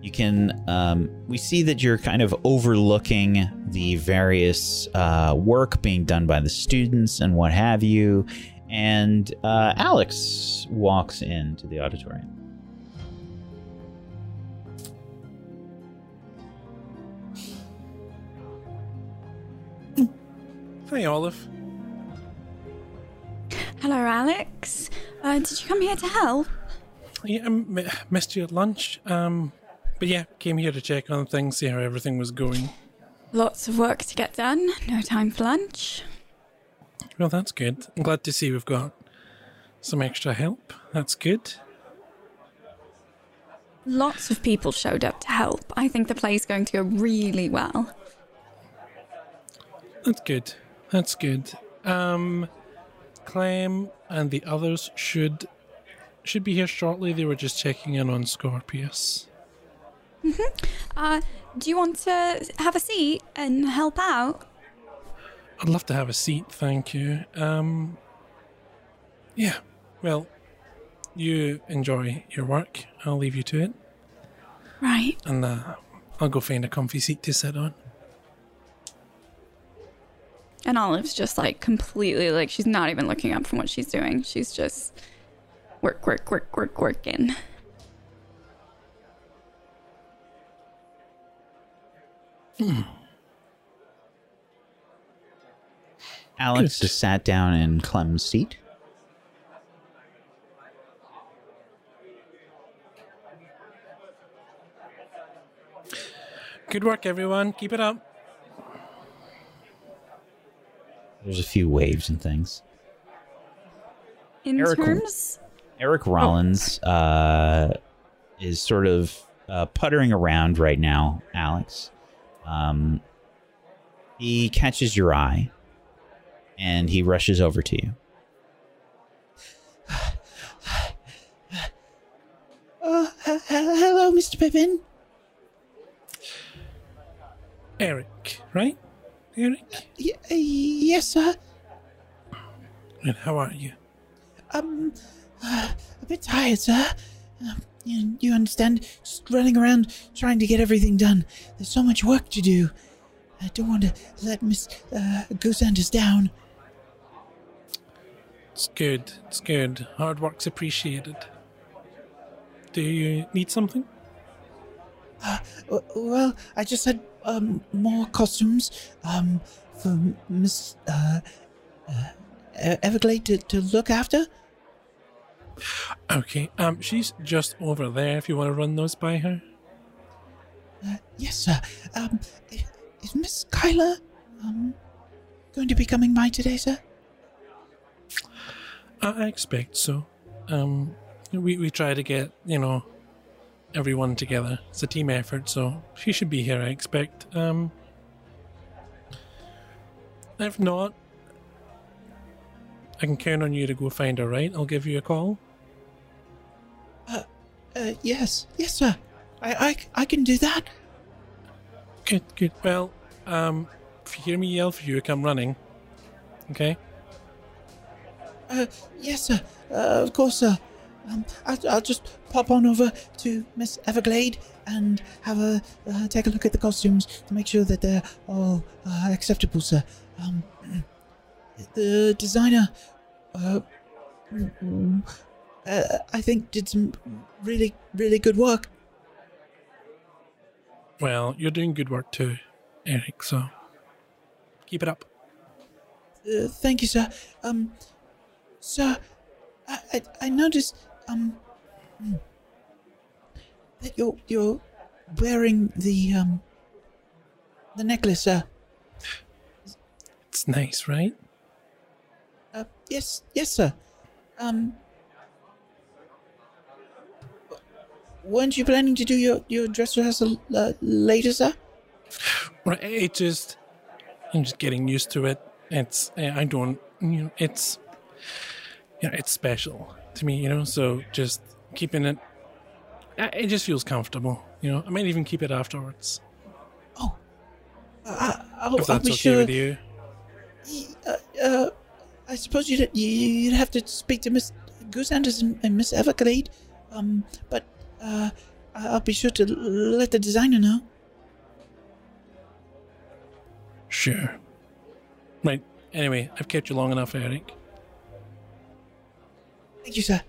You can, um, we see that you're kind of overlooking the various uh, work being done by the students and what have you. And uh, Alex walks into the auditorium. Hey, Olive. Hello, Alex. Uh, did you come here to help? Yeah, I m- missed you at lunch. Um, but yeah, came here to check on things, see how everything was going. Lots of work to get done. No time for lunch. Well, that's good. I'm glad to see we've got some extra help. That's good. Lots of people showed up to help. I think the play's going to go really well. That's good. That's good. Um, Clem and the others should should be here shortly. They were just checking in on Scorpius. Uh, do you want to have a seat and help out? I'd love to have a seat, thank you. Um, yeah. Well, you enjoy your work. I'll leave you to it, Right. and uh, I'll go find a comfy seat to sit on. And Olive's just like completely like she's not even looking up from what she's doing. She's just work, work, work, work, working. Alex Good. is sat down in Clem's seat. Good work, everyone. Keep it up. There's a few waves and things. In Eric- terms, Eric Rollins uh, is sort of uh, puttering around right now, Alex. Um, he catches your eye and he rushes over to you. Oh, he- he- hello, Mr. Pippin. Eric, right? Eric? Y- uh, yes, sir. And how are you? Um, uh, a bit tired, sir. Um, you, you understand? Just running around trying to get everything done. There's so much work to do. I don't want to let Miss uh, Goose Anders down. It's good. It's good. Hard work's appreciated. Do you need something? W- Well, I just had um more costumes um for Miss uh, uh Everglade to, to look after. Okay. Um, she's just over there. If you want to run those by her. Uh, yes, sir. Um, is Miss Kyla um going to be coming by today, sir? I expect so. Um, we we try to get you know everyone together. It's a team effort, so she should be here. I expect. Um, if not, I can count on you to go find her. Right? I'll give you a call. Uh, yes, yes, sir. I I, I can do that. Good, good. Well, um, if you hear me yell for you, come running. Okay. Uh, yes, sir. Uh, of course, sir. Um, I, I'll just pop on over to Miss Everglade and have a uh, take a look at the costumes to make sure that they're all uh, acceptable, sir. Um, the designer, uh, mm, uh, I think, did some really, really good work. Well, you're doing good work too, Eric. So keep it up. Uh, thank you, sir. Um, sir, I, I, I noticed, um, hmm, that you're, you're wearing the, um, the necklace, sir. It's nice, right? Uh, yes, yes, sir. Um, weren't you planning to do your, your dress rehearsal uh, later, sir? Right. It just, I'm just getting used to it. It's, I don't, you know, it's, yeah, it's special to me, you know. So just keeping it, it just feels comfortable, you know. I might even keep it afterwards Oh, I, I'll, if I'll that's be okay sure. with you. Uh, uh, I suppose you'd, you'd have to speak to Miss Goose Anders and, and Miss Everglade. Um, but uh, I'll be sure to let the designer know. Sure. Right. Anyway, I've kept you long enough, Eric. Thank you, sir.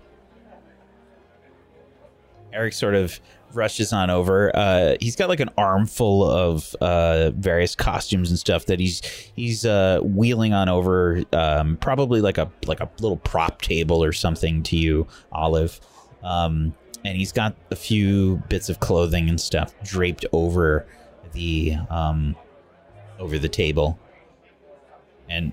Eric sort of rushes on over. Uh, he's got like an armful of uh, various costumes and stuff that he's he's uh, wheeling on over. Um, probably like a like a little prop table or something to you, Olive. Um, and he's got a few bits of clothing and stuff draped over the um, over the table. And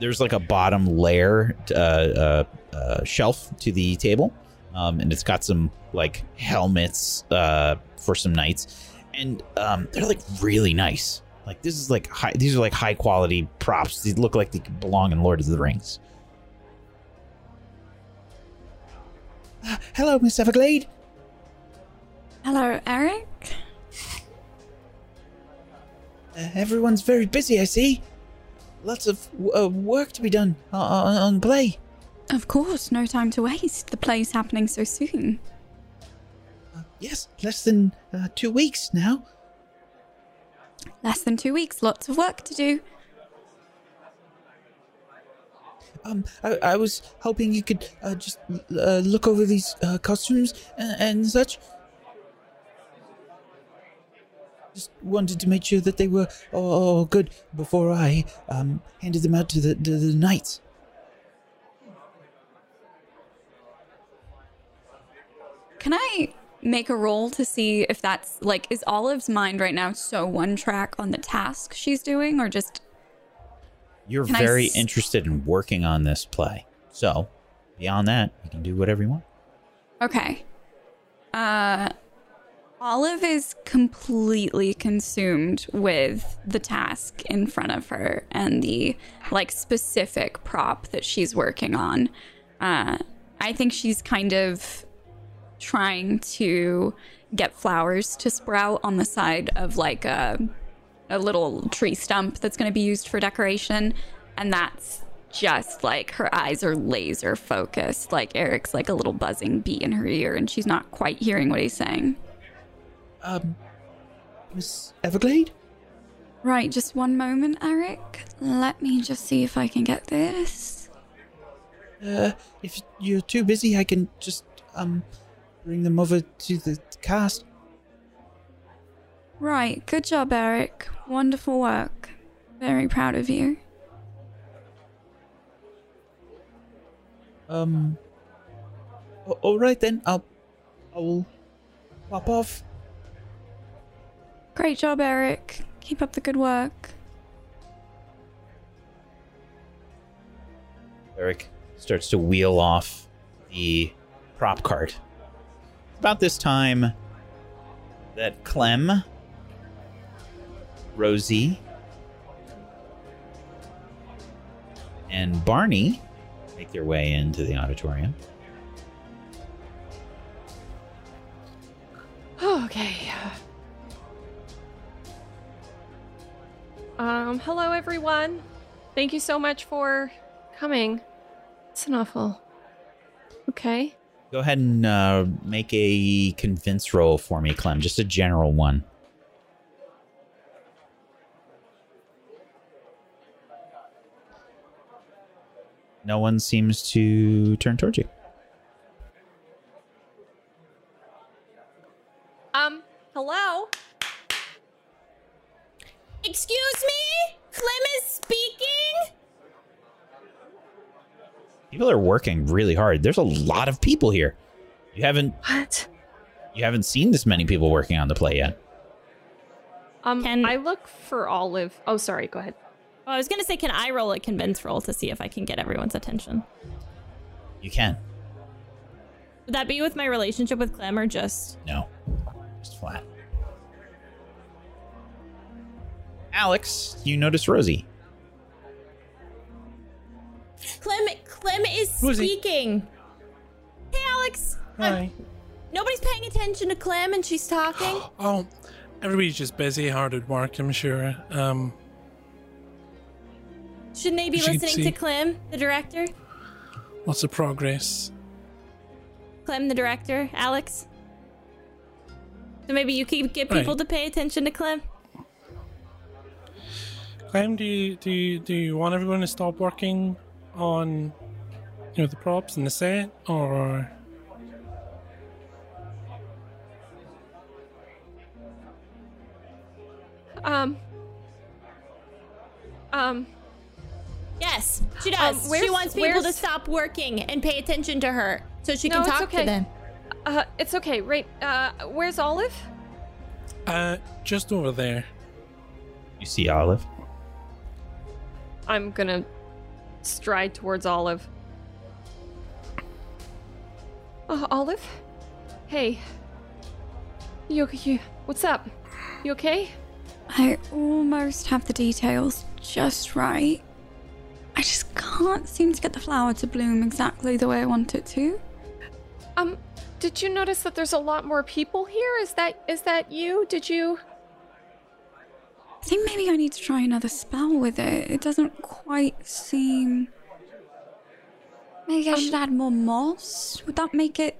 there's like a bottom layer uh, uh, uh, shelf to the table um, and it's got some like helmets uh, for some knights, and um, they're like really nice. Like this is like high, these are like high quality props. These look like they belong in Lord of the Rings. Hello, Miss Everglade. hello, Eric. Uh, everyone's very busy, I see. Lots of uh, work to be done on, on, play. Of course, no time to waste. The play's happening so soon. Uh, yes, less than uh, two weeks now. Less than two weeks, lots of work to do. Um, I, I was hoping you could uh, just uh, look over these uh, costumes and, and such. Just wanted to make sure that they were all, all good before I um, handed them out to the, the, the knights. Can I make a roll to see if that's like is Olive's mind right now so one track on the task she's doing or just You're Can very s- interested in working on this play. So, beyond that, you can do whatever you want. Okay. Uh Olive is completely consumed with the task in front of her and the like specific prop that she's working on. Uh I think she's kind of trying to get flowers to sprout on the side of like a a little tree stump that's going to be used for decoration and that's just like her eyes are laser focused like eric's like a little buzzing bee in her ear and she's not quite hearing what he's saying Um, Miss Everglade? right just one moment eric let me just see if i can get this Uh, if you're too busy, I can just, um, bring them over to the cast. right good job eric wonderful work very proud of you Um, all right then. I'll, I'll pop off. Great job eric keep up the good work Eric starts to wheel off the prop cart. About this time that Clem, Rosie, and Barney make their way into the auditorium. Okay. Um, hello everyone. Thank you so much for coming. It's an awful. Okay. Go ahead and uh, make a convince roll for me, Clem. Just a general one. No one seems to turn towards you. Um, hello? Excuse me? Clem is speaking? People are working really hard. There's a lot of people here. You haven't What? you haven't seen this many people working on the play yet. Um, Can- I look for Olive. Oh, sorry. Go ahead. Oh, I was gonna say, can I roll a convince roll to see if I can get everyone's attention? You can. Would that be with my relationship with Clem or just No. Just flat. Alex, you notice Rosie. Clem? Clem is Rosie. speaking. Hey, Alex. I'm- Hi. nobody's paying attention to Clem, and she's talking. Oh, everybody's just busy, hard at work, I'm sure. Um, Shouldn't they be listening to Clem, the director? lots of progress. Clem, the director. Alex. So maybe you could get people Right. to pay attention to Clem. Clem, do you, do you, do you want everyone to stop working on, you know, the props and the set, or Um. Um. Yes, she does. Um, she wants people to stop working and pay attention to her so she No, can talk okay. to them. Uh, it's okay. Right. Uh, where's Olive? uh, just over there? You see Olive. I'm gonna stride towards Olive. Uh, Olive? Hey. You, you, what's up? You okay? I almost have the details just right. I just can't seem to get the flower to bloom exactly the way I want it to. Um, did you notice that there's a lot more people here? Is that, is that you? Did you? I think maybe I need to try another spell with it. It doesn't quite seem. Maybe I should add more moss? Would that make it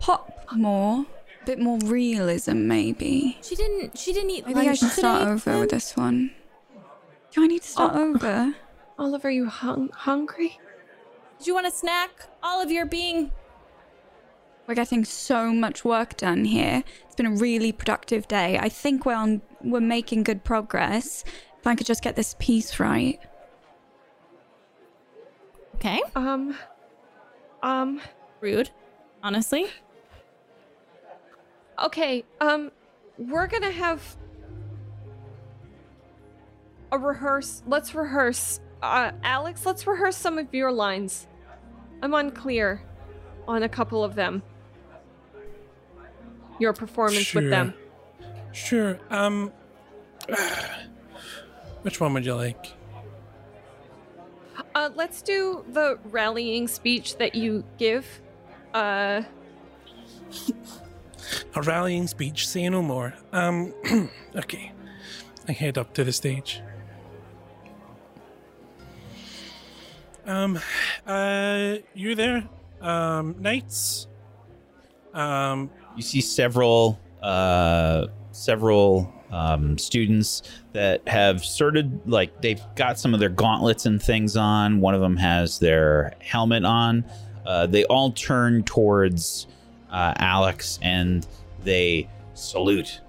pop more? A bit more realism, maybe. She didn't. She didn't eat Maybe I should start today, over with this one. Do I need to start Oh. over? Oliver, are you hung- hungry? Did you want a snack? All of your being. We're getting so much work done here. It's been a really productive day. I think we're on, we're making good progress. If I could just get this piece right. Okay. Um, um, Rude. Honestly. okay, um, we're gonna have a rehearse. Let's rehearse Uh, Alex, let's rehearse some of your lines. I'm unclear on a couple of them. Your performance Sure. with them. Sure. Um. Which one would you like? Uh, let's do the rallying speech that you give. Uh, A rallying speech. Say no more. Um. okay. I head up to the stage. Um. Uh. You there? Um. Knights. Um. You see several uh, several um, students that have started like they've got some of their gauntlets and things on. One of them has their helmet on. Uh, they all turn towards uh, Alex and they salute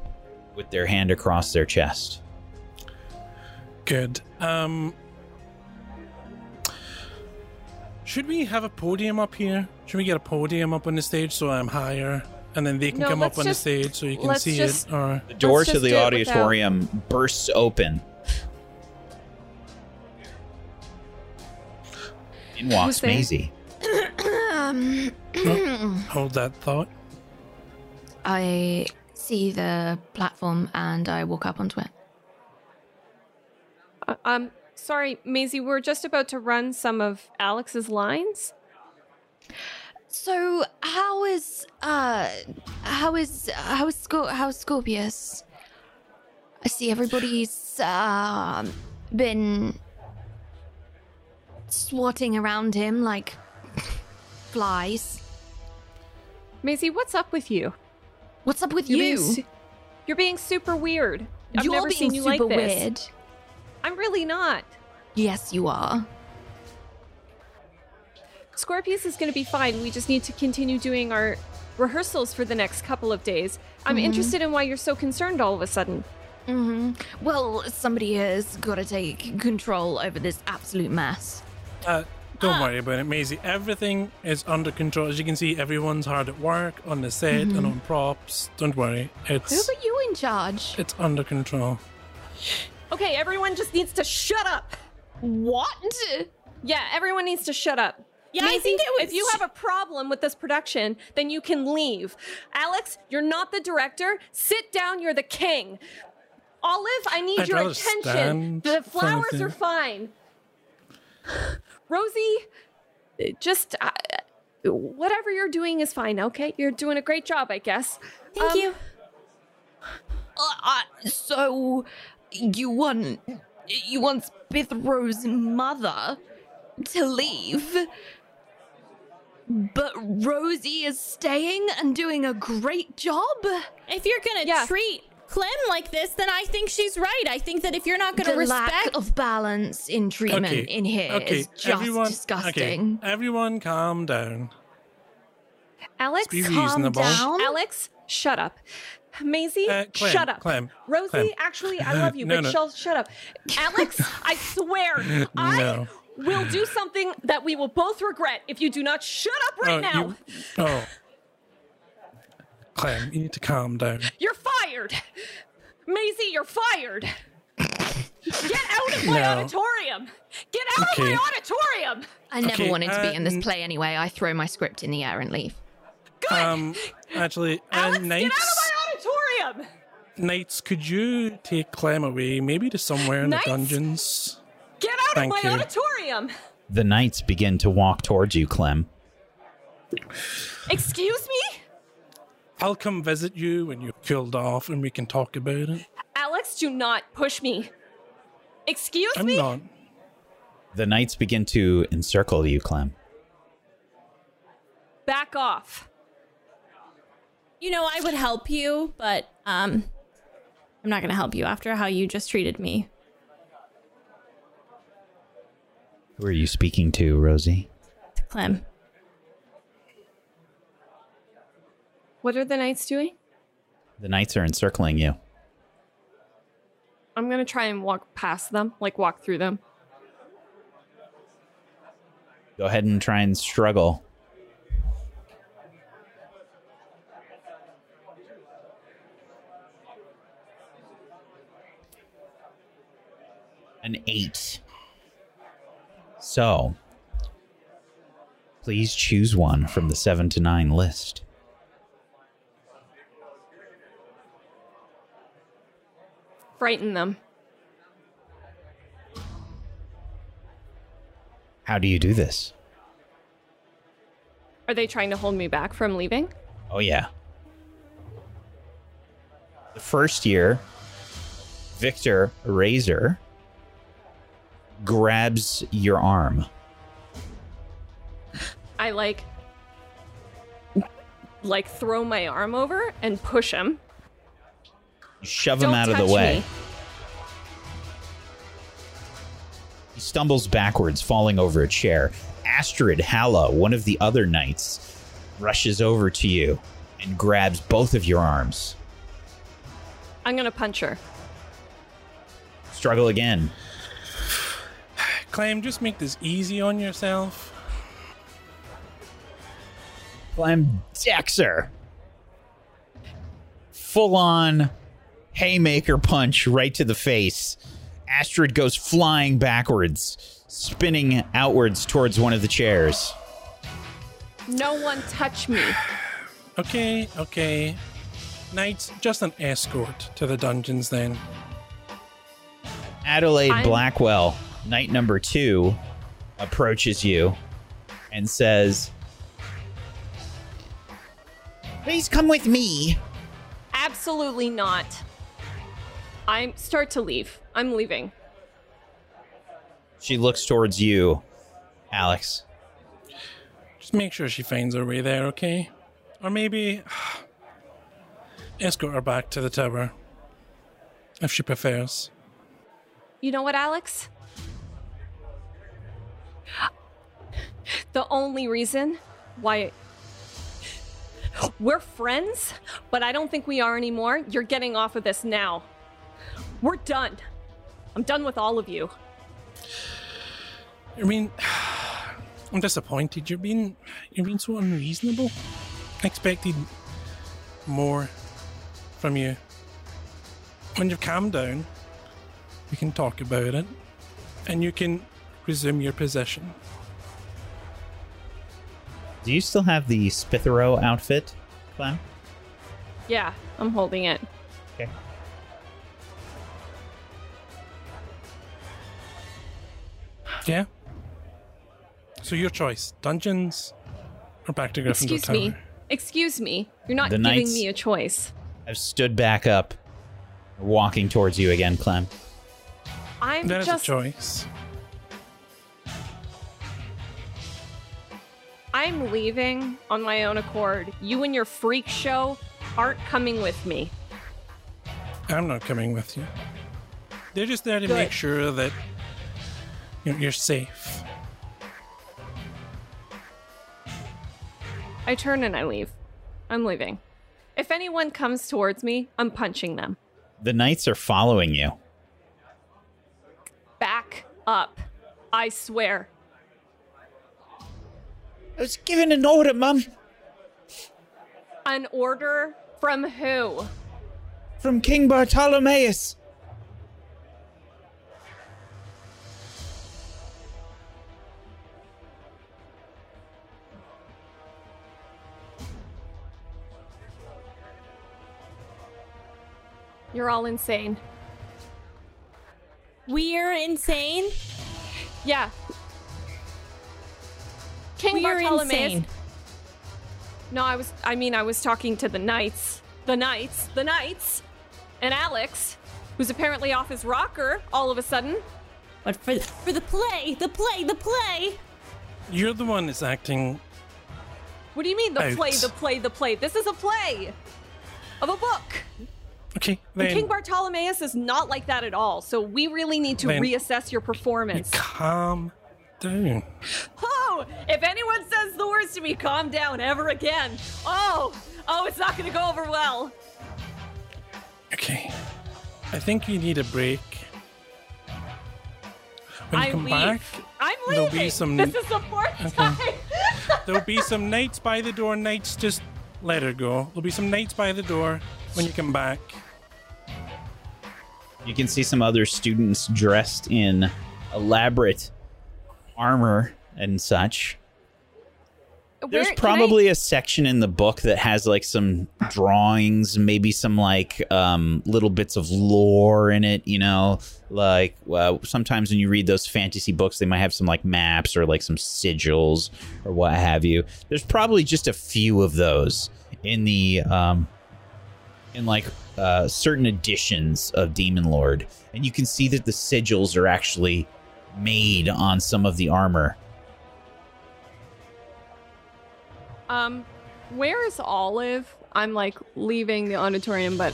with their hand across their chest. Good. Um. Should we have a podium up here? Should we get a podium up on the stage so I'm higher, and then they can No, come up on just- the stage so you can see just- it? Or The door to the do it without- auditorium bursts open. In walks Maisie. Um, hold that thought. I see the platform and I walk up onto it. uh, um, sorry, Maisie, we're just about to run some of Alex's lines. So how is uh how is how is Scor- how's Scorpius? I see everybody's um been swatting around him like flies. Maisie, what's up with you? What's up with You're you? being su- you're being super weird. I've You're never being seen you super like this. weird. I'm really not. Yes, you are. Scorpius is going to be fine. We just need to continue doing our rehearsals for the next couple of days. I'm Mm-hmm. interested in why you're so concerned all of a sudden. hmm Well, somebody has got to take control over this absolute mess. Uh, don't worry about it, Maisie. Everything is under control. As you can see, everyone's hard at work on the set and on props. Don't worry, It's Who it's put you in charge? it's under control. Okay, everyone just needs to shut up. What? Yeah, everyone needs to shut up. Yeah, I think it was- If you have a problem with this production, then you can leave. Alex, you're not the director. Sit down. You're the king. Olive, I need I'd your attention. The flowers are fine. Rosie, just uh, whatever you're doing is fine. Okay, you're doing a great job, I guess. Thank Um, you. Uh, so you want you want Spithro's mother to leave, but Rosie is staying and doing a great job. If you're gonna Yeah. treat Clem like this, then I think she's right. I think that if you're not gonna the respect, lack of balance in treatment Okay, in here is okay, just everyone, disgusting. Okay, everyone, calm down. Alex, Calm reasonable. down. Alex, shut up. Maisie, Uh, Clem, shut up. Clem, Rosie, Clem. actually, I love you, No, but no. shut shut up. Alex, I swear, I No. Will do something that we will both regret if you do not shut up right oh, now. You, oh, Clem, you need to calm down. You're fired. Maisie, you're fired. Get out of my No. auditorium. Get out of my auditorium. I never Okay, wanted to be uh, in this play anyway. I throw my script in the air and leave. Good. Um, actually, uh, Alex, get out of my auditorium. Knights, could you take Clem away, maybe to somewhere in Knights? the dungeons? Get out Thank of my you. auditorium. The knights begin to walk towards you, Clem. Excuse me? I'll come visit you when you're killed off, and we can talk about it. Alex, do not push me. Excuse me? I'm me? not. The knights begin to encircle you, Clem. Back off. you know, I would help you, but um, I'm not gonna help you after how you just treated me. Who are you speaking to, Rosie? Clem. What are the knights doing? The knights are encircling you. I'm gonna try and walk past them, like walk through them. Go ahead and try and struggle. An eight. So, please choose one from the 7 to 9 list. Frighten them. How do you do this? Are they trying to hold me back from leaving? Oh, yeah. The first year, Victor Razor grabs your arm. I like like throw my arm over and push him. You shove him Don't out of the way. me. He stumbles backwards, falling over a chair. Astrid Halla, one of the other knights, rushes over to you and grabs both of your arms. I'm gonna punch her. Struggle again. Clem, just make this easy on yourself. Clem Dexter. Full on haymaker punch right to the face. Astrid goes flying backwards, spinning outwards towards one of the chairs. No one touch me. Okay, okay. Knights, just an escort to the dungeons then. Adelaide I'm- Blackwell, knight number two, approaches you and says, Please come with me. Absolutely not. I'm start to leave. I'm leaving. She looks towards you, Alex. Just make sure she finds her way there, okay? Or maybe escort her back to the tower. If she prefers. You know what, Alex? The only reason why we're friends, but I don't think we are anymore. You're getting off of this now. We're done. I'm done with all of you. I mean, I'm disappointed. You're being you're being so unreasonable. I expected more from you. When you've calmed down, we can talk about it, and you can resume your position. Do you still have the Spithero outfit, Clem? Yeah, I'm holding it. Okay. Yeah. So your choice: dungeons or back to Gryffindor Excuse Tower. me. Excuse me. You're not The giving knights- me a choice. I've stood back up, walking towards you again, Clem. I'm That is just a choice. I'm leaving on my own accord. You and your freak show aren't coming with me. I'm not coming with you. They're just there to Good. make sure that you know, you're safe. I turn and I leave. I'm leaving. If anyone comes towards me, I'm punching them. The knights are following you. Back up. I swear. I was given an order, Mum, An order from who? from King Bartolomeus. You're all insane. We're insane. Yeah. King We're Bartolomeus. insane. No, I was I mean I was talking to the knights. The knights. The knights. And Alex, who's apparently off his rocker all of a sudden. But for for the play, the play, the play. You're the one that's acting. What do you mean the Out. play, the play, the play? This is a play of a book. Okay, And then King Bartolomeus is not like that at all. So we really need to Then- reassess your performance. calm down. Oh, if anyone says the words to me, calm down ever again. Oh, oh, it's not going to go over well. Okay, I think you need a break. When you I come leave. back, I'm there'll be some- This is the fourth time. there'll be some knights by the door. Knights, just let her go. There'll be some knights by the door when you come back. You can see some other students dressed in elaborate armor and such. There's Where- I- probably a section in the book that has like some drawings, maybe some like um, little bits of lore in it. You know, like uh, sometimes when you read those fantasy books, they might have some like maps or like some sigils or what have you. There's probably just a few of those in the um, in like uh, certain editions of Demon Lord, and you can see that the sigils are actually made on some of the armor. Um, where is Olive? I'm like leaving the auditorium, but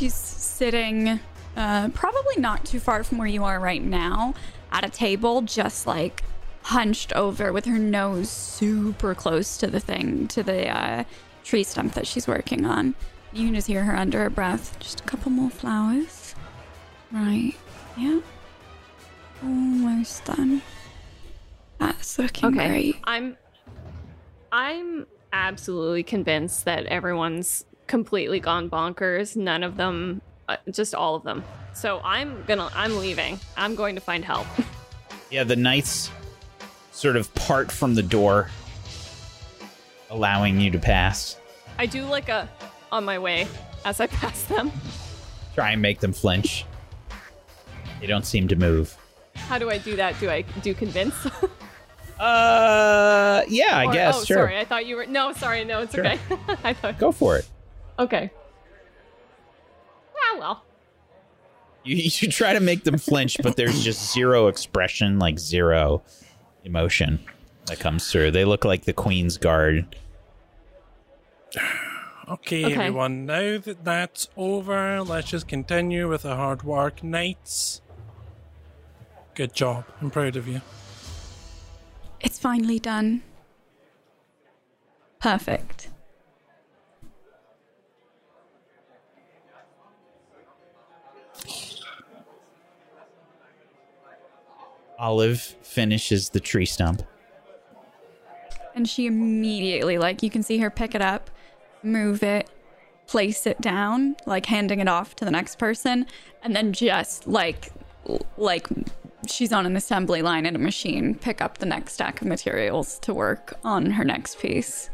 She's sitting uh, probably not too far from where you are right now at a table, just like hunched over with her nose super close to the thing, to the uh, tree stump that she's working on. You can just hear her under her breath. Just a couple more flowers. Right. Yeah. Almost done. That's looking okay. great. I'm I'm absolutely convinced that everyone's completely gone bonkers. None of them, uh, just all of them. So I'm gonna I'm leaving. I'm going to find help. Yeah, the knights sort of part from the door, allowing you to pass. I do like a on my way as I pass them. Try and make them flinch. They don't seem to move. How do I do that? Do I do convince? Uh, yeah, I Or- guess. Oh, sure. sorry. I thought you were. No, sorry. No, it's Sure. okay. I thought. Go for it. Okay. Ah, well. You, you should try to make them flinch, but there's just zero expression, like zero emotion that comes through. They look like the Queen's Guard. Okay, Okay. everyone. Now that that's over, let's just continue with the hard work. Knights. Good job. I'm proud of you. It's finally done. Perfect. Olive finishes the tree stump. And she immediately, like, you can see her pick it up, move it, place it down, like handing it off to the next person, and then just like, like she's on an assembly line at a machine, pick up the next stack of materials to work on her next piece.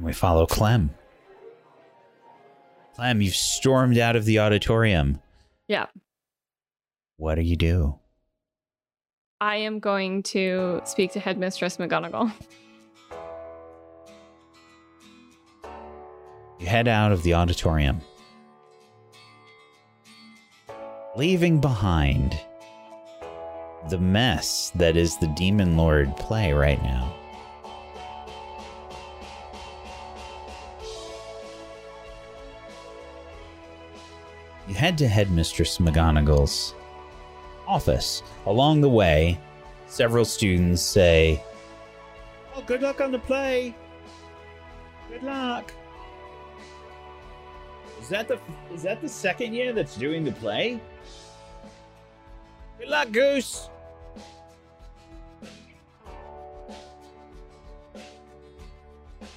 We follow Clem. Clem, you've stormed out of the auditorium. Yeah. What do you do? I am going to speak to Headmistress McGonagall. You head out of the auditorium, leaving behind the mess that is the Demon Lord play right now. You head to Headmistress McGonagall's office. Along the way, several students say, Oh, good luck on the play. Good luck. Is that the is that the second year that's doing the play? Good luck, Goose.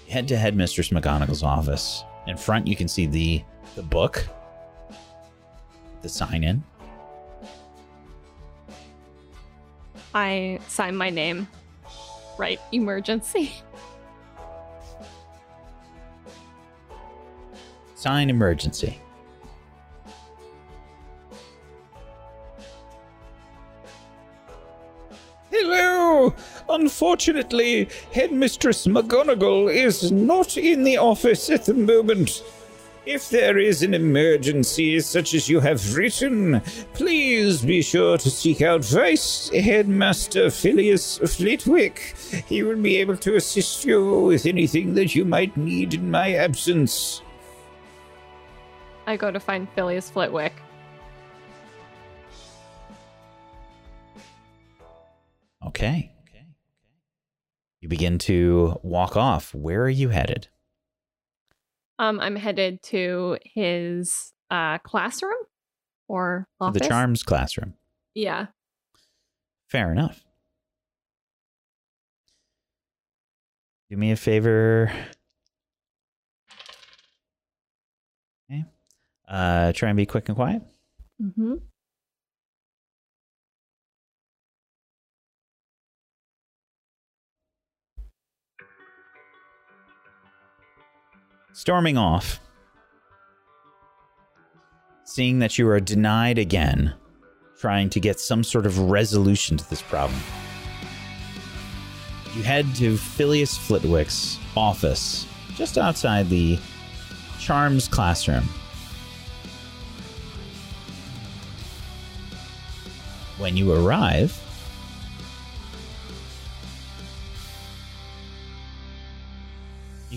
Head to head Mistress McGonagall's office. In front, you can see the the book, the sign in. I sign my name. Right, emergency. Sign emergency. Hello! Unfortunately, Headmistress McGonagall is not in the office at the moment. If there is an emergency such as you have written, please be sure to seek out Vice Headmaster Filius Flitwick. He will be able to assist you with anything that you might need in my absence. I go to find Filius Flitwick. Okay. You begin to walk off. Where are you headed? Um, I'm headed to his uh classroom or office. the charms classroom. Yeah. Fair enough. Do me a favor. Okay. Uh, try and be quick and quiet. Mm-hmm. Storming off. Seeing that you are denied again, trying to get some sort of resolution to this problem. You head to Filius Flitwick's office, just outside the Charms classroom. When you arrive,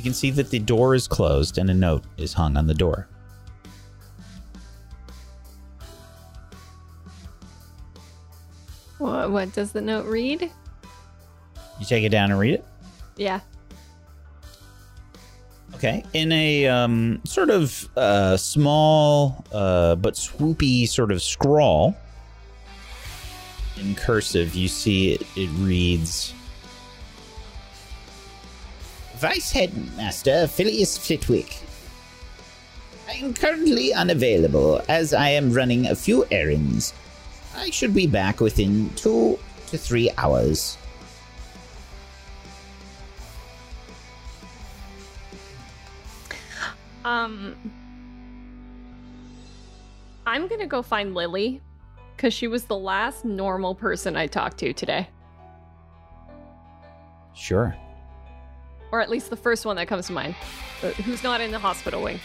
can see that the door is closed and a note is hung on the door. What, what does the note read? You take it down and read it. Yeah. Okay. In a um, sort of uh, small uh, but swoopy sort of scrawl in cursive, you see it, it reads Vice Headmaster Filius Flitwick. I am currently unavailable as I am running a few errands. I should be back within two to three hours. Um, I'm gonna go find Lily because she was the last normal person I talked to today, Sure. Or at least the first one that comes to mind. uh, Who's not in the hospital wing?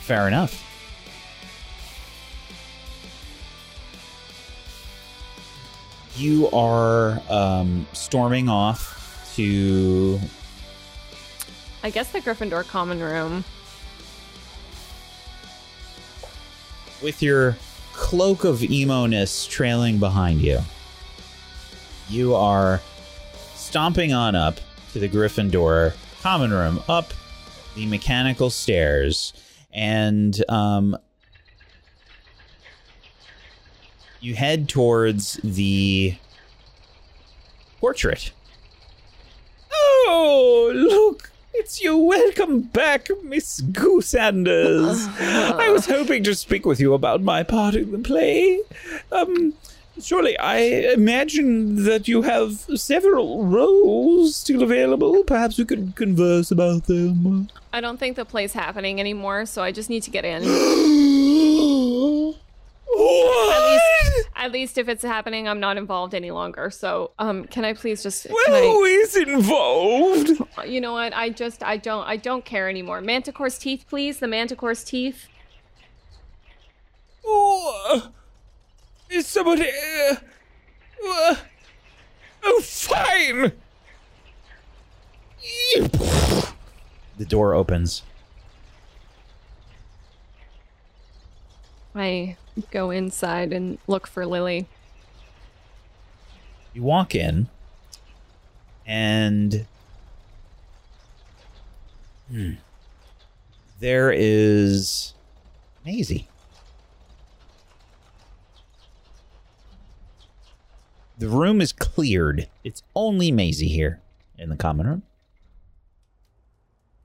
Fair enough. You are um, storming off to I guess the Gryffindor common room. with your cloak of emo-ness trailing behind you. You are stomping on up to the Gryffindor common room, up the mechanical stairs, and um, you head towards the portrait. Oh, look! It's you. Welcome back, Miss Goosanders. I was hoping to speak with you about my part in the play. Um, surely I imagine that you have several roles still available. Perhaps we could converse about them. I don't think the play's happening anymore, so I just need to get in. what? At least, at least if it's happening, I'm not involved any longer. So, um, can I please just? Well, I, is involved? you know what? I just, I don't, I don't care anymore. Manticore's teeth, please. The Manticore's teeth. Oh, is somebody? Uh, uh, oh, fine. The door opens. I go inside and look for Lily. You walk in, and Hmm. there is Maisie. The room is cleared. It's only Maisie here in the common room.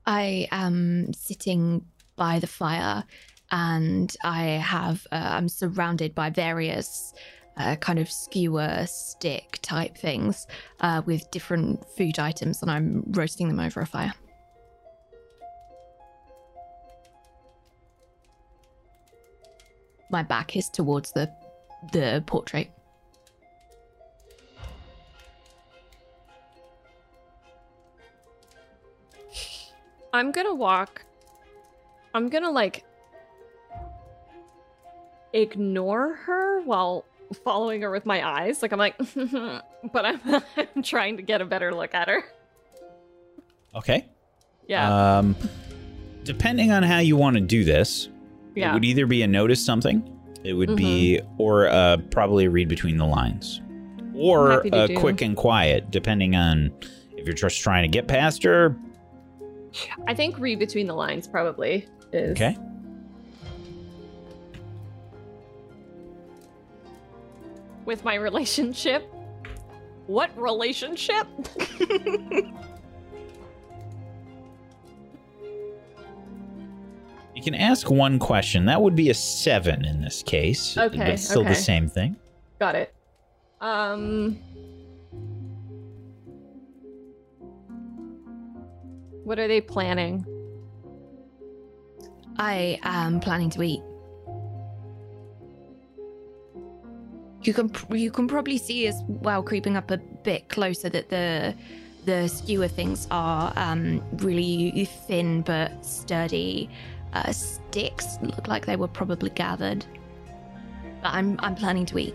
I am sitting by the fire and I have, uh, I'm surrounded by various uh, kind of skewer stick type things uh, with different food items and I'm roasting them over a fire. My back is towards the the portrait. I'm gonna walk. I'm gonna like ignore her while following her with my eyes. Like I'm like, but I'm, I'm trying to get a better look at her. Okay. Yeah, Um, depending on how you want to do this, yeah. it would either be a notice something, it would be, or uh, probably read between the lines, or uh, do. quick and quiet, depending on if you're just trying to get past her. I think read between the lines probably is Okay. with my relationship. What relationship? You can ask one question. That would be a seven in this case. Okay, But still okay. the same thing. Got it. Um. What are they planning? I am planning to eat. You can you can probably see as well creeping up a bit closer that the the skewer things are um, really thin but sturdy uh, sticks. Look like they were probably gathered. But I'm I'm planning to eat.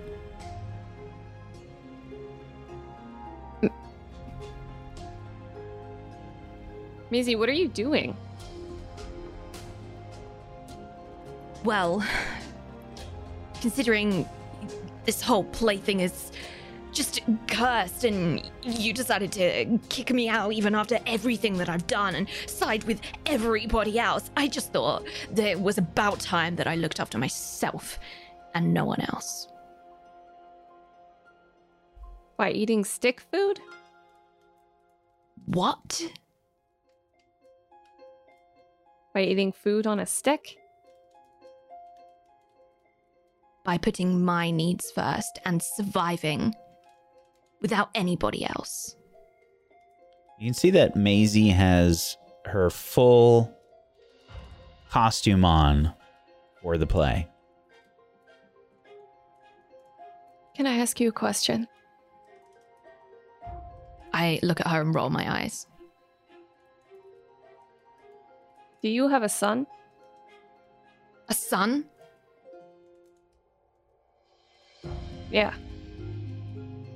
Maisie, what are you doing? Well, considering this whole plaything is just cursed and you decided to kick me out even after everything that I've done and side with everybody else, I just thought that it was about time that I looked after myself and no one else. By eating stick food? What? By eating food on a stick? By putting my needs first and surviving without anybody else. You can see that Maisie has her full costume on for the play. Can I ask you a question? I look at her and roll my eyes. Do you have a son? A son? Yeah.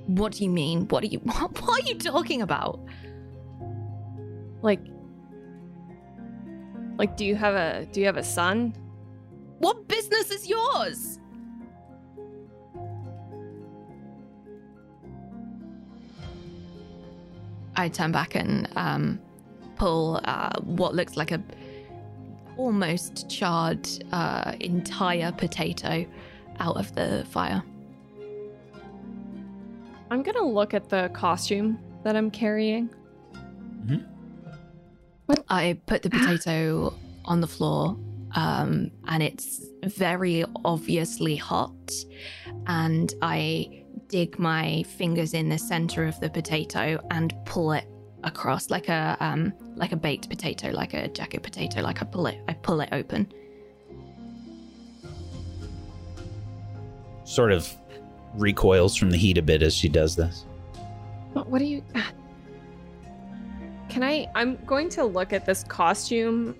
What do you mean? What are you what, what are you talking about? Like Like do you have a do you have a son? What business is yours? I turn back and um, pull uh, what looks like a almost charred uh, entire potato out of the fire. I'm going to look at the costume that I'm carrying. I put the potato on the floor, um, and it's very obviously hot. And I dig my fingers in the center of the potato and pull it across like a um, like a baked potato, like a jacket potato. Like I pull it, I pull it open. Sort of recoils from the heat a bit as she does this. What, what do you Can I I'm going to look at this costume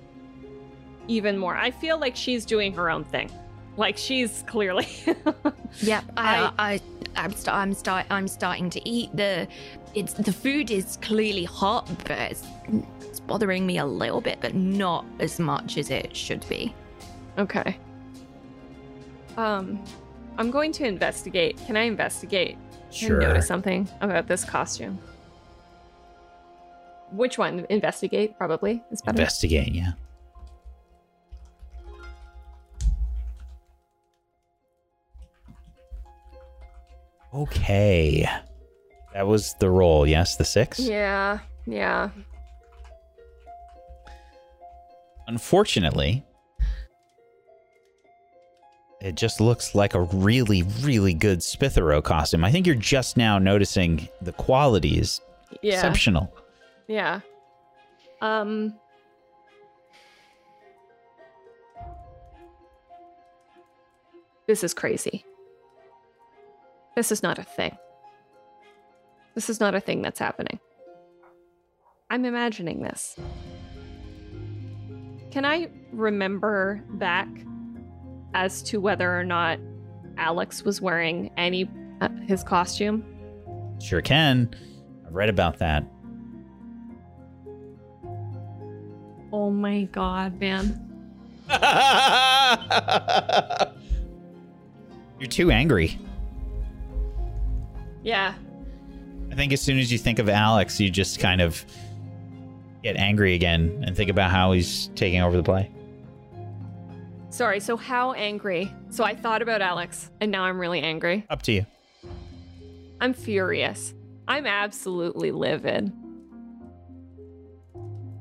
even more. I feel like she's doing her own thing. Like she's clearly Yep, I, I, I'm, st- I'm start, I'm starting to eat the. It's the food is clearly hot, but it's, it's bothering me a little bit, but not as much as it should be. Okay. Um I'm going to investigate. Can I investigate Sure. and notice something about this costume? Which one? Investigate, probably. Is better. Investigate, yeah. Okay. That was the roll, yes? The six? yeah, yeah. Unfortunately, it just looks like a really, really good Spithero costume. I think you're just now noticing the quality is Yeah. exceptional. Yeah. Um This is crazy. This is not a thing. This is not a thing that's happening. I'm imagining this. Can I remember back as to whether or not Alex was wearing any uh, his costume? Sure can. I've read about that. Oh my god, man. You're too angry. Yeah, I think as soon as you think of Alex, you just kind of get angry again and think about how he's taking over the play. Sorry, so how angry? So I thought about Alex, and now I'm really angry. Up to you. I'm furious. I'm absolutely livid.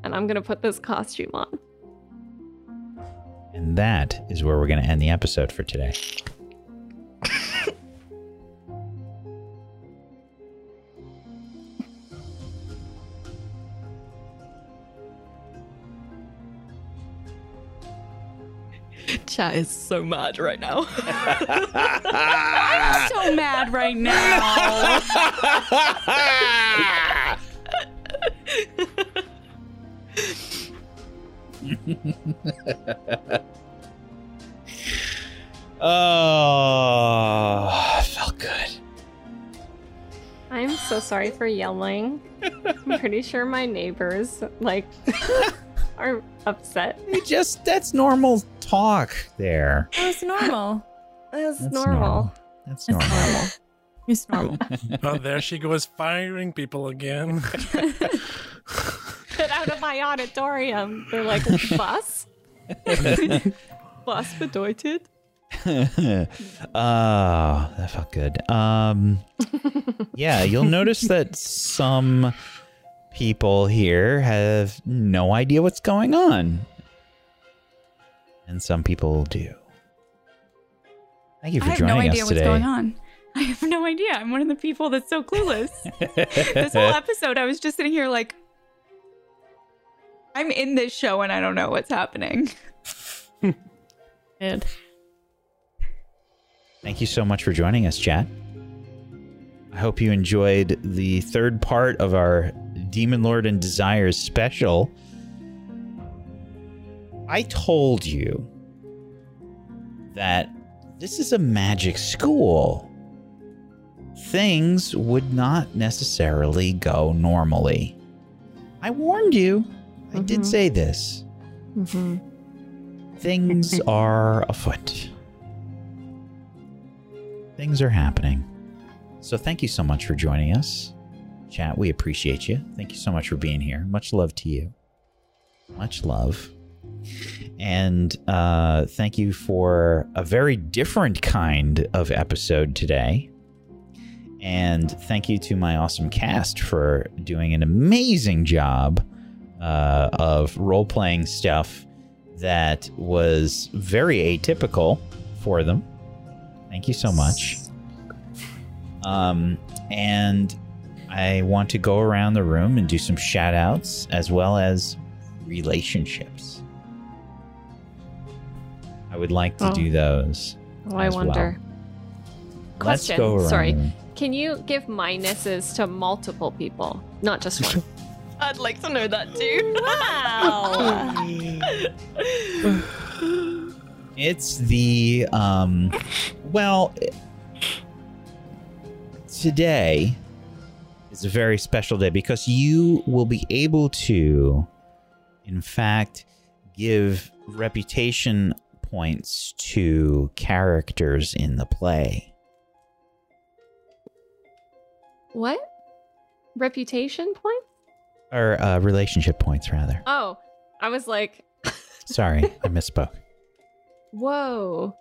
And I'm gonna put this costume on. And that is where we're going to end the episode for today. Chat is so mad right now. so mad right now. Oh, felt good. I'm so sorry for yelling. I'm pretty sure my neighbors like are upset. You just that's normal talk there. It's normal. That's, That's normal. That's normal. It's normal. oh, there she goes, firing people again. Get out of my auditorium. They're like, bus? bus bedeutet? Ah, that felt good. Um, yeah, you'll notice that some people here have no idea what's going on, and some people do. Thank you for joining us today. I for have no joining idea us what's today. going on. I have no idea. I'm one of the people that's so clueless. this whole episode, I was just sitting here like, I'm in this show and I don't know what's happening. Good. Thank you so much for joining us, chat. I hope you enjoyed the third part of our Demon Lord and Desires special. I told you that this is a magic school. Things would not necessarily go normally. I warned you. I did mm-hmm. say this. Mm-hmm. Things are afoot things are happening. So thank you so much for joining us. Chat, we appreciate you. Thank you so much for being here. Much love to you. Much love. And uh, thank you for a very different kind of episode today. And thank you to my awesome cast for doing an amazing job uh, of role playing stuff that was very atypical for them. Thank you so much. Um, and I want to go around the room and do some shout outs as well as relationships. I would like to Oh. do those. Oh, I as well. wonder. Let's Question. go around. Sorry. Can you give minuses to multiple people, not just one? I'd like to know that too. Wow. It's the um well today is a very special day because you will be able to in fact give reputation points to characters in the play. what? Reputation point? Or uh, relationship points rather. Oh, I was like, Sorry, I misspoke. whoa.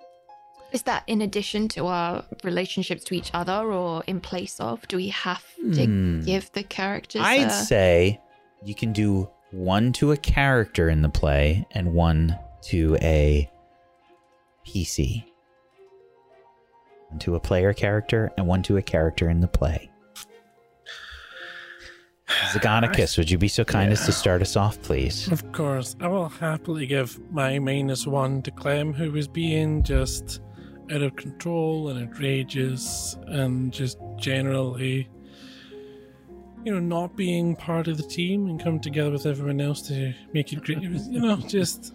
Is that in addition to our relationships to each other or in place of? Do we have to Hmm. give the characters I'd a- say you can do one to a character in the play and one to a PC. One to a player character and one to a character in the play. Zagonicus, would you be so kind as to start us off, please? Of course, I will happily give my minus one to Clem, who was being just out of control and outrageous and just generally, you know, not being part of the team and coming together with everyone else to make it great. You know, just.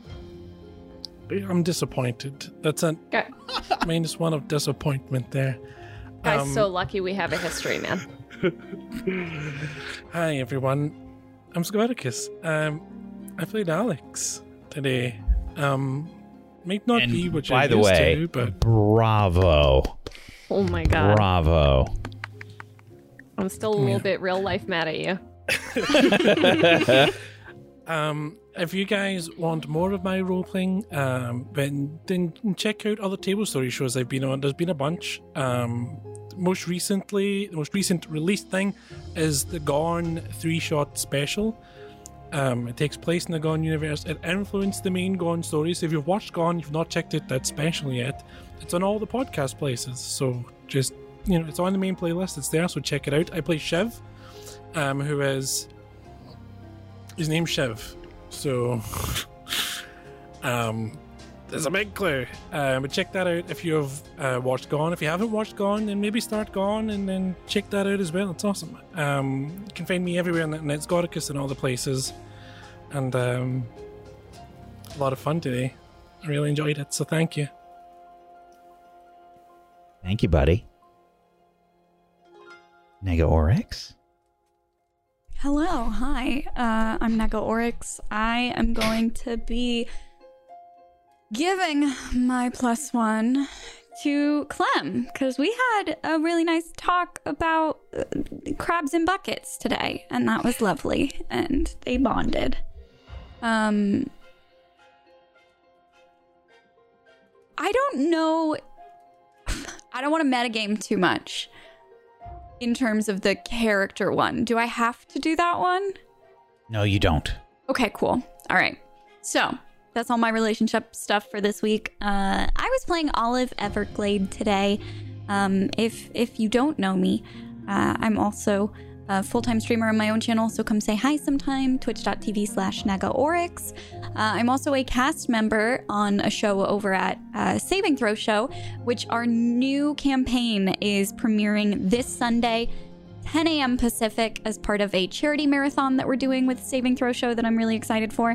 I'm disappointed. That's a Guy- minus one of disappointment there. Guys, Um, so lucky we have a history, man. Hi everyone, I'm Scoticus. Um, I played Alex today. Um, might not And be what by you're the used way, to, but bravo. Oh my god. Bravo. I'm still a little bit real life mad at you. um, if you guys want more of my role playing, um, then then check out other table story shows I've been on. There's been a bunch. Um, most recently, the most recent released thing is the Gone three shot special. Um, it takes place in the Gone universe. It influenced the main Gone story. So if you've watched Gone, you've not checked it that special yet. It's on all the podcast places. So just you know, it's on the main playlist. It's there. So check it out. I play Shiv, um, who is his name's Shiv. So um, there's a big clue. Um, but check that out if you've uh, watched Gone. If you haven't watched Gone, then maybe start Gone and then check that out as well. It's awesome. Um, you can find me everywhere on the internet. It's Godicus in all the places. And um, a lot of fun today. I really enjoyed it, so thank you. Thank you, buddy. Nega Oryx? Hello, hi. Uh, I'm Nega Oryx. I am going to be giving my plus one to Clem because we had a really nice talk about uh, crabs in buckets today, and that was lovely, and they bonded. Um, I don't know. I don't want to metagame too much in terms of the character one. Do I have to do that one? No, you don't. Okay, cool. All right. So that's all my relationship stuff for this week. Uh, I was playing Olive Everglade today. Um, if if you don't know me, uh, I'm also a full-time streamer on my own channel, so come say hi sometime. Twitch.tv slash NegaOryx. Uh, I'm also a cast member on a show over at uh, Saving Throw Show, which our new campaign is premiering this Sunday. 10 a.m. Pacific as part of a charity marathon that we're doing with Saving Throw Show that I'm really excited for.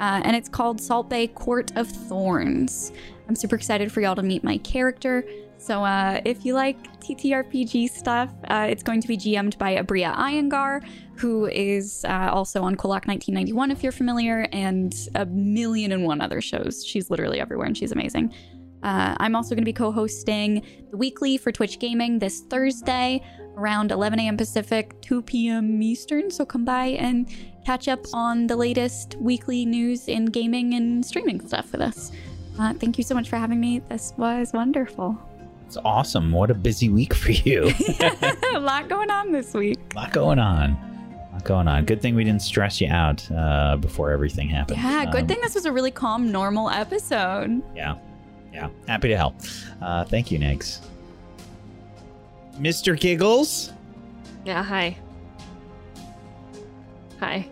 Uh, and it's called Salt Bay Court of Thorns. I'm super excited for y'all to meet my character. So uh, if you like TTRPG stuff, uh, it's going to be GM'd by Abria Iyengar, who is uh, also on Kollok 1991, if you're familiar, and a million and one other shows. She's literally everywhere and she's amazing. Uh, I'm also going to be co hosting the weekly for Twitch Gaming this Thursday around 11 a.m. Pacific, 2 p.m. Eastern. So come by and catch up on the latest weekly news in gaming and streaming stuff with us. Uh, thank you so much for having me. This was wonderful. It's awesome. What a busy week for you. a lot going on this week. A lot going on. A lot going on. Good thing we didn't stress you out uh, before everything happened. Yeah, good Um, thing this was a really calm, normal episode. Yeah. Yeah. Happy to help. Uh, thank you, Negs. Mr. Giggles? Yeah, hi. Hi.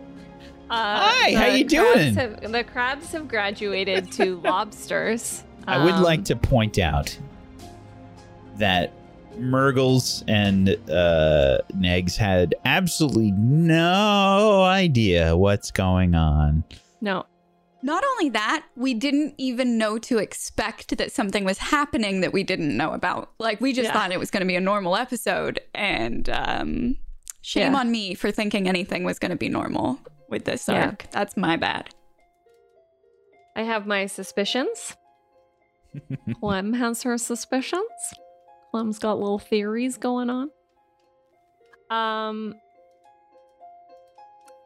Uh, Hi, how you doing? Have, the crabs have graduated to lobsters. I would Um, like to point out that Murgles and uh, Negs had absolutely no idea what's going on. No. Not only that, we didn't even know to expect that something was happening that we didn't know about. Like we just Yeah. thought it was going to be a normal episode, and um, shame Yeah. on me for thinking anything was going to be normal with this Yeah. arc. That's my bad. I have my suspicions. Clem has her suspicions. Clem's got little theories going on. Um.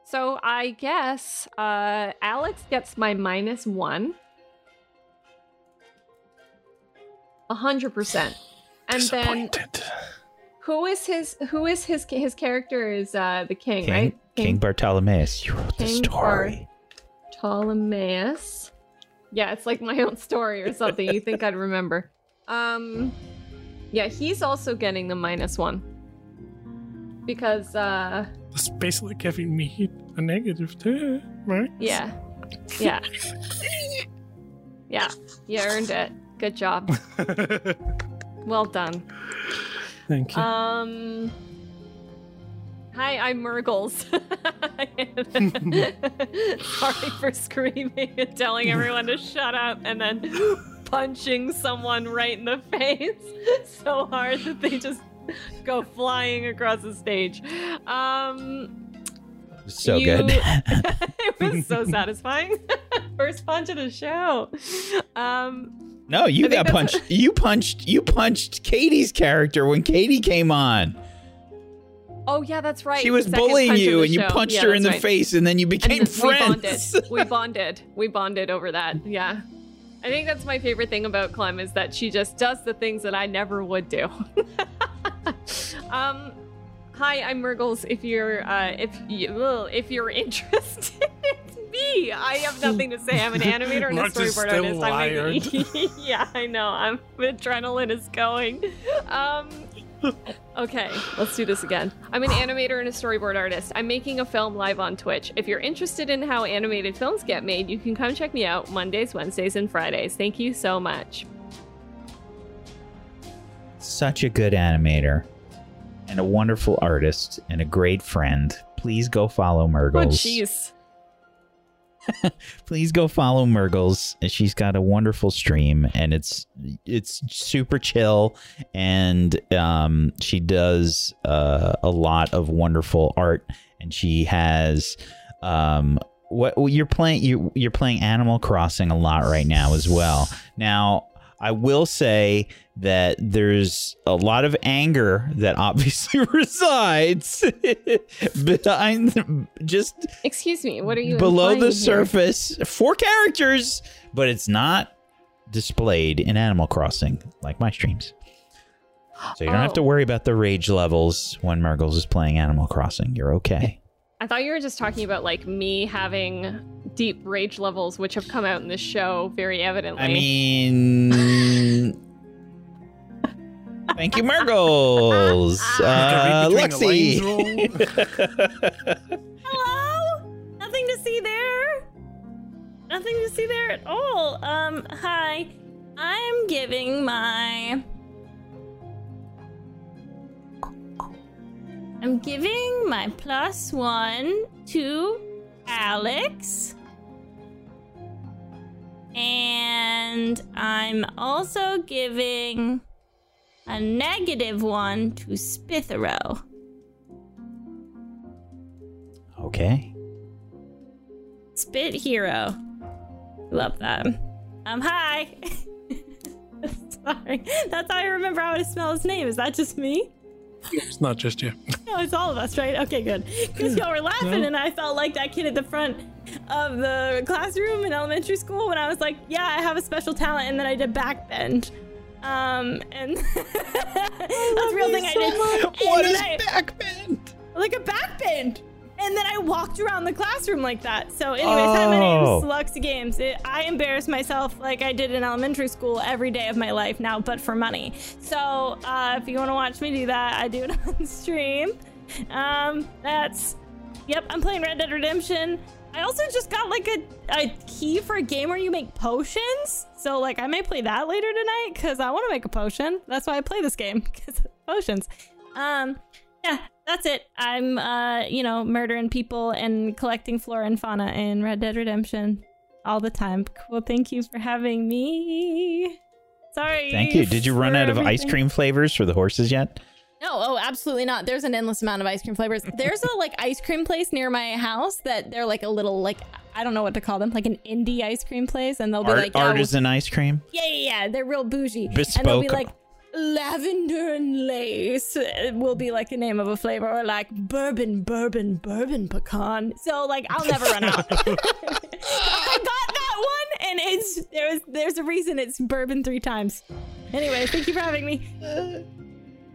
So I guess uh, Alex gets my minus one. A hundred percent. And then who is his who is his his character is uh the king, King, right? King Bartolomeus, you wrote the story. Ptolemaeus. Yeah, it's like my own story or something. You think I'd remember? Um, yeah, he's also getting the minus one because, uh, That's basically giving me a negative too, right? yeah, yeah, yeah, you earned it. Good job. Well done. Thank you. Um. Hi, I'm Murgles. Sorry for screaming and telling everyone to shut up and then punching someone right in the face so hard that they just go flying across the stage. Um, So you- good. it was so satisfying. First punch of the show. Um, no, you got punched. You punched. You punched Katie's character when Katie came on. oh yeah, that's right. She was Second bullying you, and you punched Yeah, her in the right. face, and then you And became We friends. bonded. we bonded. We bonded over that. Yeah. I think that's my favorite thing about Clem is that she just does the things that I never would do. um, hi, I'm Murgles. If you're uh, if you ugh, if you're interested in me, I have nothing to say. I'm an animator and a storyboard artist. I'm yeah, I know. I'm adrenaline is going. Um, okay, let's do this again. I'm an animator and a storyboard artist. I'm making a film live on Twitch. If you're interested in how animated films get made, you can come check me out Mondays, Wednesdays, and Fridays. Thank you so much. Such a good animator and a wonderful artist and a great friend. Please go follow Oh, jeez. please go follow Murgles. She's got a wonderful stream and it's it's super chill and um she does uh, a lot of wonderful art and she has um what you're playing you you're playing Animal Crossing a lot right now as well. Now I will say that there's a lot of anger that obviously resides behind just Excuse me. What are you below the here? surface for characters, but it's not displayed in Animal Crossing like my streams. So you don't have to Oh. worry about the rage levels when Murgles is playing Animal Crossing. You're okay. I thought you were just talking about like me having deep rage levels, which have come out in this show very evidently. I mean, thank you, Murgles. Uh, Read between the Lexi. Hello? Nothing to see there. Nothing to see there at all. Um, hi. I'm giving my. I'm giving my plus one to Alex. And I'm also giving a negative one to Spithero. okay. Spit Hero. Love that. Um, hi. Sorry. That's how I remember how to spell his name. Is that just me? It's not just you. No, it's all of us, right? Okay, good. Because y'all were laughing, No. and I felt like that kid at the front of the classroom in elementary school when I was like, "Yeah, I have a special talent," and then I did backbend. Um, and that's a real thing I did. And What then is I- backbend? like a backbend. And then I walked around the classroom like that. So, anyways, hi, my Oh. name's Luxy Games. It, I embarrass myself like I did in elementary school every day of my life now, but for money. So, uh, if you want to watch me do that, I do it on stream. Um, that's, yep, I'm playing Red Dead Redemption. I also just got like a, a key for a game where you make potions. So, like, I may play that later tonight because I want to make a potion. That's why I play this game because potions. Um, yeah, that's it. I'm, uh, you know, murdering people and collecting flora and fauna in Red Dead Redemption all the time. Well, Thank you for having me. Sorry. Thank you. Did you run for out of ice cream flavors for the horses yet? No, oh, absolutely not. There's an endless amount of ice cream flavors. There's a like ice cream place near my house that they're like a little like I don't know what to call them, like an indie ice cream place, and they'll be Art- like, yeah, we'll- artisan ice cream? yeah, yeah, yeah. They're real bougie. And they'll be like lavender and lace uh, will be like the name of a flavor, or like bourbon, bourbon, bourbon pecan. So like I'll never run out. I got that one, and it's there's there's a reason it's bourbon three times. Anyway, thank you for having me.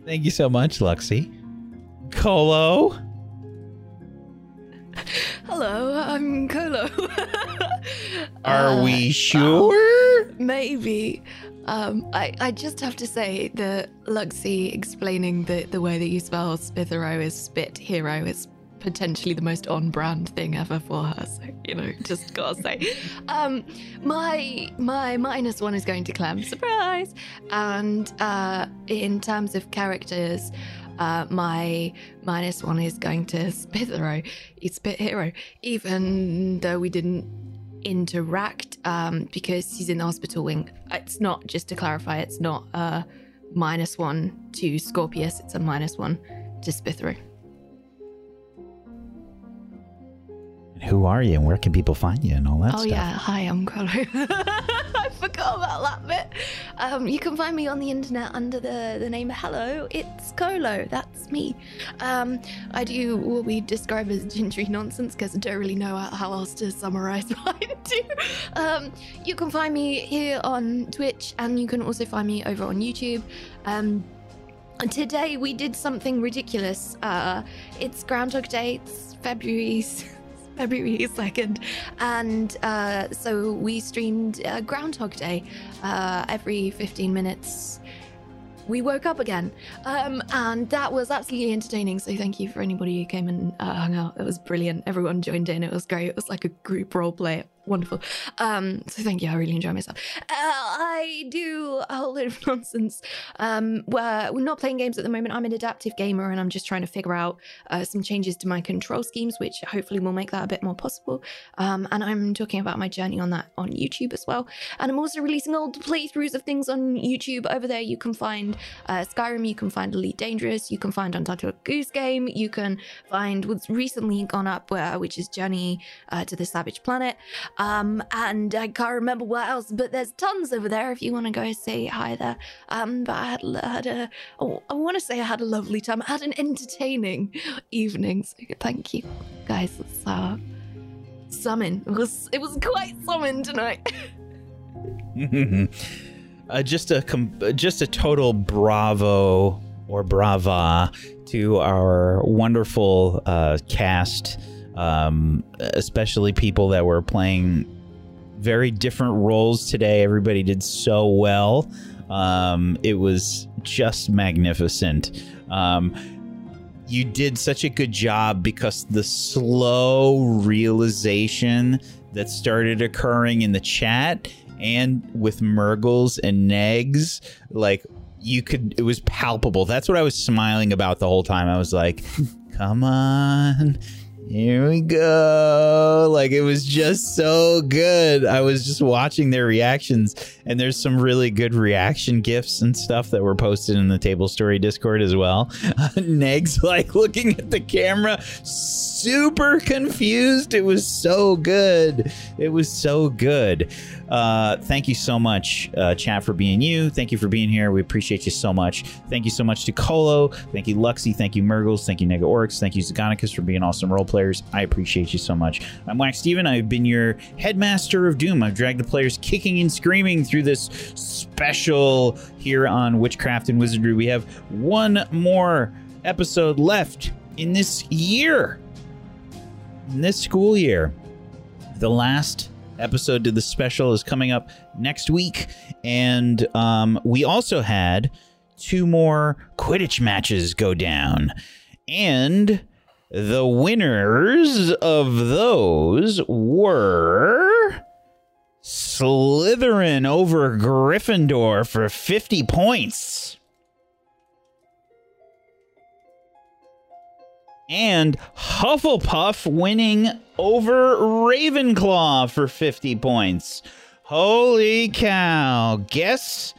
Thank you so much, Luxy. Colo? Hello, I'm Colo. Are Uh, we sure? Maybe. Um, I, I just have to say that Luxy explaining the, the way that you spell Spithero is spit hero is potentially the most on brand thing ever for her. So, you know, just gotta say. Um, my my minus one is going to Clem. Surprise! And uh, in terms of characters, uh, my minus one is going to Spithero. Spit Hero. Even though we didn't interact um, because he's in the hospital wing. It's not, just to clarify, it's not a minus one to Scorpius, it's a minus one to Spithero. Who are you and where can people find you and all that stuff? oh, stuff? yeah. Hi, I'm Colo. I forgot about that bit. Um, you can find me on the internet under the, the name Hello, it's Colo. That's me. Um, I do what we describe as gingery nonsense because I don't really know how- else to summarize what I do. Um, you can find me here on Twitch and you can also find me over on YouTube. Um, today we did something ridiculous. Uh, it's Groundhog Day. It's February. February 2nd, and uh, so we streamed uh, Groundhog Day uh, every 15 minutes we woke up again. Um, and that was absolutely entertaining. So thank you for anybody who came and uh, hung out. It was brilliant. Everyone joined in. It was great. It was like a group role play wonderful. Um, so thank you. I really enjoy myself. Uh, I do a whole lot of nonsense. Um, we're not playing games at the moment. I'm an adaptive gamer, and I'm just trying to figure out uh, some changes to my control schemes, which hopefully will make that a bit more possible. Um, and I'm talking about my journey on that on YouTube as well. And I'm also releasing old playthroughs of things on YouTube. Over there, you can find uh, Skyrim. You can find Elite Dangerous. You can find Untitled Goose Game. You can find what's recently gone up, which is Journey uh, to the Savage Planet. Um, and I can't remember what else, but there's tons over there if you want to go say hi there. Um, but I had, had a, oh, I want to say I had a lovely time. I had an entertaining evening. So thank you, guys. It's uh, summon. It was it was quite summon tonight. uh, just a just a total bravo or brava to our wonderful uh, cast um, especially people that were playing very different roles today. Everybody did so well. Um, it was just magnificent. Um, you did such a good job because the slow realization that started occurring in the chat and with Murgles and Negs, like you could, it was palpable. That's what I was smiling about the whole time. I was like, come on here we go. Like it was just so good. I was just watching their reactions, and there's some really good reaction gifs and stuff that were posted in the Table Story Discord as well. Neg's like looking at the camera, super confused. It was so good. It was so good. Uh, thank you so much, uh, chat, for being you. Thank you for being here. We appreciate you so much. Thank you so much to Colo. Thank you, Luxy. Thank you, Murgles. Thank you, NegaOryx. Thank you, Zagonicus, for being awesome role players. I appreciate you so much. I'm Wax Steven. I've been your headmaster of Doom. I've dragged the players kicking and screaming through this special here on Witchcraft and Wizardry. We have one more episode left in this year, in this school year. The last episode to the special is coming up next week. And um, we also had two more Quidditch matches go down. And the winners of those were Slytherin over Gryffindor for 50 points. and Hufflepuff winning over Ravenclaw for 50 points. Holy cow. Guess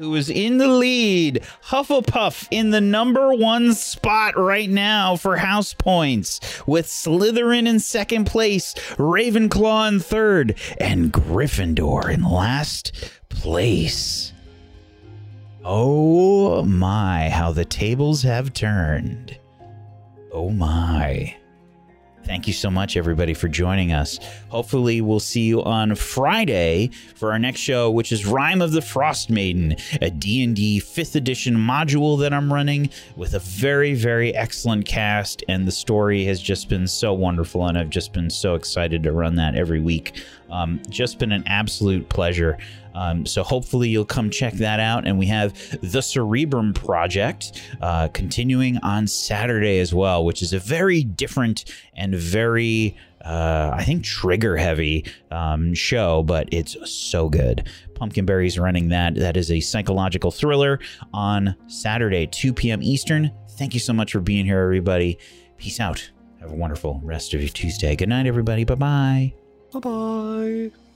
who is in the lead? Hufflepuff in the number one spot right now for house points, with Slytherin in second place, Ravenclaw in third, and Gryffindor in last place. Oh my, how the tables have turned. Oh my. Thank you so much, everybody, for joining us. Hopefully, we'll see you on Friday for our next show, which is Rime of the Frostmaiden, a D&D 5th edition module that I'm running with a very, very excellent cast. And the story has just been so wonderful, and I've just been so excited to run that every week. Um, just been an absolute pleasure. Um, so hopefully you'll come check that out. And we have the Cerebrum Project uh, continuing on Saturday as well, which is a very different and very, uh, I think, trigger heavy um, show, but it's so good. Pumpkinberry's running that. That is a psychological thriller on Saturday, 2 p.m. Eastern. Thank you so much for being here, everybody. Peace out. Have a wonderful rest of your Tuesday. Good night, everybody. Bye bye. Bye bye.